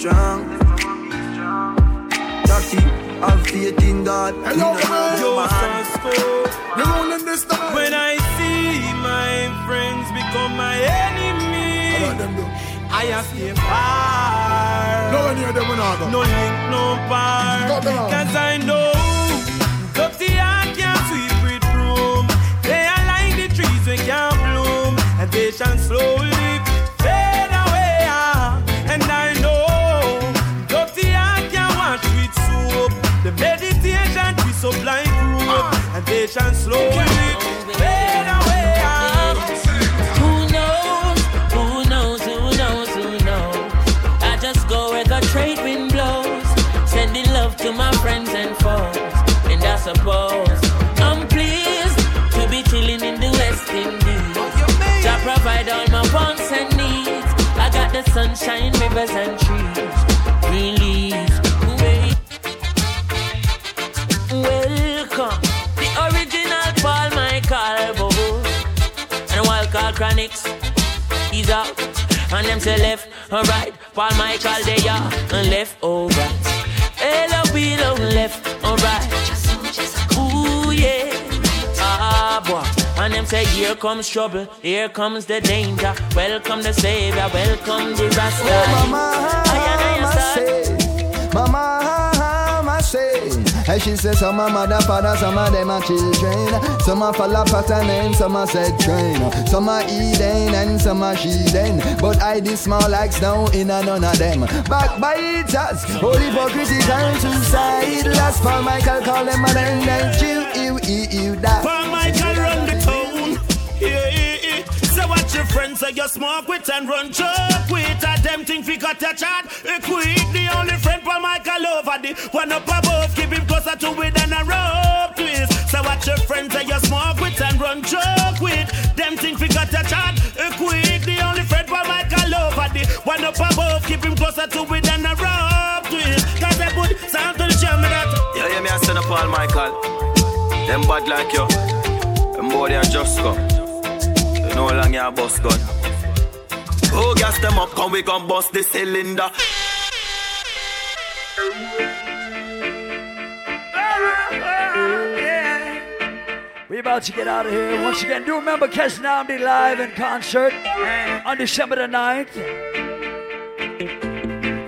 strong. Jackie, have faith in God. Hello, man. this time. When I see my friends become my enemy, I have stay far. No one near them, no link, no bar. Cause I know dirty heart can't sweep with broom. They are like the trees we can't bloom, and they shall slowly. And slowly fade away. Who knows? Who knows? Who knows? Who knows? I just go where the trade wind blows, sending love to my friends and foes, and I suppose I'm pleased to be chilling in the West Indies. I provide all my wants and needs. I got the sunshine, rivers and trees, green chronics, he's out. And them say left or right Paul Michael they are And left over. Hello, below left or right. Ooh yeah. Ah boy. And them say, here comes trouble, here comes the danger. Welcome the savior, welcome the Rasta. Oh, mama, I say, mama, I say. Hey, she says some of mother, father, some of them are children. Some are follow pattern and some are set train. Some are Eden and some are sheeden. But I this small like snow in a none of them. Backbiters, holy hypocritical, suicide. Last Paul Michael call them and then you, you, you, you, that. Friends say you smoke with and run joke with. A them thing fi cut your chat. Quick, the only friend Paul Michael over the one up above. Keep him closer to it than a rope twist. So watch your friends say you smoke with and run joke with. Them thing fi cut your chat. Quick, the only friend Paul Michael over the one up above. Keep him closer to it than a rope twist. Cause they put sound to the jam that. Yeah, yeah, me I send up Paul Michael. Them bad like you. Them boy they are just come. You know how long you bust gun. Oh, gas them up, come we gon' bust the cylinder. We about to get out of here. Once again, do remember catch Namdi live in concert on December the 9th.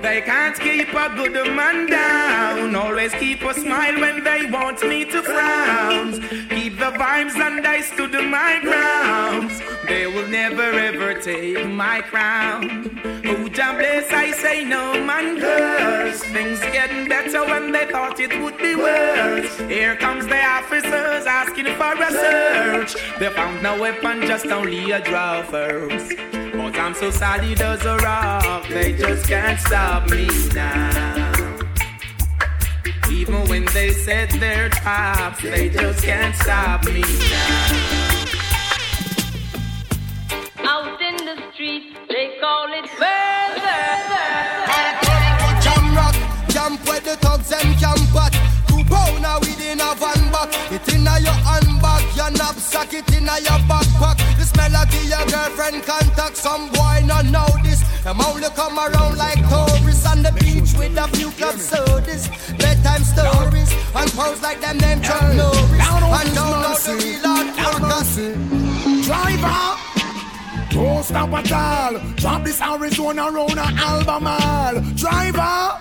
They can't keep a good man down. Always keep a smile when they want me to frown. Keep the vibes and I stood my ground. They will never ever take my crown. Oh, Jah bless, I say no man curse. Things getting better when they thought it would be worse. Here comes the officers asking for a search. They found no weapon, just only a draw first. But I'm so solid as a rock, they just can't stop me now. Even when they set their traps, they just can't stop me now. They call it murder. Jam rock, jump where the thugs and camp at. Two pounder within a van back. It inna your handbag, your knapsack, it inna your backpack. The smell of your girlfriend contact. Some boy not know this. Them only come around like tourists on the beach with a few club sodas, bedtime stories, and pose like them name Chuck Norris. And don't know the real hard workers. Driver! Don't stop at all. Drop this Arizona round a Albemarle. Driver,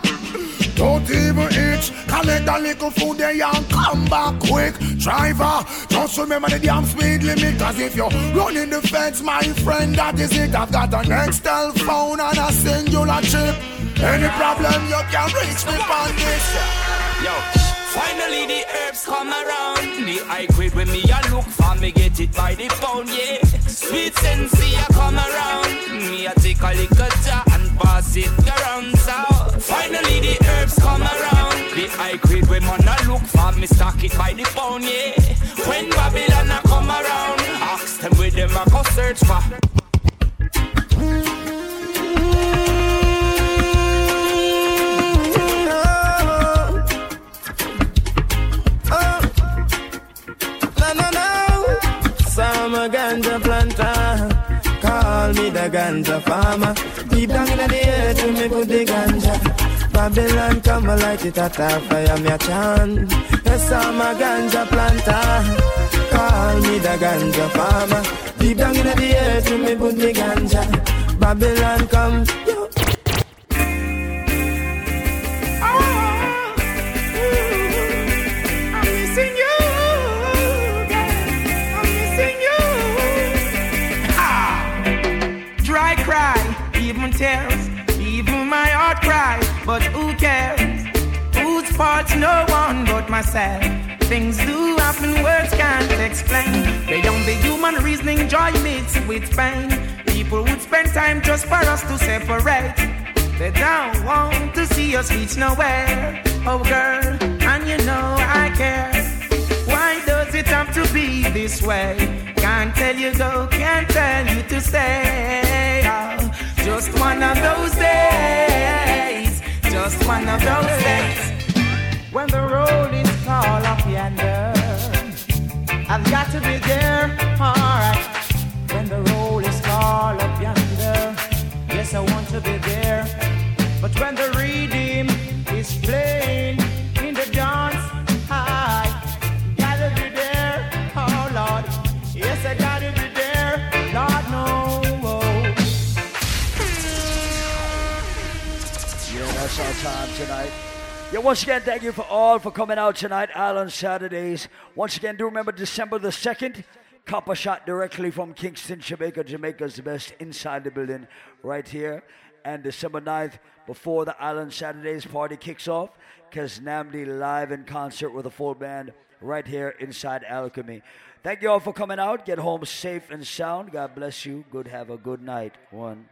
don't even itch. Collect a little food there and come back quick. Driver, just remember the damn speed limit. Cause if you're running the fence, my friend, that is it. I've got an Nextel phone and a Cingular chip. Any problem, you can reach me on this. Yo. Finally the herbs come around. The high grade when me a look for me get it by the pound, yeah. Sweet sensi a come around. Me a take a little jar and pass it around. So finally the herbs come around. The high grade when man a look for me stock it by the pound, yeah. When Babylon a come around, ask them where them a go search for. The ganja farmer. Deep down in the earth, to me put the ganja. Babylon come and light it at a fire, me a chant. Yes, I'm a ganja planter. Call me the ganja farmer. Deep down in the earth, to me put the ganja. Babylon come. But who cares? Whose fault's no one but myself. Things do happen, words can't explain. Beyond the human reasoning, joy mixed with pain. People would spend time just for us to separate. They don't want to see us reach nowhere. Oh, girl, and you know I care. Why does it have to be this way? Can't tell you go, can't tell you to stay. Oh, just one of those days. Just one of those days. When the road is tall up yonder, I've got to be there. Alright. When the road is tall up yonder, yes, I want to be there. time Yeah, once again, thank you for all for coming out tonight, Island Saturdays. Once again, do remember December the 2nd, Copper Shot directly from Kingston, Jamaica. Jamaica's the best inside the building right here. And December 9th, before the Island Saturdays party kicks off, because Namdi live in concert with a full band right here inside Alchemy. Thank you all for coming out. Get home safe and sound. God bless you. Good. Have a good night. One.